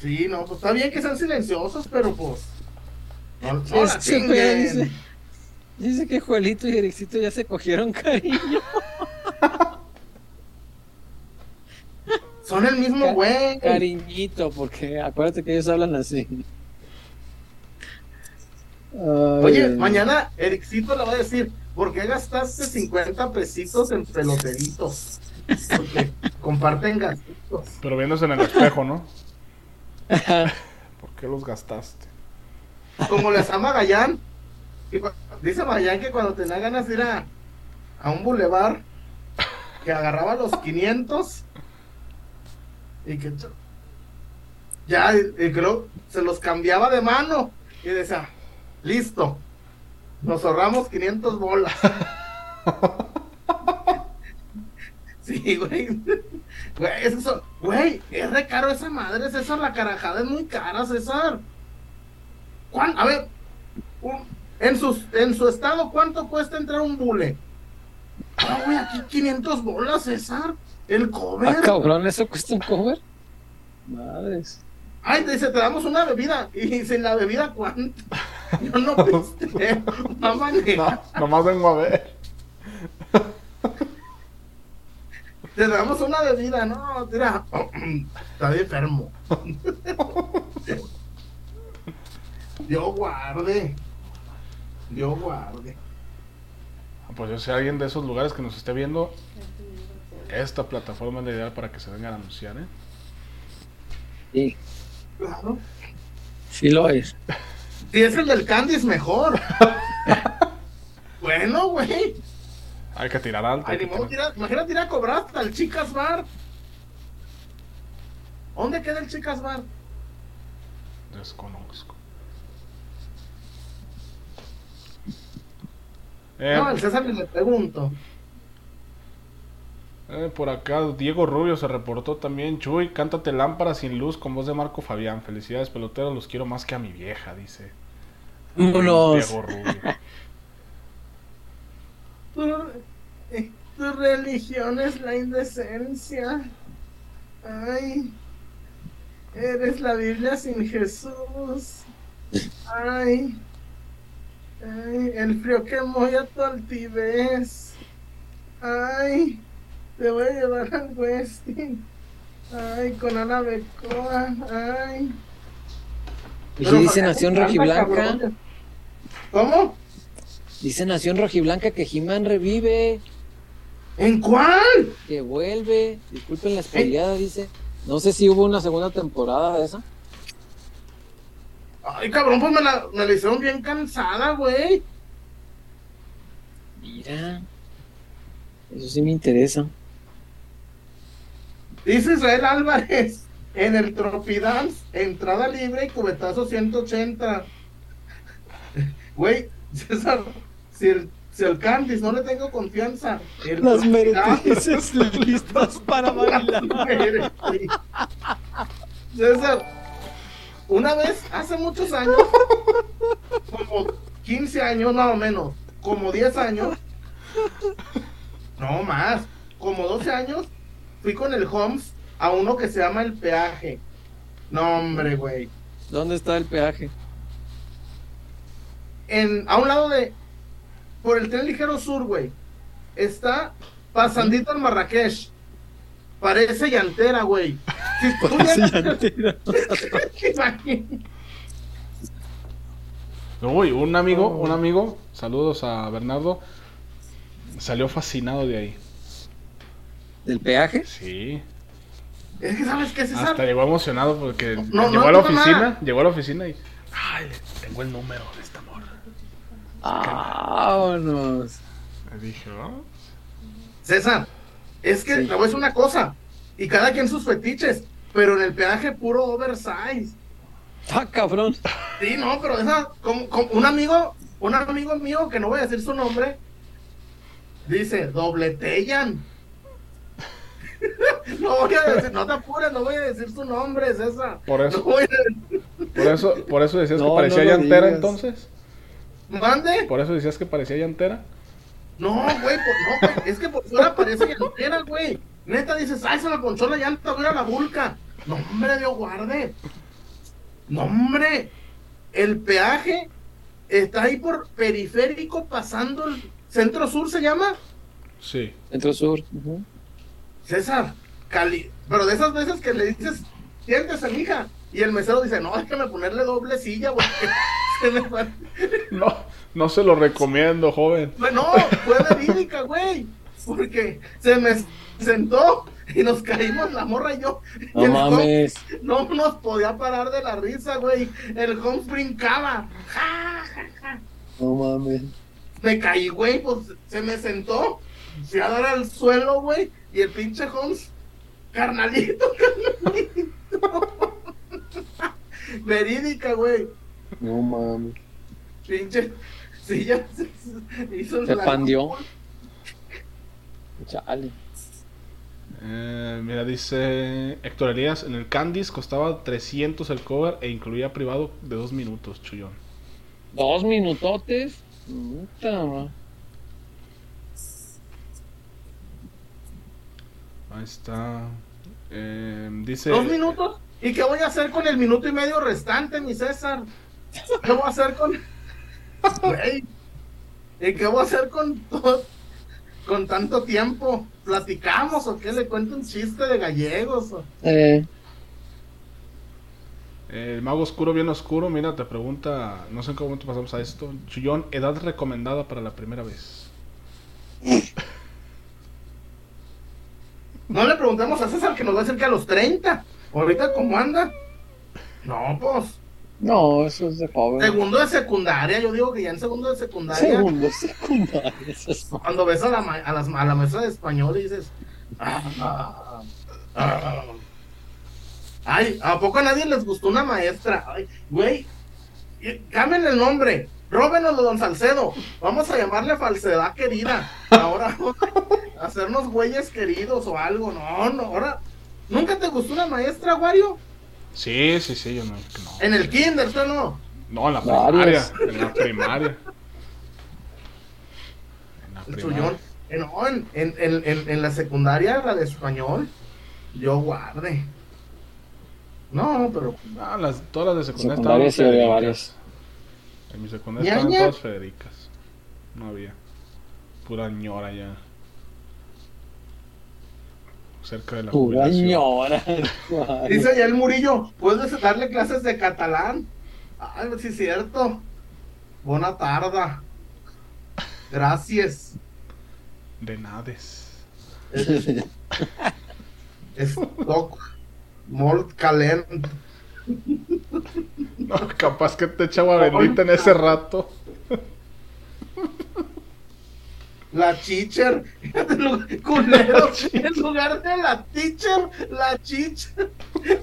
[SPEAKER 1] Sí, no, pues está bien que sean silenciosos, pero pues. No, no la chinguen.
[SPEAKER 2] Dice, que Juelito y Ericito ya se cogieron cariño.
[SPEAKER 1] Son el mismo güey.
[SPEAKER 2] Cariñito, porque acuérdate que ellos hablan así. Ay,
[SPEAKER 1] Oye,
[SPEAKER 2] ay,
[SPEAKER 1] mañana Ericito le va a decir, ¿por qué gastaste 50 pesitos en peloteritos? Porque comparten gastitos.
[SPEAKER 3] Pero viéndose en el espejo, ¿no? ¿Por qué los gastaste?
[SPEAKER 1] Como les ama Gallán. Dice Gallán que cuando tenía ganas de ir a, a un bulevar, que agarraba los 500 y que ya, y, luego se los cambiaba de mano y decía, listo, nos ahorramos 500 bolas. Sí, güey. Güey, es eso. Güey, es re caro esa madre, César. La carajada es muy cara, César. ¿Cuán- A ver, un- en, sus, en su estado, ¿cuánto cuesta entrar un bule? Ah, güey, aquí 500 bolas, César. El cover.
[SPEAKER 2] Ah, cabrón, ¿eso cuesta un cover? Madres.
[SPEAKER 1] Ay, te dice, te damos una bebida. Y dice, ¿la bebida cuánto? Yo no piste. No maneja.
[SPEAKER 3] No, nomás vengo a ver.
[SPEAKER 1] Te damos una bebida. No, tira. Está bien enfermo. Dios guarde. Dios guarde.
[SPEAKER 3] Pues yo sé alguien de esos lugares que nos esté viendo. Esta plataforma es la ideal para que se vengan a anunciar, ¿eh?
[SPEAKER 2] Sí,
[SPEAKER 1] Claro.
[SPEAKER 2] sí lo es.
[SPEAKER 1] Si es el del Candy es mejor. bueno, güey.
[SPEAKER 3] Hay que tirar alto.
[SPEAKER 1] Ay,
[SPEAKER 3] que tirar-
[SPEAKER 1] tira- Imagínate ir a cobrar hasta el Chicas Bar. ¿Dónde queda el Chicas Bar?
[SPEAKER 3] Desconozco. Eh,
[SPEAKER 1] No, al César ni le pregunto.
[SPEAKER 3] eh, por acá Diego Rubio se reportó también. Chuy, cántate Lámpara sin luz con voz de Marco Fabián. Felicidades, peloteros. Los quiero más que a mi vieja, dice.
[SPEAKER 2] Vámonos.
[SPEAKER 3] Diego Rubio.
[SPEAKER 1] Tu, eh, tu religión es la indecencia. Ay. Eres la Biblia sin Jesús. Ay. Ay, el frío que molla tu altivez. Ay. Te voy a llevar al Westin. Ay, con Ana Becoa. Ay.
[SPEAKER 2] Y si dice
[SPEAKER 1] ¿para qué
[SPEAKER 2] Nación Rojiblanca,
[SPEAKER 1] cabrón? ¿Cómo?
[SPEAKER 2] dice Nación Rojiblanca que He-Man revive,
[SPEAKER 1] ¿En cuál?
[SPEAKER 2] que vuelve. Disculpen la spoileada, dice. No sé si hubo una segunda temporada de esa.
[SPEAKER 1] Ay, cabrón, pues me la, me la hicieron bien cansada, güey.
[SPEAKER 2] Mira. Eso sí me interesa.
[SPEAKER 1] Dice Israel Álvarez en el Tropidance, entrada libre y cubetazo 180. Güey, César, si el, si el Candice no le tengo confianza, el
[SPEAKER 2] Las meretrices listas para bailar.
[SPEAKER 1] César, una vez, hace muchos años, como 15 años más o menos, como 10 años, no más, como 12 años, fui con el Homes a uno que se llama El Peaje. No, hombre, güey.
[SPEAKER 2] ¿Dónde está el peaje?
[SPEAKER 1] En, a un lado de, por el tren ligero sur, güey, está pasandito al Marrakech. Parece llantera, güey. Si llegas- Imagínate.
[SPEAKER 3] Uy, un amigo,
[SPEAKER 1] Oh.
[SPEAKER 3] un amigo, saludos a Bernardo, salió fascinado de ahí.
[SPEAKER 2] ¿Del peaje?
[SPEAKER 3] Sí,
[SPEAKER 1] Es que, ¿sabes qué, César?
[SPEAKER 3] hasta llegó emocionado porque
[SPEAKER 1] No,
[SPEAKER 3] llegó
[SPEAKER 1] no,
[SPEAKER 3] a la oficina, llegó a la oficina y, ay, tengo el número de esta morra.
[SPEAKER 2] Vámonos.
[SPEAKER 3] Le dije, "Oh".
[SPEAKER 1] César, es que
[SPEAKER 2] Sí.
[SPEAKER 1] te voy a decir una cosa, y cada quien sus fetiches, pero en el peaje puro oversize.
[SPEAKER 2] Ah, cabrón.
[SPEAKER 1] Sí, no, pero esa, como, como un amigo, un amigo mío, que no voy a decir su nombre, dice, dobletellan. No voy a decir, no te apures, no voy a decir su nombre, César.
[SPEAKER 3] Por eso.
[SPEAKER 1] No voy a-
[SPEAKER 3] Por eso, por eso decías
[SPEAKER 2] No,
[SPEAKER 3] que parecía
[SPEAKER 2] no
[SPEAKER 3] llantera
[SPEAKER 2] digas.
[SPEAKER 3] entonces.
[SPEAKER 1] ¿Mande?
[SPEAKER 3] Por eso decías que parecía llantera.
[SPEAKER 1] No, güey, por- no, güey, es que por fuera parece llantera, güey. Neta dices, ay, se me ponchó la llanta, mira la vulca. No, hombre, Dios guarde. No, hombre, el peaje está ahí por periférico pasando el centro sur, ¿se llama?
[SPEAKER 3] Sí.
[SPEAKER 2] Centro Sur. ujú.
[SPEAKER 1] César, Cali, pero de esas veces que le dices, siéntese, mija, y el mesero dice, no, déjame ponerle doble silla, güey. Se me va-
[SPEAKER 3] No, no se lo recomiendo, joven.
[SPEAKER 1] No, fue verídica, güey. Porque se me sentó y nos caímos la morra y yo.
[SPEAKER 2] No mames.
[SPEAKER 1] Holmes no nos podía parar de la risa, güey. El Holmes brincaba. Ja, ja, ja.
[SPEAKER 2] No mames.
[SPEAKER 1] Me caí, güey, pues se me sentó. Fui a dar al suelo, güey. Y el pinche Holmes, carnalito, carnalito. Verídica, güey.
[SPEAKER 2] No mames.
[SPEAKER 1] Pinche. Sí, ya se, se hizo
[SPEAKER 2] Se
[SPEAKER 1] la-
[SPEAKER 2] pandió. Chale.
[SPEAKER 3] Eh, mira, dice Héctor Elías, en el Candice costaba 300 el cover e incluía privado de dos minutos, chullón.
[SPEAKER 2] Dos minutotes. Puta.
[SPEAKER 3] Ahí está. Eh, dice...
[SPEAKER 1] ¿Dos minutos? ¿Y qué voy a hacer con el minuto y medio restante, mi César? ¿Qué voy a hacer con. Güey. ¿Y qué voy a hacer con todo- con tanto tiempo? ¿Platicamos o qué? ¿Le cuento un chiste de gallegos? o-
[SPEAKER 2] Eh,
[SPEAKER 3] El mago oscuro, bien oscuro, mira, te pregunta, no sé en qué momento pasamos a esto. Chullón, edad recomendada para la primera vez.
[SPEAKER 1] No le preguntemos a César que nos va a decir que a los 30. Ahorita, ¿cómo anda? No, pues.
[SPEAKER 2] No, eso es de joven.
[SPEAKER 1] Segundo de secundaria, yo digo que ya en segundo de secundaria.
[SPEAKER 2] Segundo, secundaria. eso es-
[SPEAKER 1] Cuando ves a la, a, las- a la maestra de español y dices. "Ah, ah, ah". Ay, ¿a poco a nadie les gustó una maestra? Ay, güey, cambien el nombre. Róbenos de Don Salcedo. Vamos a llamarle falsedad querida. Ahora, hacernos güeyes queridos o algo. No, no, ahora. ¿Nunca te gustó una maestra, Wario?
[SPEAKER 3] Sí, sí, sí, yo no. no.
[SPEAKER 1] En el kinder, ¿tú no?
[SPEAKER 3] No, en la primaria. En la primaria. En la primaria.
[SPEAKER 1] chullón. Eh, No, en, en, en, en- la secundaria, la de español, yo guarde. No, pero
[SPEAKER 3] Ah, las, todas las de secundaria
[SPEAKER 2] Secundaria
[SPEAKER 3] estaban
[SPEAKER 2] sí había varias.
[SPEAKER 3] En mi secundaria estaban todas Federicas. No había. Pura ñora ya. Cerca de la
[SPEAKER 2] Pura
[SPEAKER 3] jubilación.
[SPEAKER 2] ñora.
[SPEAKER 1] dice ya el Murillo, ¿puedes darle clases de catalán? Ay, sí es cierto. Buena tarde. Gracias.
[SPEAKER 3] De nades.
[SPEAKER 1] Stock. Molt calent.
[SPEAKER 3] No, capaz que te echaba bendita en ese rato.
[SPEAKER 1] La lugar- culero, En lugar de la teacher, la teacher.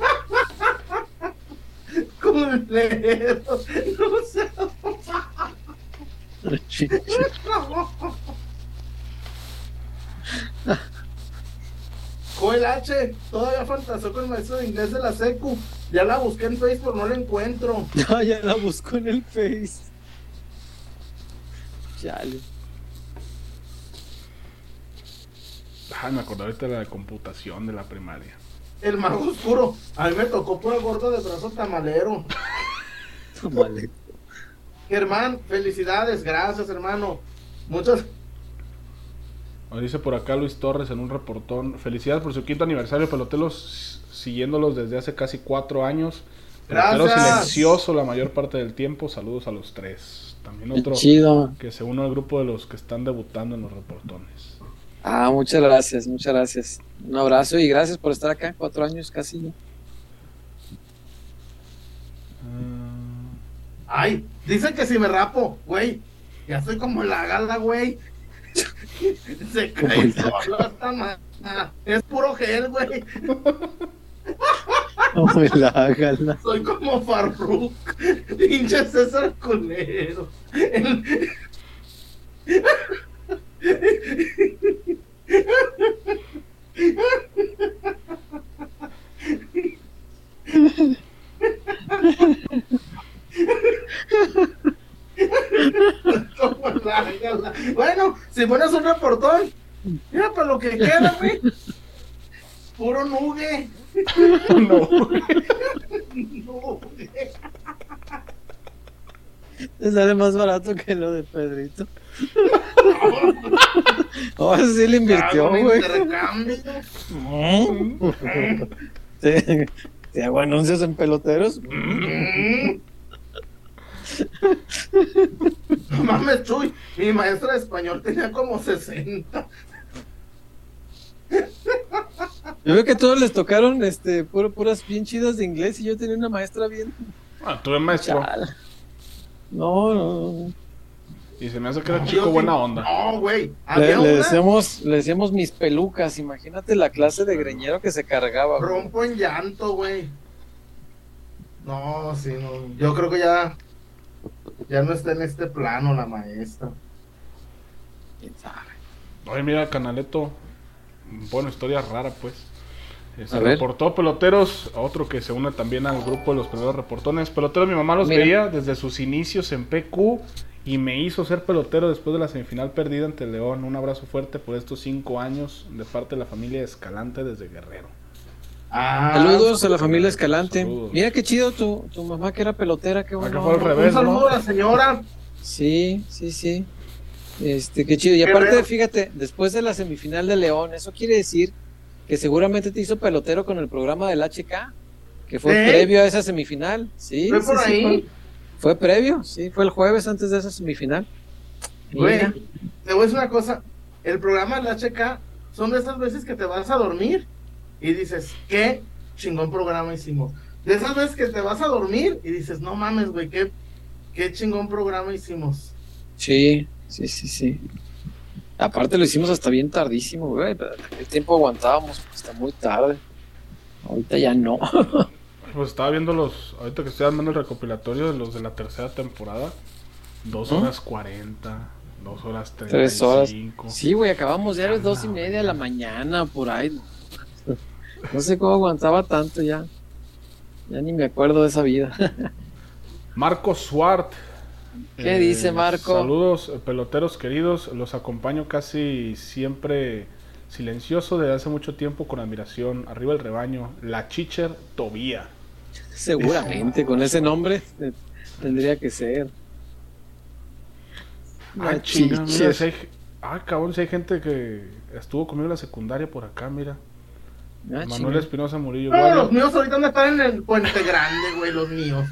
[SPEAKER 1] Culero. No sé. Joel H. Todavía fantaseó con el maestro de inglés de la SECU. Ya la busqué en Facebook, no la encuentro.
[SPEAKER 2] No, ya la busco en el Face. Chale.
[SPEAKER 3] Ah, me acordé ahorita de la computación de la primaria.
[SPEAKER 1] El mago oscuro. A mí me tocó pura gorda de brazo tamalero. Germán, felicidades, gracias, hermano. Muchas.
[SPEAKER 3] Nos dice por acá Luis Torres en un reportón. Felicidades por su quinto aniversario, peloteros, siguiéndolos desde hace casi cuatro años. Pelotero
[SPEAKER 1] Gracias.
[SPEAKER 3] silencioso la mayor parte del tiempo. Saludos a los tres. También otro
[SPEAKER 2] chido.
[SPEAKER 3] que se une al grupo de los que están debutando en los reportones.
[SPEAKER 2] Ah, muchas gracias, muchas gracias. Un abrazo y gracias por estar acá. Cuatro años casi. ya.
[SPEAKER 3] Ah,
[SPEAKER 1] Ay, dicen que si me rapo, güey. Ya estoy como la gala, güey. Se cae solo esta ma- Es puro gel, güey.
[SPEAKER 2] Me la hagan.
[SPEAKER 1] Soy como Farruk. Pinche César Culero. El- bueno, si pones un reportón, mira para lo que queda, güey. Puro nugue.
[SPEAKER 3] No.
[SPEAKER 2] Te sale más barato que lo de Pedrito. Oh, ese sí le invirtió, güey. Sí, hago anuncios en peloteros.
[SPEAKER 1] No mames, Chuy. Mi maestra de español tenía como 60.
[SPEAKER 2] Yo veo que a todos les tocaron este, puro- puras bien chidas de inglés y yo tenía una maestra bien.
[SPEAKER 3] Ah, tuve maestro.
[SPEAKER 2] Chala. No, no, no.
[SPEAKER 3] Y se me hace que era
[SPEAKER 1] Yo
[SPEAKER 3] chico buena onda.
[SPEAKER 1] No, güey.
[SPEAKER 2] Le, decíamos, le decíamos mis pelucas. Imagínate la clase de greñero que se cargaba. güey.
[SPEAKER 1] Rompo en llanto, güey. No, sí, no. Yo creo que ya. Ya no está en este plano la maestra.
[SPEAKER 2] ¿Quién sabe?
[SPEAKER 3] Oye, mira, Canaleto. Bueno, historia rara, pues. Eh, Se
[SPEAKER 2] A ver.
[SPEAKER 3] reportó peloteros, otro que se une también al grupo de los peloteros reportones. Peloteros, mi mamá los
[SPEAKER 2] Mira.
[SPEAKER 3] veía desde sus inicios en PQ y me hizo ser pelotero después de la semifinal perdida ante León. Un abrazo fuerte por estos cinco años de parte de la familia Escalante desde Guerrero.
[SPEAKER 1] Ah,
[SPEAKER 2] Saludos a la familia Escalante.
[SPEAKER 3] Saludos.
[SPEAKER 2] Mira qué chido tu, tu mamá que era pelotera, qué bueno.
[SPEAKER 3] Fue al revés,
[SPEAKER 1] Un saludo
[SPEAKER 3] ¿no?
[SPEAKER 1] a la señora.
[SPEAKER 2] Sí, sí, sí. Este, qué chido. Y aparte, fíjate, después de la semifinal de León, eso quiere decir que seguramente te hizo pelotero con el programa del HK, que fue
[SPEAKER 1] ¿Eh?
[SPEAKER 2] previo a esa semifinal. Sí,
[SPEAKER 1] Fue
[SPEAKER 2] sí,
[SPEAKER 1] por
[SPEAKER 2] sí,
[SPEAKER 1] ahí.
[SPEAKER 2] fue, fue previo, sí, fue el jueves antes de esa semifinal. Mira.
[SPEAKER 1] Güey, te voy a decir una cosa. El programa del HK son de esas veces que te vas a dormir y dices, qué chingón programa hicimos. De esas veces que te vas a dormir y dices, no mames, güey, qué, qué chingón programa hicimos.
[SPEAKER 2] Sí, sí, sí, sí. Aparte lo hicimos hasta bien tardísimo, güey. aquel tiempo aguantábamos hasta muy tarde. Ahorita ya no.
[SPEAKER 3] Pues estaba viendo los, ahorita que estoy armando el recopilatorio de los de la tercera temporada. Dos horas cuarenta, dos horas treinta
[SPEAKER 2] Tres horas.
[SPEAKER 3] y cinco.
[SPEAKER 2] Sí, güey, acabamos ya a las dos y media de la mañana, por ahí. No sé cómo aguantaba tanto ya. Ya ni me acuerdo de esa vida.
[SPEAKER 3] Marco Swart.
[SPEAKER 2] ¿Qué dice Marco?
[SPEAKER 3] Saludos, eh, peloteros queridos. Los acompaño casi siempre silencioso desde hace mucho tiempo con admiración. Arriba el rebaño. La Chicher Tobía.
[SPEAKER 2] Seguramente, con ese nombre eh, tendría que ser.
[SPEAKER 3] Ah,
[SPEAKER 2] La
[SPEAKER 3] chinga, mira,
[SPEAKER 2] Chicher.
[SPEAKER 3] si hay- ah, cabrón, si hay gente que estuvo conmigo en la secundaria por acá, mira.
[SPEAKER 2] Ah,
[SPEAKER 3] Manuel. Espinosa Murillo.
[SPEAKER 1] No, los míos ahorita no están en el puente grande, güey, los míos.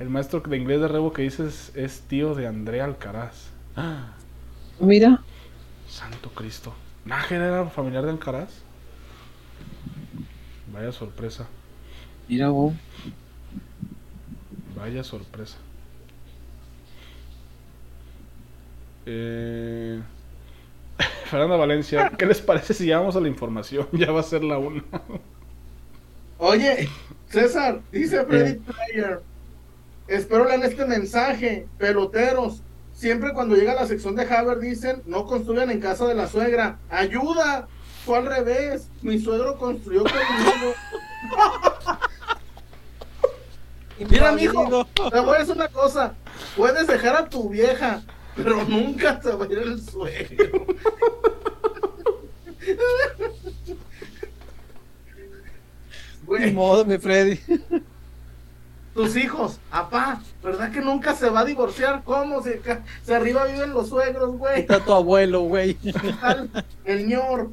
[SPEAKER 3] El maestro de inglés de Rebo que dices es tío de Andrea Alcaraz. Ah,
[SPEAKER 2] Mira,
[SPEAKER 3] santo Cristo. ¿Nájera era familiar de Alcaraz? Vaya sorpresa,
[SPEAKER 2] mira vos.
[SPEAKER 3] vaya sorpresa. Eh... Fernanda Valencia, ¿qué les parece si llegamos a la información? Ya va a ser la una.
[SPEAKER 1] Oye, César, dice Freddy Player. Espero lean este mensaje, peloteros. Siempre cuando llega la sección de Haber dicen, no construyan en casa de la suegra. ¡Ayuda! Fue al revés. Mi suegro construyó conmigo. Mira, mijo, te voy a decir una cosa. Puedes dejar a tu vieja, pero nunca te va a ir el suegro.
[SPEAKER 2] Ni modo, mi Freddy.
[SPEAKER 1] tus hijos, apá, ¿verdad que nunca se va a divorciar? ¿Cómo? Si, arriba viven los suegros, güey.
[SPEAKER 2] Está tu abuelo, güey.
[SPEAKER 1] El ñor.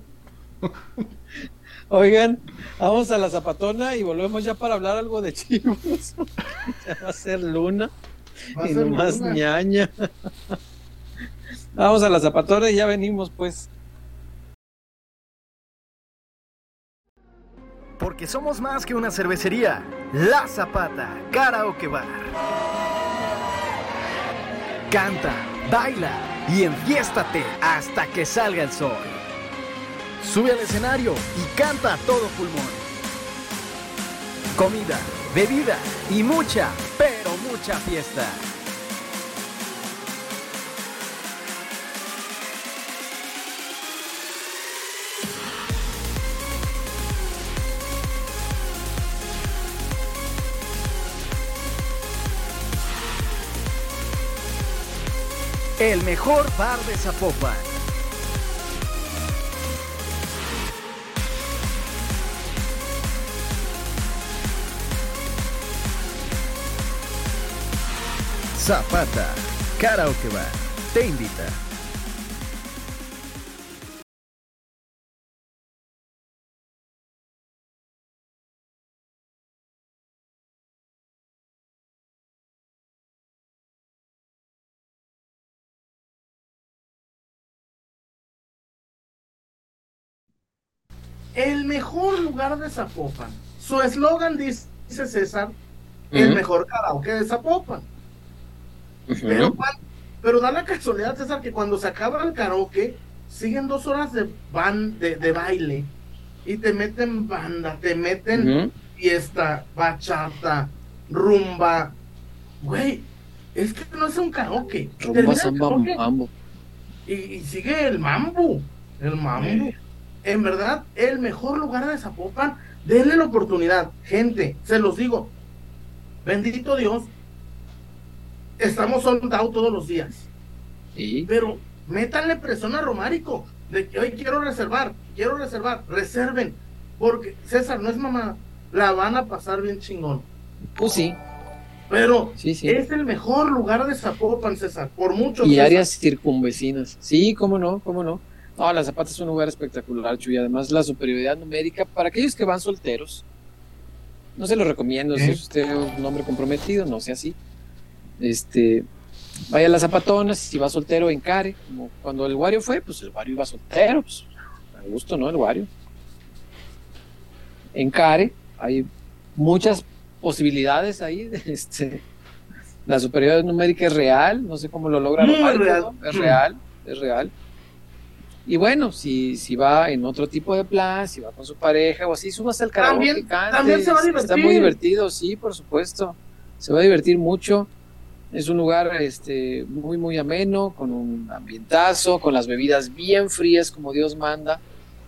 [SPEAKER 2] Oigan, vamos a la zapatona y volvemos ya para hablar algo de chivos. ya va a ser luna y nomás
[SPEAKER 1] luna.
[SPEAKER 2] ñaña. vamos a la zapatona y ya venimos, pues.
[SPEAKER 8] Porque somos más que una cervecería. La Zapata, Karaoke Bar. Canta, baila y enfiéstate hasta que salga el sol. Sube al escenario y canta a todo pulmón. Comida, bebida y mucha, pero mucha fiesta. el mejor bar de Zapopan. Zapata, Karaoke Bar, te invita.
[SPEAKER 1] El mejor lugar de Zapopan. Su eslogan dice César, el mejor karaoke de Zapopan. Pero, da la casualidad, César, que cuando se acaba el karaoke, siguen dos horas de, ban, de, de baile y te meten banda, te meten fiesta, bachata, rumba. Güey, es que no es un karaoke.
[SPEAKER 2] Rumba, samba,
[SPEAKER 1] karaoke
[SPEAKER 2] mambo.
[SPEAKER 1] y, y sigue el mambo. El mambo. En verdad, el mejor lugar de Zapopan, denle la oportunidad. Gente, se los digo. Bendito Dios. Estamos sold out todos los días.
[SPEAKER 2] Y
[SPEAKER 1] Pero métanle presión a Romárico. De que hoy quiero reservar, quiero reservar, reserven. Porque César no es mamá. La van a pasar bien chingón.
[SPEAKER 2] pues sí,
[SPEAKER 1] Pero
[SPEAKER 2] sí, sí.
[SPEAKER 1] es el mejor lugar de Zapopan, César. Por mucho.
[SPEAKER 2] Y
[SPEAKER 1] César.
[SPEAKER 2] áreas circunvecinas. Sí, cómo no, cómo no. No, La Zapata es un lugar espectacular, Chuy. Además, la superioridad numérica para aquellos que van solteros. No se lo recomiendo. Si
[SPEAKER 1] ¿Eh?
[SPEAKER 2] es usted un hombre comprometido, no sea así. Este, vaya a las zapatonas. Si va soltero, encare. Como cuando el Wario fue, pues el Wario iba soltero. Pues, a gusto, ¿no? El Wario. Encare. Hay muchas posibilidades ahí. Este, la superioridad numérica es real. No sé cómo lo logra.
[SPEAKER 1] Real.
[SPEAKER 2] ¿no? Es
[SPEAKER 1] Mm.
[SPEAKER 2] real. Es real. Y bueno, si, si va en otro tipo de plan, si va con su pareja o así, subas al karaoke,
[SPEAKER 1] También-
[SPEAKER 2] cante,
[SPEAKER 1] también se va a
[SPEAKER 2] Está muy divertido, sí, por supuesto. Se va a divertir mucho. Es un lugar este, muy, muy ameno, con un ambientazo, con las bebidas bien frías como Dios manda.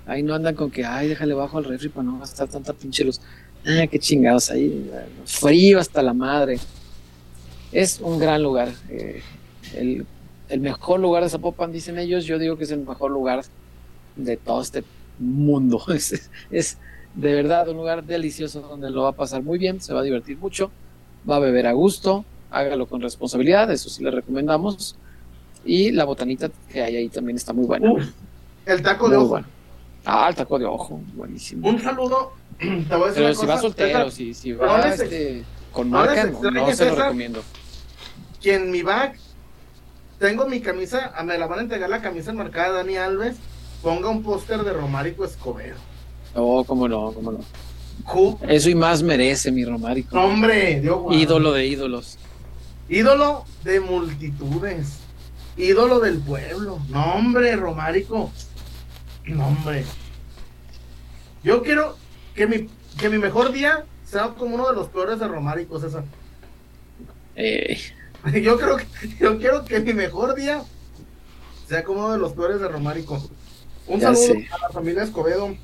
[SPEAKER 2] Ahí no andan con que, ay, déjale bajo al refri para no gastar tanta pinche luz. Ah, qué chingados ahí. Frío hasta la madre. Es un gran lugar. eh, el, el mejor lugar de Zapopan, dicen ellos. Yo digo que es el mejor lugar de todo este mundo. Es, es de verdad un lugar delicioso donde lo va a pasar muy bien, se va a divertir mucho, va a beber a gusto, hágalo con responsabilidad, eso sí le recomendamos. Y la botanita que hay ahí también está muy buena.
[SPEAKER 1] El taco de ojo.
[SPEAKER 2] buena. Ah, el taco de ojo, buenísimo.
[SPEAKER 1] Un saludo. Te voy a decir
[SPEAKER 2] Pero
[SPEAKER 1] una
[SPEAKER 2] si
[SPEAKER 1] cosa,
[SPEAKER 2] va soltero, si, si va este, con marca, no, se lo recomiendo.
[SPEAKER 1] que en mi bag tengo mi camisa, ah, me la van a entregar la camisa enmarcada de Dani Alves, ponga un póster de Romárico Escobedo.
[SPEAKER 2] No, cómo no, cómo no. Eso y más merece mi Romárico.
[SPEAKER 1] Hombre, Dios.
[SPEAKER 2] Ídolo de ídolos.
[SPEAKER 1] Ídolo de multitudes. Ídolo del pueblo. No, hombre, Romárico. No, hombre. Yo quiero que mi, que mi mejor día sea como uno de los peores de Romárico, César.
[SPEAKER 2] Eh,
[SPEAKER 1] Yo creo que yo quiero que mi mejor día sea como uno de los peores de Romárico. Un
[SPEAKER 2] Ya
[SPEAKER 1] saludo
[SPEAKER 2] sé.
[SPEAKER 1] a la familia Escobedo,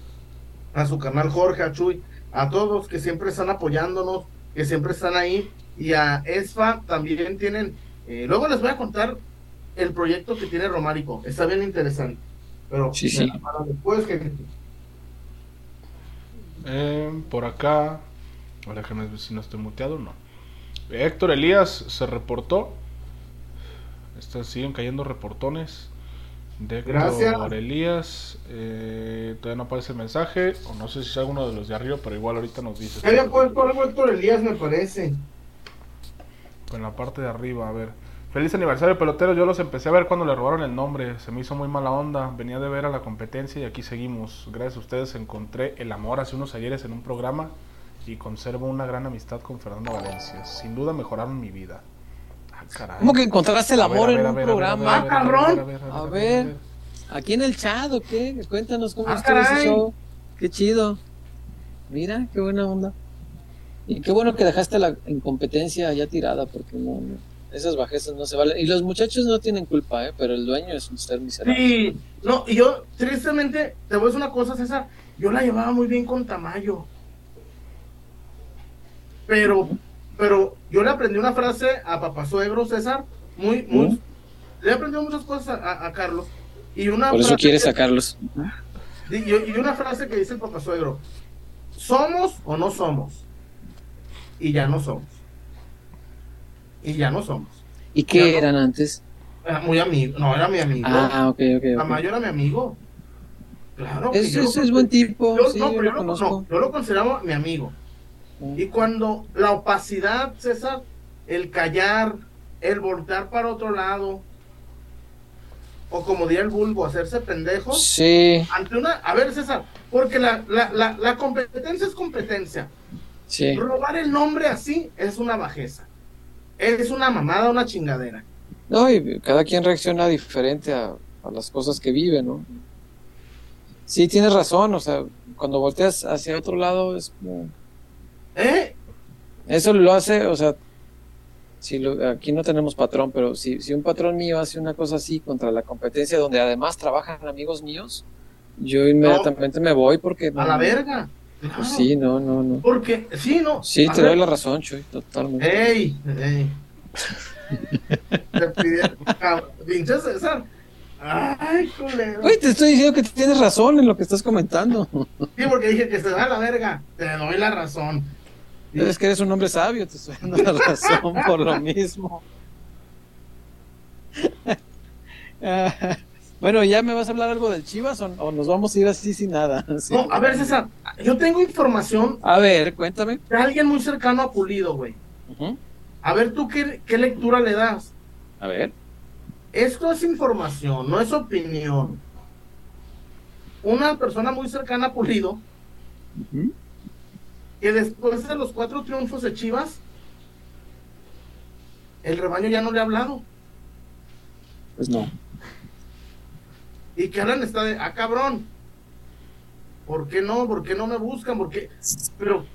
[SPEAKER 1] a su canal Jorge, a Chuy, a todos que siempre están apoyándonos, que siempre están ahí, y a ESFA también tienen. eh, luego les voy a contar el proyecto que tiene Romárico, está bien interesante. Pero
[SPEAKER 2] Sí, sí.
[SPEAKER 1] para después que
[SPEAKER 3] Eh, por acá, ahora que me si no estoy muteado, no. Héctor Elías se reportó. Estas siguen cayendo reportones de Héctor
[SPEAKER 1] Gracias.
[SPEAKER 3] Elías. Eh, todavía no aparece el mensaje, o no sé si es alguno de los de arriba, pero igual ahorita nos dice.
[SPEAKER 1] Había puesto algo Héctor Elías, me parece.
[SPEAKER 3] En la parte de arriba, a ver. Feliz aniversario, peloteros. Yo los empecé a ver cuando le robaron el nombre. Se me hizo muy mala onda. Venía de ver a la competencia y aquí seguimos. Gracias a ustedes encontré el amor hace unos ayeres en un programa y conservo una gran amistad con Fernando Valencia. Sin duda mejoraron mi vida. Ah, caray.
[SPEAKER 2] ¿Cómo que encontraste el amor en un programa?
[SPEAKER 1] Ah, cabrón.
[SPEAKER 3] a ver.
[SPEAKER 2] ¿Aquí en el chat o qué? Cuéntanos cómo
[SPEAKER 1] Ah,
[SPEAKER 2] estuvo ese show. Qué chido. Mira, qué buena onda. Y qué bueno que dejaste la incompetencia ya tirada, porque no, no, esas bajezas no se valen. Y los muchachos no tienen culpa, ¿eh? pero el dueño es un ser miserable.
[SPEAKER 1] Sí, no, y yo, tristemente, te voy a decir una cosa, César. Yo la llevaba muy bien con Tamayo. Pero, pero yo le aprendí una frase a papá suegro, César, muy, muy.
[SPEAKER 2] ¿Mm?
[SPEAKER 1] le he aprendido muchas cosas a, a- a Carlos. Y una
[SPEAKER 2] Por eso quieres
[SPEAKER 1] que-
[SPEAKER 2] sacarlos.
[SPEAKER 1] y, y una frase que dice el papá suegro: ¿somos o no somos? Y ya no somos. Y ya no somos.
[SPEAKER 2] ¿Y qué
[SPEAKER 1] Ya no.
[SPEAKER 2] eran antes?
[SPEAKER 1] Era muy amigo. No, era mi amigo.
[SPEAKER 2] Ah, ok, ok. ok.
[SPEAKER 1] Tamayo era mi amigo. Claro. que
[SPEAKER 2] Es,
[SPEAKER 1] yo lo
[SPEAKER 2] es, buen tipo,
[SPEAKER 1] Yo,
[SPEAKER 2] sí,
[SPEAKER 1] no,
[SPEAKER 2] yo
[SPEAKER 1] yo, lo, no, yo lo consideraba mi amigo. Y cuando la opacidad, César, el callar, el voltear para otro lado, o como diría el vulgo, hacerse pendejo,
[SPEAKER 2] Sí,
[SPEAKER 1] ante una. A ver, César, porque la, la, la, la competencia es competencia.
[SPEAKER 2] Sí.
[SPEAKER 1] Robar el nombre así es una bajeza. Es una mamada, una chingadera.
[SPEAKER 2] No, y cada quien reacciona diferente a, a las cosas que vive, ¿no? Sí, tienes razón, o sea, cuando volteas hacia otro lado es como...
[SPEAKER 1] ¿Eh?
[SPEAKER 2] Eso lo hace, o sea, si lo- aquí no tenemos patrón, pero si, si un patrón mío hace una cosa así contra la competencia, donde además trabajan amigos míos, yo inmediatamente me voy porque...
[SPEAKER 1] A la verga. Claro.
[SPEAKER 2] Pues sí, no, no, no.
[SPEAKER 1] Porque, sí, no.
[SPEAKER 2] Sí,
[SPEAKER 1] A
[SPEAKER 2] te
[SPEAKER 1] ver,
[SPEAKER 2] doy la razón, Chuy, totalmente.
[SPEAKER 1] ¡Ey! ¡Ey! Pinche César. Ay, culero.
[SPEAKER 2] Güey, te estoy diciendo que tienes razón en lo que estás comentando.
[SPEAKER 1] Sí, porque dije que se va a la verga. Te doy la razón.
[SPEAKER 2] Es que eres un hombre sabio, te estoy dando la razón por lo mismo. Bueno, ¿ya me vas a hablar algo del Chivas o, o nos vamos a ir así sin nada? Sí.
[SPEAKER 1] No, a ver, César, yo tengo información
[SPEAKER 2] A ver, cuéntame.
[SPEAKER 1] de alguien muy cercano a Pulido, güey. A ver, ¿tú qué, qué lectura le das?
[SPEAKER 2] A ver.
[SPEAKER 1] Esto es información, no es opinión. Una persona muy cercana a Pulido,
[SPEAKER 2] Ujú.
[SPEAKER 1] que después de los cuatro triunfos de Chivas, el rebaño ya no le ha hablado.
[SPEAKER 2] Pues no.
[SPEAKER 1] Y que Alan está de, ah, cabrón. ¿Por qué no? ¿Por qué no me buscan? ¿Por qué? Pero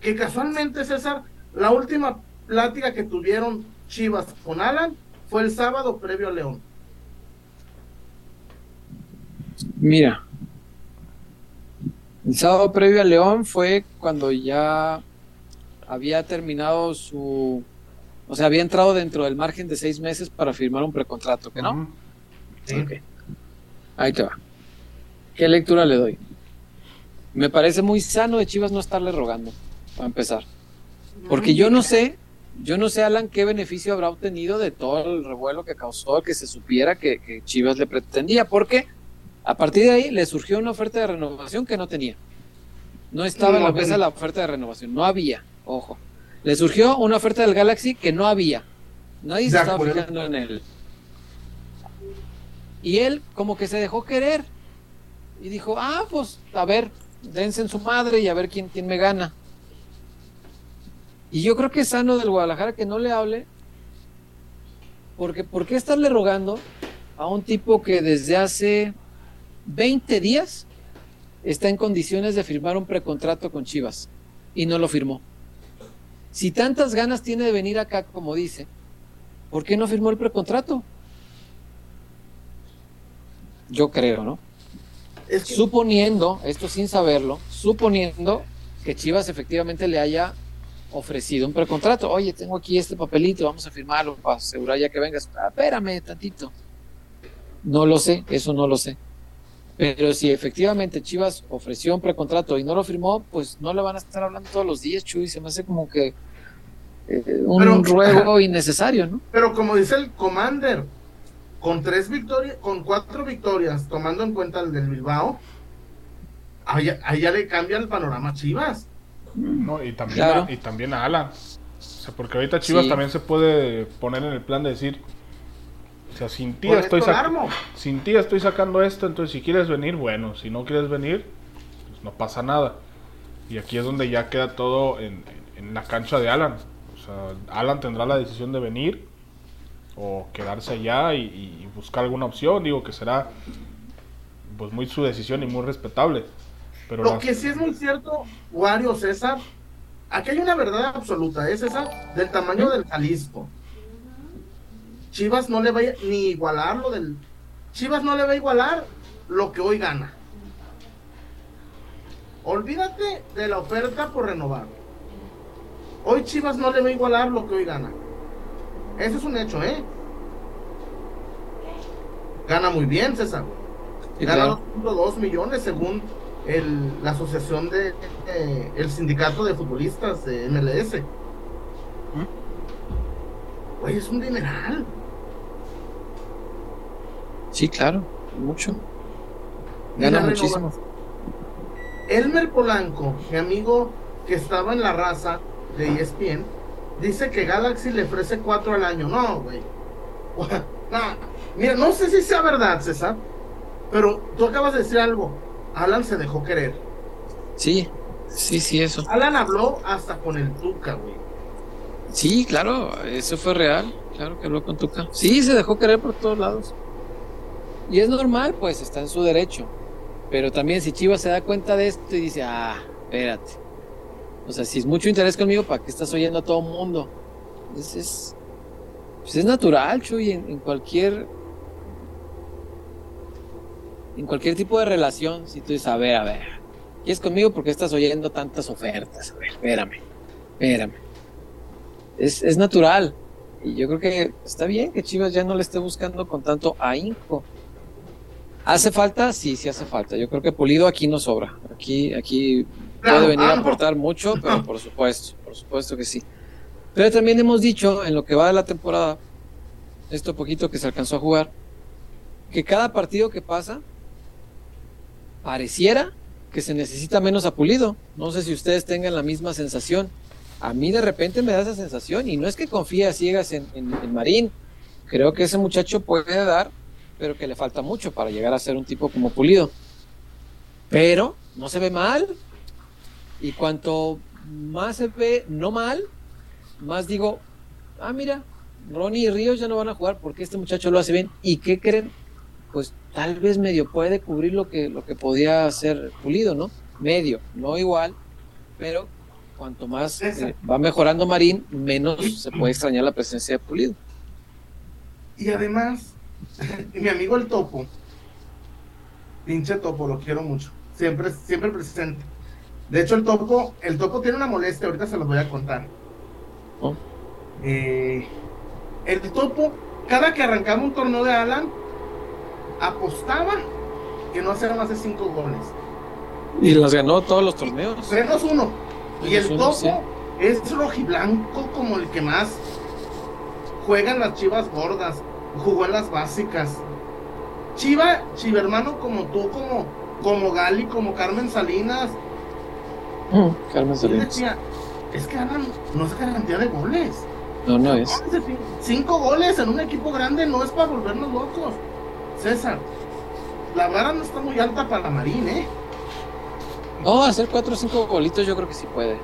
[SPEAKER 1] que casualmente, César, la última plática que tuvieron Chivas con Alan fue el sábado previo a León.
[SPEAKER 2] Mira. El sábado previo a León fue cuando ya había terminado su... O sea, había entrado dentro del margen de seis meses para firmar un precontrato, ¿que no?
[SPEAKER 1] Sí.
[SPEAKER 2] Ahí te va. ¿Qué lectura le doy? Me parece muy sano de Chivas no estarle rogando, para empezar. Porque yo no sé, yo no sé, Alan, qué beneficio habrá obtenido de todo el revuelo que causó que se supiera que, que Chivas le pretendía, porque a partir de ahí le surgió una oferta de renovación que no tenía. No estaba en la mesa la oferta de renovación, no había, ojo. Le surgió una oferta del Galaxy que no había. Nadie se estaba fijando en él. Y él como que se dejó querer. Y dijo, ah, pues a ver, dense en su madre y a ver quién, quién me gana. Y yo creo que es sano del Guadalajara que no le hable. Porque ¿por qué estarle rogando a un tipo que desde hace 20 días está en condiciones de firmar un precontrato con Chivas y no lo firmó? Si tantas ganas tiene de venir acá como dice, ¿por qué no firmó el precontrato? Yo creo, ¿no?
[SPEAKER 1] Es que,
[SPEAKER 2] Suponiendo, esto sin saberlo, suponiendo que Chivas efectivamente le haya ofrecido un precontrato. Oye, tengo aquí este papelito, vamos a firmarlo para asegurar ya que vengas. Ah, espérame tantito. No lo sé, eso no lo sé. Pero si efectivamente Chivas ofreció un precontrato y no lo firmó, pues no le van a estar hablando todos los días, Chuy. Se me hace como que eh, un
[SPEAKER 1] Pero-
[SPEAKER 2] ruego innecesario, ¿no?
[SPEAKER 1] pero como dice el Commander, con tres victorias, con cuatro victorias, tomando en cuenta el del Bilbao, ahí, ahí ya le cambia el panorama a Chivas.
[SPEAKER 3] No, y también,
[SPEAKER 2] Claro.
[SPEAKER 3] a, y también a Alan. O sea, porque ahorita Chivas
[SPEAKER 2] Sí.
[SPEAKER 3] también se puede poner en el plan de decir, o sea, sin ti estoy sin ti estoy sacando esto, entonces si quieres venir, bueno, si no quieres venir, pues no pasa nada. Y aquí es donde ya queda todo en, en la cancha de Alan. O sea, Alan tendrá la decisión de venir o quedarse allá y, y buscar alguna opción. Digo que será pues muy su decisión y muy respetable. Pero
[SPEAKER 1] Lo
[SPEAKER 3] las-
[SPEAKER 1] que sí es muy cierto, Wario César, aquí hay una verdad absoluta, es esa del tamaño del Jalisco. Chivas no le va a ni igualar lo del. Chivas no le va a igualar lo que hoy gana. Olvídate de la oferta por renovar. Hoy Chivas no le va a igualar lo que hoy gana. Eso es un hecho, ¿eh? gana muy bien, César.
[SPEAKER 2] Sí,
[SPEAKER 1] Gana
[SPEAKER 2] claro.
[SPEAKER 1] 2.2 millones según el, la asociación de eh, el sindicato de futbolistas de MLS. Güey, es un dineral.
[SPEAKER 2] Sí, claro, mucho. Gana muchísimo.
[SPEAKER 1] Elmer Polanco, mi amigo que estaba en la raza de ESPN, dice que Galaxy le ofrece cuatro al año. No, güey. No. Mira, no sé si sea verdad, César, pero tú acabas de decir algo. Alan se dejó querer.
[SPEAKER 2] Sí, sí, sí, eso.
[SPEAKER 1] Alan habló hasta con el Tuca, güey.
[SPEAKER 2] Sí, claro, eso fue real. Claro que habló con Tuca. Sí, se dejó querer por todos lados. Y es normal, pues, está en su derecho. Pero también si Chivas se da cuenta de esto y dice, ah, espérate. O sea, si es mucho interés conmigo, ¿para qué estás oyendo a todo el mundo? Es, es, pues es natural, Chuy, en, cualquier... En cualquier tipo de relación, si tú dices, a ver, a ver, y es conmigo porque estás oyendo tantas ofertas. A ver, espérame, espérame. Es, es natural. Y yo creo que está bien que Chivas ya no le esté buscando con tanto ahínco. ¿Hace falta? Sí, sí hace falta. Yo creo que Pulido aquí no sobra. Aquí, aquí puede venir a aportar mucho, pero por supuesto, por supuesto que sí. Pero también hemos dicho en lo que va de la temporada, esto poquito que se alcanzó a jugar, que cada partido que pasa pareciera que se necesita menos a Pulido. No sé si ustedes tengan la misma sensación. A mí de repente me da esa sensación y no es que confíe a ciegas en, en- en Marín. Creo que ese muchacho puede dar, pero que le falta mucho para llegar a ser un tipo como Pulido. Pero no se ve mal. Y cuanto más se ve no mal, más digo, ah, mira, Ronnie y Ríos ya no van a jugar porque este muchacho lo hace bien. ¿Y qué creen? Pues tal vez medio puede cubrir lo que, lo que podía hacer Pulido, ¿no? Medio, no igual, pero cuanto más eh, va mejorando Marín, menos se puede extrañar la presencia de Pulido.
[SPEAKER 1] Y además, mi amigo el Topo, pinche Topo, lo quiero mucho. Siempre, siempre presente. De hecho, el Topo, el Topo tiene una molestia, ahorita se los voy a contar.
[SPEAKER 2] Oh.
[SPEAKER 1] Eh, el Topo, cada que arrancaba un torneo de Alan, apostaba que no hacía más de cinco goles.
[SPEAKER 2] Y las ganó todos los torneos.
[SPEAKER 1] Menos uno. Y el
[SPEAKER 2] uno,
[SPEAKER 1] Topo
[SPEAKER 2] sí.
[SPEAKER 1] es rojiblanco como el que más juega en las chivas gordas, jugó en las básicas. Chiva, chiva hermano como tú, como, como Gali, como Carmen Salinas.
[SPEAKER 2] Mm, Carmen Salinas.
[SPEAKER 1] es que no es garantía de goles.
[SPEAKER 2] No, no es.
[SPEAKER 1] Cinco goles en un equipo grande no es para volvernos locos. César, la vara no está muy alta para Marín, ¿eh?
[SPEAKER 2] No, hacer cuatro o cinco golitos yo creo que sí puede.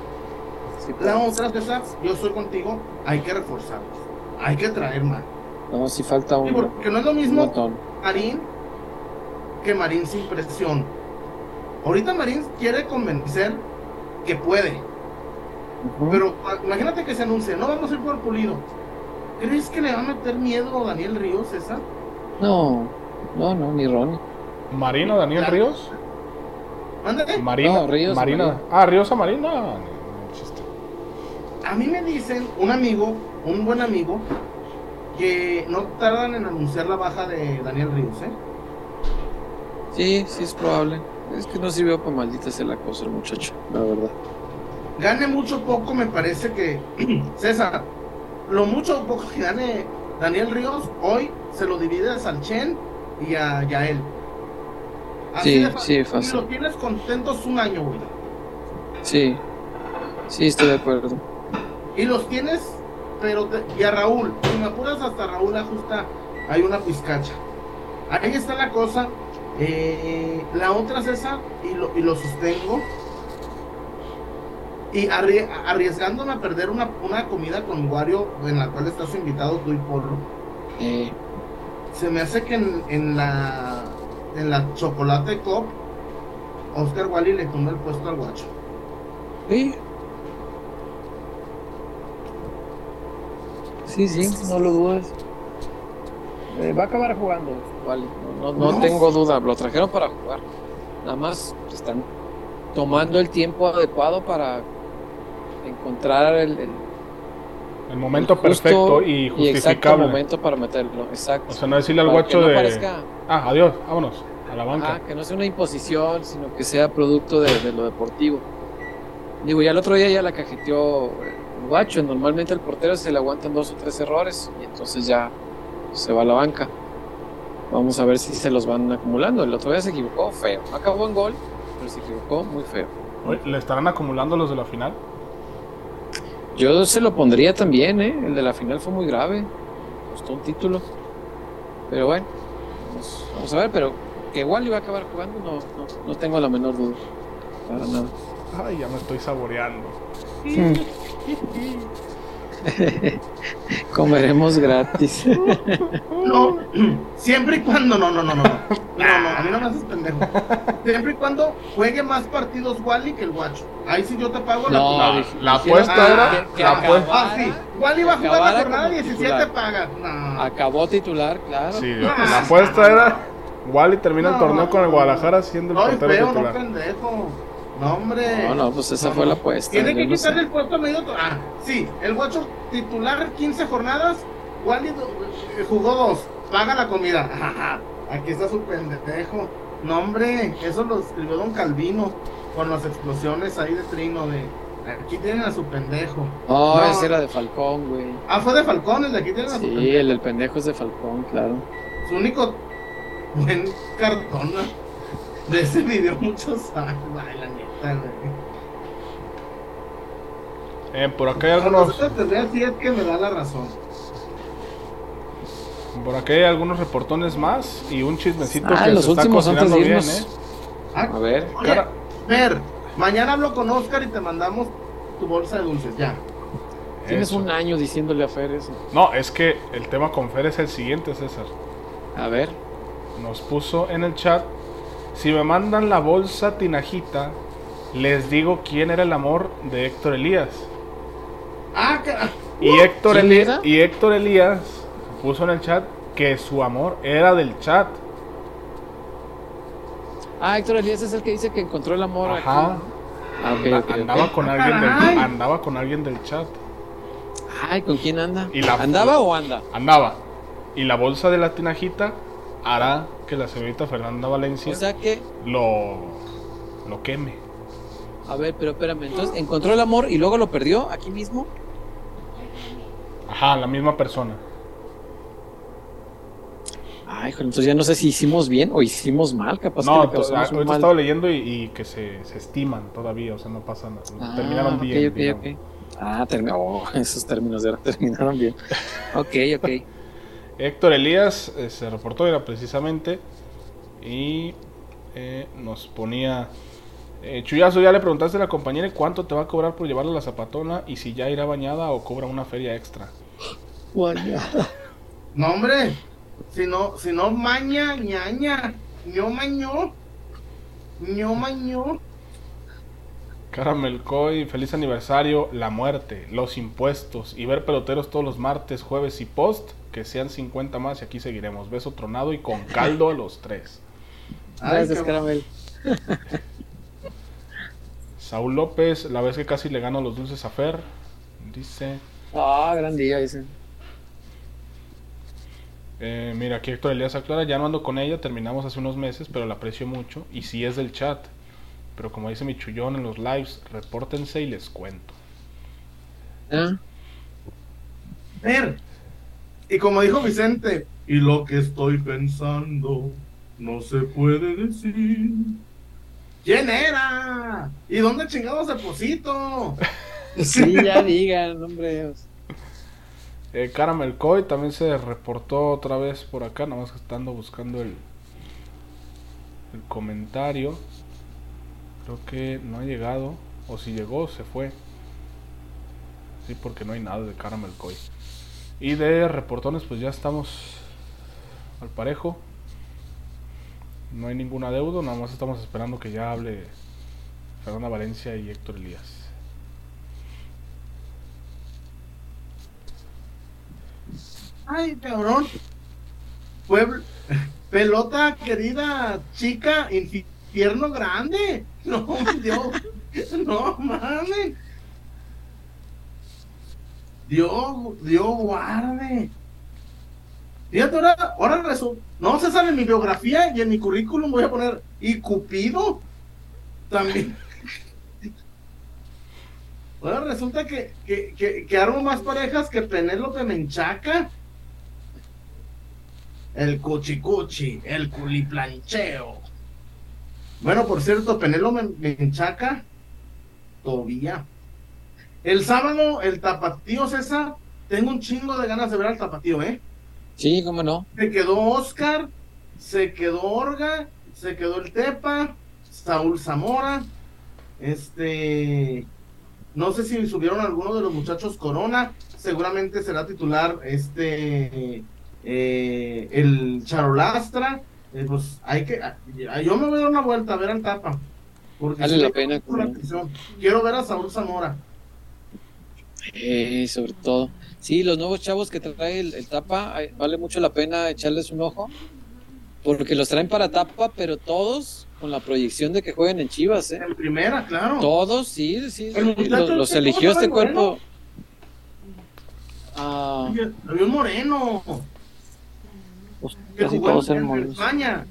[SPEAKER 2] Sí puede.
[SPEAKER 1] La otra, César, yo estoy contigo, hay que reforzarlos. Hay que traer más.
[SPEAKER 2] No, sí falta
[SPEAKER 1] Sí,
[SPEAKER 2] un,
[SPEAKER 1] porque no es lo mismo. Marín que Marín sin presión. Ahorita Marín quiere convencer que puede, pero ah, imagínate que se anuncie, no vamos a ir por Pulido. ¿Crees que le va a meter miedo a Daniel Ríos esa?
[SPEAKER 2] No, no, no, ni Ronnie.
[SPEAKER 3] ¿Marino Daniel
[SPEAKER 1] Claro.
[SPEAKER 3] Ríos?
[SPEAKER 1] Mándale.
[SPEAKER 3] Marina.
[SPEAKER 2] No, Ríos a
[SPEAKER 3] Marina.
[SPEAKER 2] Marina.
[SPEAKER 3] Ah, Ríos a Marina.
[SPEAKER 1] A mí me dicen, un amigo, un buen amigo, que no tardan en anunciar la baja de Daniel Ríos, ¿eh?
[SPEAKER 2] Sí, sí es probable. Es que no sirvió para maldita sea la cosa el muchacho, la verdad.
[SPEAKER 1] Gane mucho poco, me parece que César, lo mucho o poco que gane Daniel Ríos, hoy se lo divides al Chen y a Yael.
[SPEAKER 2] Sí,
[SPEAKER 1] de
[SPEAKER 2] sí,
[SPEAKER 1] Y
[SPEAKER 2] fácil.
[SPEAKER 1] lo tienes contentos un año, güey.
[SPEAKER 2] Sí, sí, estoy de acuerdo.
[SPEAKER 1] Y los tienes, pero te- y a Raúl, si me apuras hasta Raúl ajusta, hay una pizcacha. Ahí está la cosa. Eh, la otra César, y lo, y lo sostengo. Y arrie- arriesgándome a perder una, una comida con Wario en la cual estás invitado tú y Polo.
[SPEAKER 2] Eh,
[SPEAKER 1] Se me hace que en, en la en la chocolate cop Oscar Wally le tumba el puesto al guacho.
[SPEAKER 2] sí. Sí, sí, no lo dudes. Eh, va a acabar jugando, vale. No, no, tengo duda. Lo trajeron para jugar. Nada más están tomando el tiempo adecuado para encontrar el, el-
[SPEAKER 3] El momento
[SPEAKER 2] justo
[SPEAKER 3] perfecto y
[SPEAKER 2] exacto
[SPEAKER 3] justificable.
[SPEAKER 2] momento para meterlo, exacto.
[SPEAKER 3] O sea, no decirle al
[SPEAKER 2] Para
[SPEAKER 3] guacho
[SPEAKER 2] que no
[SPEAKER 3] de.
[SPEAKER 2] parezca-
[SPEAKER 3] Ah, adiós, vámonos. A la banca.
[SPEAKER 2] Ajá, que no sea una imposición, sino que sea producto de, de lo deportivo. Digo, ya el otro día ya la cajeteó el guacho. Normalmente el portero se le aguantan dos o tres errores y entonces ya se va a la banca. Vamos a ver si se los van acumulando. El otro día se equivocó feo. Acabó en gol, pero se equivocó muy feo.
[SPEAKER 3] ¿Le estarán acumulando los de la final?
[SPEAKER 2] Yo se lo pondría también, ¿eh? El de la final fue muy grave. Costó un título. Pero bueno, vamos, vamos a ver. Pero que igual iba a acabar jugando, no, no, no tengo la menor duda. Para nada.
[SPEAKER 3] Ay, ya me estoy saboreando.
[SPEAKER 2] Comeremos gratis.
[SPEAKER 1] No, siempre y cuando, no, no, no, no, no, no, a mí no me haces pendejo. Siempre y cuando juegue más partidos Wally que el guacho. Ahí sí yo te pago la
[SPEAKER 2] No,
[SPEAKER 3] La, apuesta era.
[SPEAKER 2] que
[SPEAKER 3] la apuesta-
[SPEAKER 1] Ah, sí, Wally va a jugar la jornada
[SPEAKER 2] como
[SPEAKER 1] 17
[SPEAKER 2] titular.
[SPEAKER 1] pagas. No.
[SPEAKER 2] Acabó titular, claro.
[SPEAKER 3] Sí, la apuesta era. Wally termina el
[SPEAKER 1] No.
[SPEAKER 3] torneo con el Guadalajara siendo el
[SPEAKER 1] Ay,
[SPEAKER 3] portero
[SPEAKER 1] feo, no
[SPEAKER 3] titular.
[SPEAKER 1] pendejo. No, hombre.
[SPEAKER 2] No, no, pues esa fue la apuesta.
[SPEAKER 1] Tiene que quitarle el puesto a medio. Ah, sí, el guacho titular 15 jornadas. Wally eh, jugó dos. Paga la comida. Ajá, Aquí está su pendejo. No, hombre, eso lo escribió Don Calvino con las explosiones ahí de trino. de Aquí tienen a su pendejo.
[SPEAKER 2] No,
[SPEAKER 1] No.
[SPEAKER 2] ese era de Falcón, güey.
[SPEAKER 1] Ah, fue de Falcón, el de aquí tienen a su
[SPEAKER 2] Sí,
[SPEAKER 1] pendejo.
[SPEAKER 2] el del pendejo es de Falcón, claro.
[SPEAKER 1] Su único buen cartón de ese video muchos años.
[SPEAKER 3] Eh, por acá hay algunos.
[SPEAKER 1] nosotros te veo así es que me da la razón.
[SPEAKER 3] Por acá hay algunos reportones más y un chismecito
[SPEAKER 2] Ah,
[SPEAKER 3] que
[SPEAKER 2] los
[SPEAKER 3] se está
[SPEAKER 2] últimos
[SPEAKER 3] cocinando bien,
[SPEAKER 2] irnos.
[SPEAKER 3] ¿eh?
[SPEAKER 1] Ah,
[SPEAKER 2] A ver.
[SPEAKER 1] Oye,
[SPEAKER 3] Cara-
[SPEAKER 1] Fer, mañana hablo con Oscar y te mandamos tu bolsa de dulces, ya.
[SPEAKER 2] Tienes
[SPEAKER 3] Eso.
[SPEAKER 2] un año diciéndole a Fer eso.
[SPEAKER 3] No, es que el tema con Fer es el siguiente, César.
[SPEAKER 2] A ver.
[SPEAKER 3] Nos puso en el chat. Si me mandan la bolsa tinajita, les digo quién era el amor de Héctor Elías.
[SPEAKER 1] Ah, que- ah,
[SPEAKER 3] Y Héctor,
[SPEAKER 2] ¿quién
[SPEAKER 3] Eli-
[SPEAKER 2] era?
[SPEAKER 3] y Héctor Elías puso en el chat que su amor era del chat.
[SPEAKER 2] Ah, Héctor Elías es el que dice que encontró el amor
[SPEAKER 3] Ajá.
[SPEAKER 2] aquí. Ah, ok.
[SPEAKER 3] andaba con alguien del andaba con alguien del chat.
[SPEAKER 2] Ay, ¿con quién anda?
[SPEAKER 3] Y la-
[SPEAKER 2] ¿Andaba o anda?
[SPEAKER 3] Andaba. Y la bolsa de la tinajita hará que la señorita Fernanda Valencia
[SPEAKER 2] O sea que,
[SPEAKER 3] lo lo queme.
[SPEAKER 2] A ver, pero espérame, entonces encontró el amor y luego lo perdió aquí mismo.
[SPEAKER 3] Ajá, la misma persona.
[SPEAKER 2] Ay, joder, entonces ya no sé si hicimos bien o hicimos mal, capaz
[SPEAKER 3] no,
[SPEAKER 2] que le un
[SPEAKER 3] ahorita
[SPEAKER 2] mal.
[SPEAKER 3] estaba leyendo y, y que se, se estiman todavía, o sea, no pasa nada.
[SPEAKER 2] Ah,
[SPEAKER 3] Terminaron
[SPEAKER 2] ok,
[SPEAKER 3] bien.
[SPEAKER 2] ok,
[SPEAKER 3] digamos.
[SPEAKER 2] ok. Ah, terminó. oh, esos términos de ahora terminaron bien. Ok, ok.
[SPEAKER 3] Héctor Elías eh, se reportó, era precisamente, y eh, nos ponía... Eh, Chuyazo, ya le preguntaste a la compañera cuánto te va a cobrar por llevarla a la zapatona y si ya irá bañada o cobra una feria extra.
[SPEAKER 1] no, hombre. Si no, si no, maña, ñaña. ño mañó. ño mañó.
[SPEAKER 3] Caramel Coy, feliz aniversario, la muerte, los impuestos y ver peloteros todos los martes, jueves y post, que sean 50 más y aquí seguiremos. Beso tronado y con caldo a los tres.
[SPEAKER 2] Gracias. Caramel.
[SPEAKER 3] Saúl López, la vez que casi le gano los dulces a Fer, dice...
[SPEAKER 2] Ah, gran día ese.
[SPEAKER 3] Eh, mira, aquí Héctor Elías aclara, ya no ando con ella, terminamos hace unos meses, pero la aprecio mucho y sí es del chat. Pero como dice mi chullón en los lives, repórtense y les cuento.
[SPEAKER 2] Ah,
[SPEAKER 1] Fer. Y como dijo Vicente, y lo que estoy pensando no se puede decir. ¿Quién era? ¿Y dónde chingados deposito?
[SPEAKER 2] Sí, ya digan, hombre.
[SPEAKER 3] Eh, Caramel Coy también se reportó otra vez por acá, nada más que estando buscando el, el comentario. Creo que no ha llegado, o si llegó, se fue. Sí, porque no hay nada de Caramel Coy. Y de reportones, pues ya estamos al parejo. No hay ningún adeudo, nada más estamos esperando que ya hable Fernanda Valencia y Héctor Elías.
[SPEAKER 1] Ay, cabrón. Pueblo. Pelota querida, chica, infierno grande. No, Dios. No mames. Dios, Dios guarde. Fíjate, ahora, ahora resulta. No, César, en mi biografía y en mi currículum voy a poner. Y Cupido. También. Ahora resulta que, que, que, que armo más parejas que Penélope Menchaca. El cuchicuchi, el culiplancheo. Bueno, por cierto, Penélope Menchaca, todavía. El sábado, el tapatío César, tengo un chingo de ganas de ver al tapatío, ¿eh?
[SPEAKER 2] Sí, cómo no.
[SPEAKER 1] Se quedó Oscar, se quedó Orga, se quedó el Tepa, Saúl Zamora, este, no sé si subieron alguno de los muchachos Corona, seguramente será titular este, eh, el Charolastra, eh, pues hay que, yo me voy a dar una vuelta a ver al Tapa. Porque
[SPEAKER 2] Vale la pena.
[SPEAKER 1] Quiero ver a Saúl Zamora.
[SPEAKER 2] Eh, sobre todo. Sí, los nuevos chavos que trae el, el tapa, vale mucho la pena echarles un ojo. Porque los traen para tapa, pero todos con la proyección de que jueguen en Chivas, ¿eh?
[SPEAKER 1] En primera, claro.
[SPEAKER 2] Todos, sí, sí. Los, los eligió
[SPEAKER 1] ¿cómo se
[SPEAKER 2] este cuerpo. Ah,
[SPEAKER 1] Había un moreno
[SPEAKER 2] pues
[SPEAKER 1] que
[SPEAKER 2] casi todos eran
[SPEAKER 1] en
[SPEAKER 2] morenos.
[SPEAKER 1] España.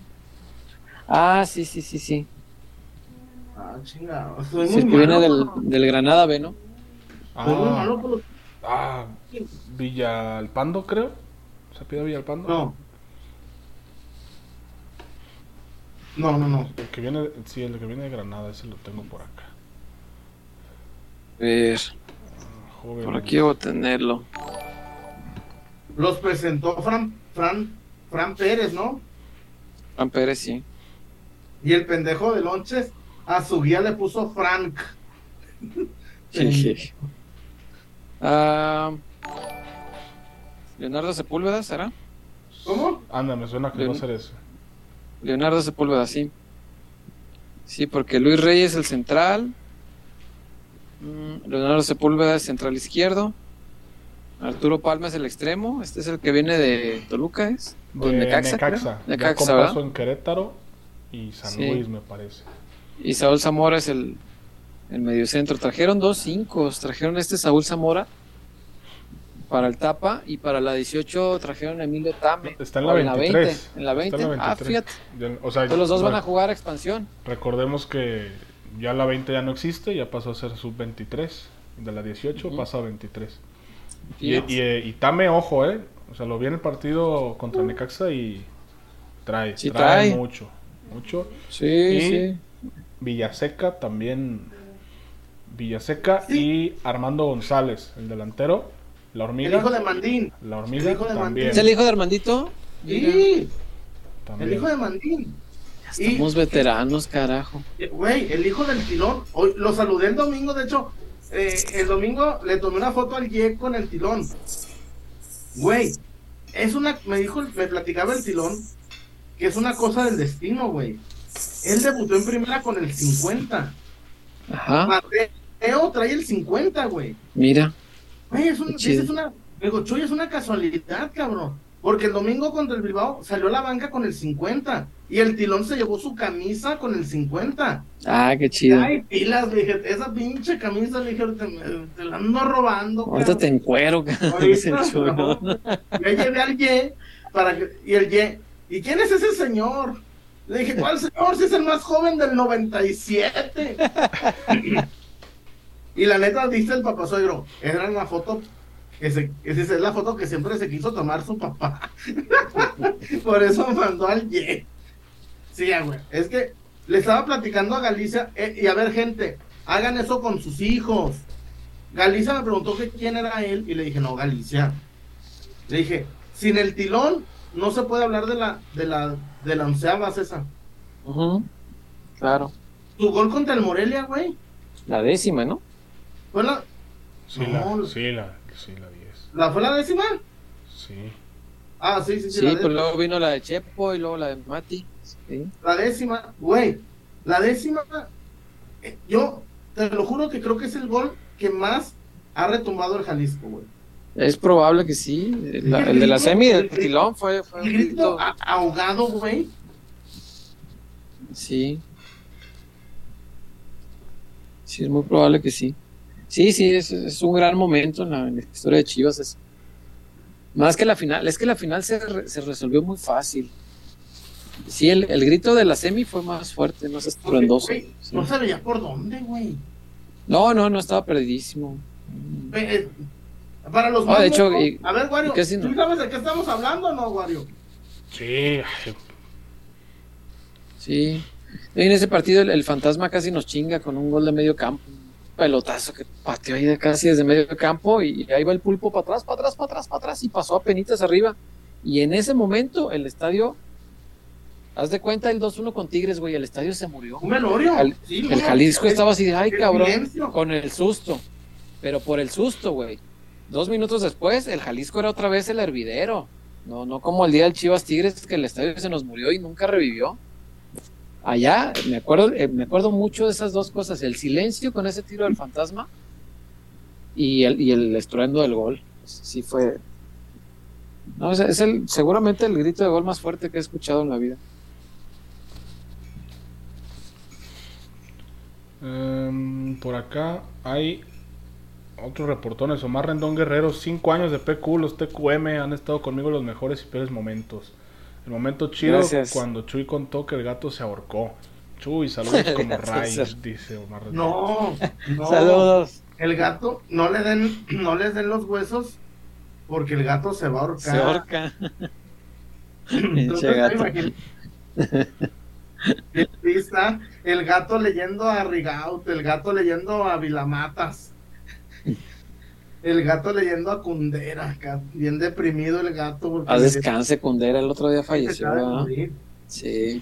[SPEAKER 2] Ah, sí, sí, sí, sí.
[SPEAKER 1] Ah, chingado.
[SPEAKER 2] Sí,
[SPEAKER 1] muy
[SPEAKER 2] que viene del, Granada B, ¿no?
[SPEAKER 1] Estoy muy
[SPEAKER 3] Ah,
[SPEAKER 1] malo por los-
[SPEAKER 3] ah, Villalpando, creo. ¿Se pide Villalpando?
[SPEAKER 1] No. No, no, no.
[SPEAKER 3] El que viene, sí, el que viene de Granada, ese lo tengo por acá.
[SPEAKER 2] A ver,
[SPEAKER 3] Joven.
[SPEAKER 2] por aquí debo tenerlo.
[SPEAKER 1] Los presentó Fran, Fran, Fran Pérez, ¿no?
[SPEAKER 2] Juan Pérez, sí.
[SPEAKER 1] Y el pendejo de Lonches a su guía le puso Frank.
[SPEAKER 2] Ah, Leonardo Sepúlveda, ¿será?
[SPEAKER 1] ¿Cómo?
[SPEAKER 3] Anda, me suena que va a ser ese.
[SPEAKER 2] Leonardo Sepúlveda, sí. Sí, porque Luis Reyes el central. Mm, Leonardo Sepúlveda es central izquierdo. Arturo Palma es el extremo. Este es el que viene de Toluca, ¿es? ¿O
[SPEAKER 3] De
[SPEAKER 2] Necaxa, creo?
[SPEAKER 3] Necaxa. Ya
[SPEAKER 2] Necaxa,
[SPEAKER 3] con
[SPEAKER 2] ¿verdad?
[SPEAKER 3] paso en Querétaro y San
[SPEAKER 2] Sí.
[SPEAKER 3] Luis, me parece.
[SPEAKER 2] Y Saúl Zamora es el, el mediocentro. Trajeron dos cinco. Trajeron este Saúl Zamora para el tapa y para la 18 trajeron a Emilio Tame.
[SPEAKER 3] Está en la
[SPEAKER 2] O
[SPEAKER 3] 23.
[SPEAKER 2] En la 20.
[SPEAKER 3] Está en la
[SPEAKER 2] Ah,
[SPEAKER 3] 23.
[SPEAKER 2] fíjate.
[SPEAKER 3] Ya- O sea,
[SPEAKER 2] Entonces los dos van a jugar a expansión.
[SPEAKER 3] Recordemos que ya la 20 ya no existe, ya pasó a ser sub-23. De la 18
[SPEAKER 2] Ujú.
[SPEAKER 3] pasa a 23. Y, eh, y Tame, ojo, ¿eh? O sea, lo vi en el partido contra Necaxa y trae,
[SPEAKER 2] Sí,
[SPEAKER 3] trae,
[SPEAKER 2] trae.
[SPEAKER 3] mucho. Mucho.
[SPEAKER 2] Sí,
[SPEAKER 3] y-
[SPEAKER 2] sí.
[SPEAKER 3] Villaseca también. Villaseca
[SPEAKER 1] Sí.
[SPEAKER 3] y Armando González, el delantero. La
[SPEAKER 1] El
[SPEAKER 3] hormiga.
[SPEAKER 1] hijo de Mandín.
[SPEAKER 3] La hormiga
[SPEAKER 1] el hijo de
[SPEAKER 3] también.
[SPEAKER 2] ¿Es el hijo de Armandito?
[SPEAKER 1] Sí,
[SPEAKER 3] también.
[SPEAKER 1] el hijo de Mandín. Y,
[SPEAKER 2] Estamos veteranos, carajo.
[SPEAKER 1] eh, güey, el hijo del tilón. Hoy lo saludé el domingo, de hecho, eh, el domingo le tomé una foto al Ye con el tilón. Güey, es una, me dijo, me platicaba el tilón, que es una cosa del destino, güey. Él debutó en primera con el 50.
[SPEAKER 2] Ajá,
[SPEAKER 1] Mateo trae el 50, güey.
[SPEAKER 2] mira.
[SPEAKER 1] Güey, es, un- una, digo, Chuy, es una casualidad, cabrón. Porque el domingo contra el Bilbao salió a la banca con el 50. Y el tilón se llevó su camisa con el 50.
[SPEAKER 2] Ah, qué chido.
[SPEAKER 1] Ay, pilas, le dije, esa pinche camisa, le dije, te, te la ando robando.
[SPEAKER 2] Ahorita te
[SPEAKER 1] cabrón".
[SPEAKER 2] encuero, el
[SPEAKER 1] Ahorita,
[SPEAKER 2] chulo.
[SPEAKER 1] no. Ya llevé al Ye para que, y el Ye, ¿y quién es ese señor? Le dije, ¿cuál señor? Si es el más joven del 97. y la neta, dice el papá suegro, era una foto esa es la foto que siempre se quiso tomar su papá. Por eso mandó al Ye. Sí, güey. Es que le estaba platicando a Galicia, eh, y a ver, gente, hagan eso con sus hijos. Galicia me preguntó que quién era él y le dije, no, Galicia. Le dije, sin el tilón no se puede hablar de la, de la, de la onceava César.
[SPEAKER 2] Claro.
[SPEAKER 1] Tu gol contra el Morelia, güey.
[SPEAKER 2] La décima, ¿no?
[SPEAKER 1] Fue la,
[SPEAKER 3] Sí,
[SPEAKER 1] No,
[SPEAKER 3] la, sí, la, sí, la 10.
[SPEAKER 1] ¿la fue la décima?
[SPEAKER 3] Sí.
[SPEAKER 1] Ah, sí, sí, sí.
[SPEAKER 2] Sí,
[SPEAKER 1] la,
[SPEAKER 2] pues luego vino la de Chepo y luego la de Mati. Sí.
[SPEAKER 1] la décima, güey. La décima, eh, yo te lo juro que creo que es el gol que más ha retumbado el Jalisco, güey.
[SPEAKER 2] Es probable que sí. La- el de la semi del tilón fue, fue un
[SPEAKER 1] El grito
[SPEAKER 2] grito.
[SPEAKER 1] ahogado, güey.
[SPEAKER 2] Sí. Sí, es muy probable que sí. Sí, sí, es, es un gran momento en la, en la historia de Chivas. Es, más que la final, es que la final se, re- se resolvió muy fácil. Sí, el, el grito de la semi fue más fuerte, más estruendoso.
[SPEAKER 1] Güey,
[SPEAKER 2] sí.
[SPEAKER 1] No sabía por dónde, güey.
[SPEAKER 2] No, no, no estaba perdidísimo.
[SPEAKER 1] Ve, eh, Para los
[SPEAKER 2] Ah,
[SPEAKER 1] más
[SPEAKER 2] de hecho,
[SPEAKER 1] locos-
[SPEAKER 2] y-
[SPEAKER 1] a ver, Wario,
[SPEAKER 2] no.
[SPEAKER 1] ¿tú sabes de qué estamos hablando o no, Wario?
[SPEAKER 3] Sí,
[SPEAKER 2] Sí. En ese partido el, el fantasma casi nos chinga con un gol de medio campo. Pelotazo que pateó ahí de casi desde medio campo y ahí va el pulpo para atrás, para atrás, para atrás, para atrás y pasó a penitas arriba. Y en ese momento el estadio, haz de cuenta el 2-1 con Tigres, güey, el estadio se murió.
[SPEAKER 1] Un velorio.
[SPEAKER 2] Jal-
[SPEAKER 1] Sí,
[SPEAKER 2] El Jalisco
[SPEAKER 1] es-
[SPEAKER 2] estaba así de, ay cabrón,
[SPEAKER 1] silencio.
[SPEAKER 2] con el susto. Pero por el susto, güey. Dos minutos después, el Jalisco era otra vez el hervidero. No, no como el día del Chivas Tigres, que el estadio se nos murió y nunca revivió. Allá, me acuerdo, eh, me acuerdo mucho de esas dos cosas, el silencio con ese tiro del fantasma y el, y el estruendo del gol. Sí fue. No, es, es el, seguramente el grito de gol más fuerte que he escuchado en la vida.
[SPEAKER 3] Em, por acá hay otros reportones. Omar Rendón Guerrero, 5 años de PQ, los TQM han estado conmigo en los mejores y peores momentos. El momento chido
[SPEAKER 2] Gracias.
[SPEAKER 3] cuando Chuy contó que el gato se ahorcó. Chuy, saludos como Ray, dice Omar.
[SPEAKER 1] No, no.
[SPEAKER 2] Saludos.
[SPEAKER 1] El gato, no le den, no les den los huesos porque el gato se va a ahorcar.
[SPEAKER 2] Se ahorca.
[SPEAKER 1] Entonces,
[SPEAKER 2] gato.
[SPEAKER 1] está el gato leyendo a Rigaud, el gato leyendo a Vilamatas, el gato leyendo a Kundera, acá, bien deprimido el gato. porque
[SPEAKER 2] A
[SPEAKER 1] le-
[SPEAKER 2] descanse, Kundera, el otro día falleció, ¿verdad? Sí.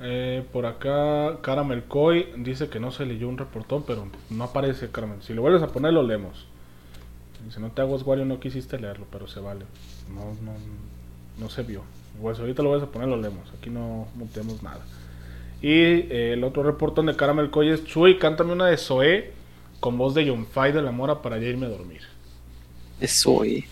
[SPEAKER 3] Eh, por acá, Caramel Coy dice que no se leyó un reportón, pero no aparece Caramel. Si lo vuelves a poner, lo leemos. Si no te hago Wario, no quisiste leerlo, pero se vale. No, no, no se vio. Pues ahorita lo vuelves a poner, lo leemos. Aquí no muteamos nada. Y eh, el otro reportón de Caramel Coy es: Chuy, cántame una de Zoé con voz de John Fay de la Mora para ya irme a dormir.
[SPEAKER 2] Eso.
[SPEAKER 1] Ey.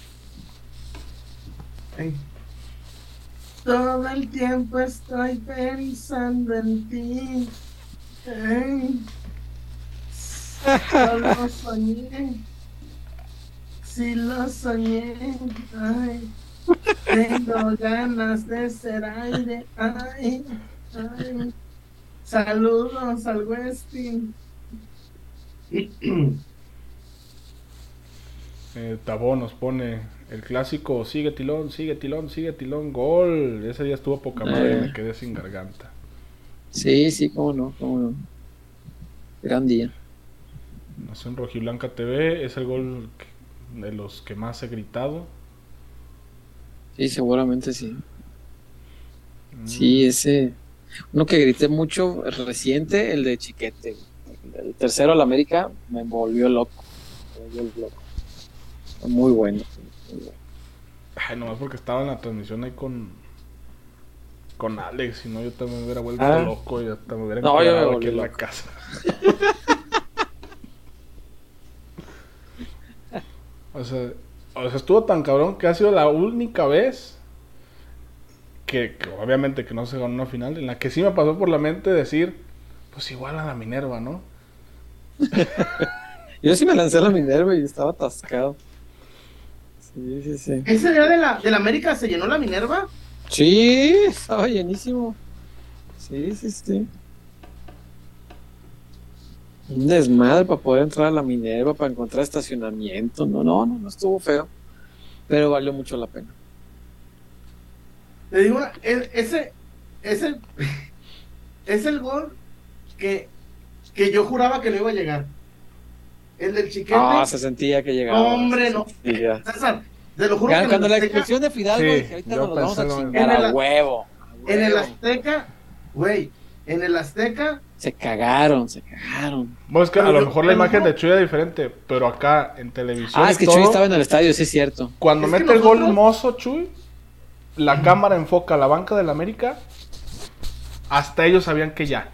[SPEAKER 1] Todo el tiempo estoy pensando en ti. Ey. Solo soñé. Si lo soñé. Ay. Tengo ganas de ser aire. Ay. Ay. Saludos al Westin.
[SPEAKER 3] Eh, Tabó nos pone el clásico: sigue tilón, sigue tilón, sigue tilón, gol. Ese día estuvo poca madre y
[SPEAKER 2] Eh.
[SPEAKER 3] me quedé sin garganta.
[SPEAKER 2] Sí, sí, cómo no, cómo no. Gran día.
[SPEAKER 3] Nación Rojiblanca TV es el gol de los que más he gritado.
[SPEAKER 2] Sí, seguramente sí.
[SPEAKER 3] Mm,
[SPEAKER 2] Sí, ese. Uno que grité mucho reciente, el de Chiquete. güey. El tercero, al América, me volvió loco. Me volvió loco. Muy bueno. muy bueno.
[SPEAKER 3] Ay, nomás porque estaba en la transmisión ahí con con Alex, si no yo también me hubiera vuelto
[SPEAKER 2] Ah.
[SPEAKER 3] loco y hasta me hubiera
[SPEAKER 2] No, yo me
[SPEAKER 3] aquí en la casa. o sea, o sea, estuvo tan cabrón que ha sido la única vez que, que obviamente que no se ganó una final, en la que sí me pasó por la mente decir, pues igual a la Minerva, ¿no?
[SPEAKER 2] Yo sí me lancé a la Minerva y estaba atascado. Sí, sí, sí.
[SPEAKER 1] ¿Ese día de la, de la América se llenó la Minerva?
[SPEAKER 2] Sí, estaba llenísimo. Sí, sí, sí. Un desmadre para poder entrar a la Minerva, para encontrar estacionamiento. No, no, no, no estuvo feo. Pero valió mucho la pena.
[SPEAKER 1] Te digo, e- ese, ese, es el gol que, que yo juraba que no iba a llegar. El del chiquete.
[SPEAKER 2] Ah, se sentía que llegaba.
[SPEAKER 1] Hombre,
[SPEAKER 2] se
[SPEAKER 1] no.
[SPEAKER 2] sentía.
[SPEAKER 1] César, te lo juro que
[SPEAKER 2] Cuando,
[SPEAKER 1] en
[SPEAKER 2] cuando la
[SPEAKER 1] Azteca-
[SPEAKER 2] expulsión de Fidalgo,
[SPEAKER 3] Sí,
[SPEAKER 2] dije, ahorita nos vamos a chingar a huevo. a
[SPEAKER 1] en el. Azteca, güey, en el Azteca,
[SPEAKER 2] Se cagaron, se cagaron.
[SPEAKER 3] Bueno, es que a lo mejor la imagen de Chuy era diferente, pero acá en televisión
[SPEAKER 2] Ah, es que
[SPEAKER 3] todo,
[SPEAKER 2] Chuy estaba en el estadio, sí es cierto.
[SPEAKER 3] Cuando
[SPEAKER 1] Es que
[SPEAKER 3] mete el gol
[SPEAKER 1] nosotros-
[SPEAKER 3] mozo, Chuy, la cámara enfoca a la banca del América. Hasta ellos sabían que ya.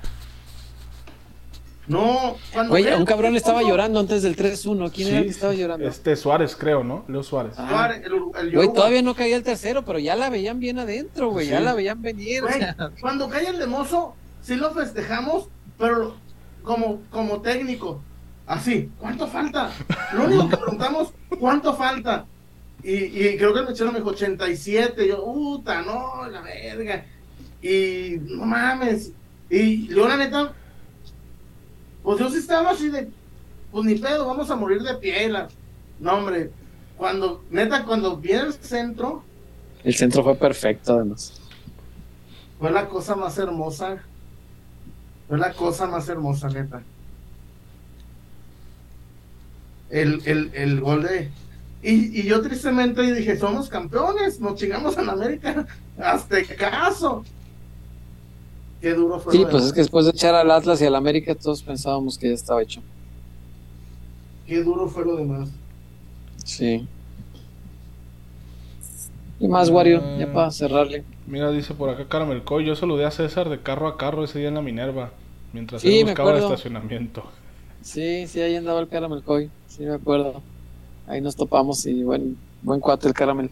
[SPEAKER 1] No. Cuando ve-
[SPEAKER 2] un cabrón estaba llorando antes del 3-1. ¿Quién
[SPEAKER 3] Sí,
[SPEAKER 2] era el que estaba llorando?
[SPEAKER 3] Este Suárez, creo, ¿no? Leo Suárez.
[SPEAKER 2] Ah.
[SPEAKER 1] Suárez, el, el
[SPEAKER 2] Güey,
[SPEAKER 1] Uruguay.
[SPEAKER 2] todavía no caía el tercero, pero ya la veían bien adentro, güey. Ya la veían venir. o
[SPEAKER 1] Güey,
[SPEAKER 2] sea,
[SPEAKER 1] cuando cae el de mozo, sí lo festejamos, pero como, como técnico. Así, ¿cuánto falta? Lo único que preguntamos, ¿cuánto falta? Y, y creo que el mechero me dijo 87. Yo, puta, no, la verga. Y no mames. Y yo, la neta, pues yo sí estaba así de, pues ni pedo, vamos a morir de pie. la- No, hombre, cuando, neta, cuando vi el centro,
[SPEAKER 2] El centro fue perfecto, además.
[SPEAKER 1] fue la cosa más hermosa. Fue la cosa más hermosa, neta. El, el, el gol de. Y, y yo tristemente dije, somos campeones, nos chingamos en América. Hasta caso. Qué duro fue.
[SPEAKER 2] Sí, pues es que después de echar al Atlas y al América, todos pensábamos que ya estaba hecho.
[SPEAKER 1] Qué duro fue lo demás.
[SPEAKER 2] Sí. Y más, Wario, ya para cerrarle.
[SPEAKER 3] Mira, dice por acá Caramel Coy, yo saludé a César de carro a carro ese día en la Minerva, mientras
[SPEAKER 2] Sí,
[SPEAKER 3] él buscaba el estacionamiento.
[SPEAKER 2] Sí, sí, ahí andaba el Caramel Coy. Sí, me acuerdo. Ahí nos topamos y buen, buen cuate el Caramel.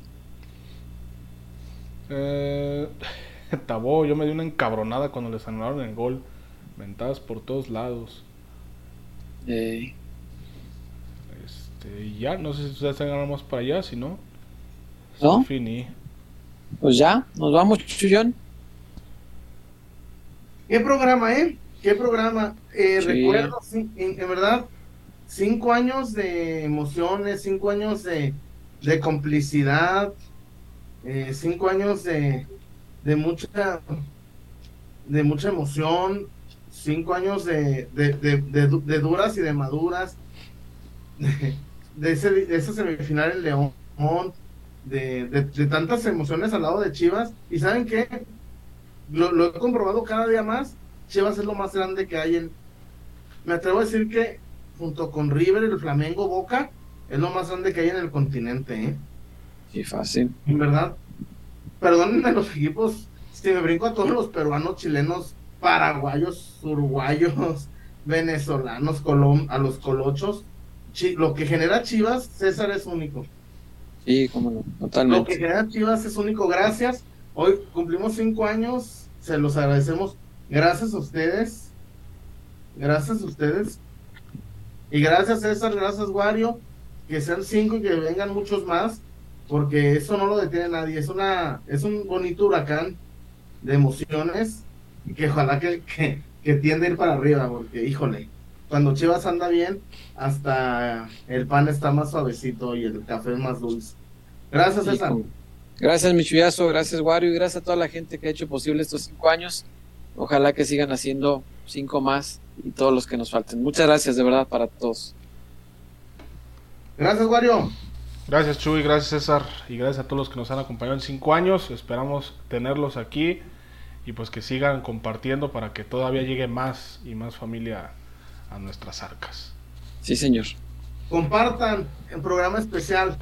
[SPEAKER 3] Eh, Tabó, yo me di una encabronada cuando les anularon el gol. Ventadas por todos lados. Este, y ya, no sé si ustedes tengan más para allá, si no.
[SPEAKER 2] ¿No?
[SPEAKER 3] Finí.
[SPEAKER 2] pues ya, nos vamos, Chuyón.
[SPEAKER 1] ¿Qué programa, eh? ¿Qué programa? Eh,
[SPEAKER 2] Sí.
[SPEAKER 1] Recuerdo, en verdad, cinco años de emociones, cinco años de, de complicidad, eh, cinco años de, de mucha de mucha emoción, cinco años de, de, de, de du- de duras y de maduras, de, ese, de esa semifinal en León, de, tantas emociones al lado de Chivas. ¿Y saben qué? lo, lo he comprobado cada día más. Chivas es lo más grande que hay en. Me atrevo a decir que junto con River, el Flamengo, Boca, es lo más grande que hay en el continente, ¿eh?
[SPEAKER 2] Sí, fácil.
[SPEAKER 1] En verdad. Perdónenme los equipos, si me brinco a todos los peruanos, chilenos, paraguayos, uruguayos, venezolanos, colom a los colochos. Lo que genera Chivas, César es único.
[SPEAKER 2] Sí, cómo no,
[SPEAKER 1] Lo que
[SPEAKER 2] totalmente.
[SPEAKER 1] genera Chivas es único. Gracias. Hoy cumplimos cinco años. Se los agradecemos. Gracias a ustedes. Gracias a ustedes. Y gracias César, gracias Wario. Que sean cinco y que vengan muchos más. Porque eso no lo detiene nadie. Es una, es un bonito huracán de emociones. Y que ojalá que, que, que tiende a ir para arriba. Porque, híjole, cuando Chivas anda bien, hasta el pan está más suavecito y el café más dulce. Gracias, César.
[SPEAKER 2] Gracias, Michuyazo, gracias, Wario, y gracias a toda la gente que ha hecho posible estos cinco años. Ojalá que sigan haciendo cinco más y todos los que nos falten. Muchas gracias, de verdad, para todos.
[SPEAKER 1] Gracias, Wario.
[SPEAKER 3] Gracias Chuy, gracias César y gracias a todos los que nos han acompañado en cinco años. Esperamos tenerlos aquí y pues que sigan compartiendo para que todavía llegue más y más familia a nuestras arcas.
[SPEAKER 2] Sí, señor.
[SPEAKER 1] Compartan el programa especial.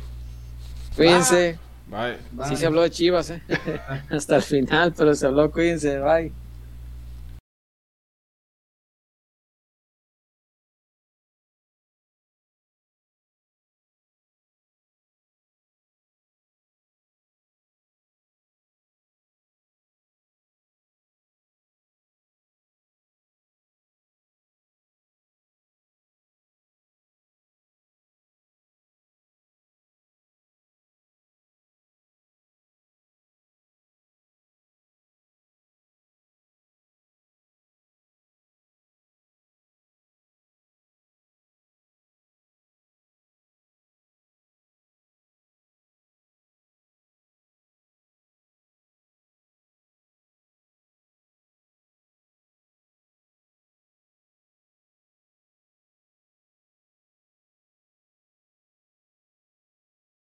[SPEAKER 2] Cuídense.
[SPEAKER 3] Bye.
[SPEAKER 1] Bye.
[SPEAKER 2] Sí se habló de Chivas, ¿eh? Hasta el final, pero se habló, cuídense, bye.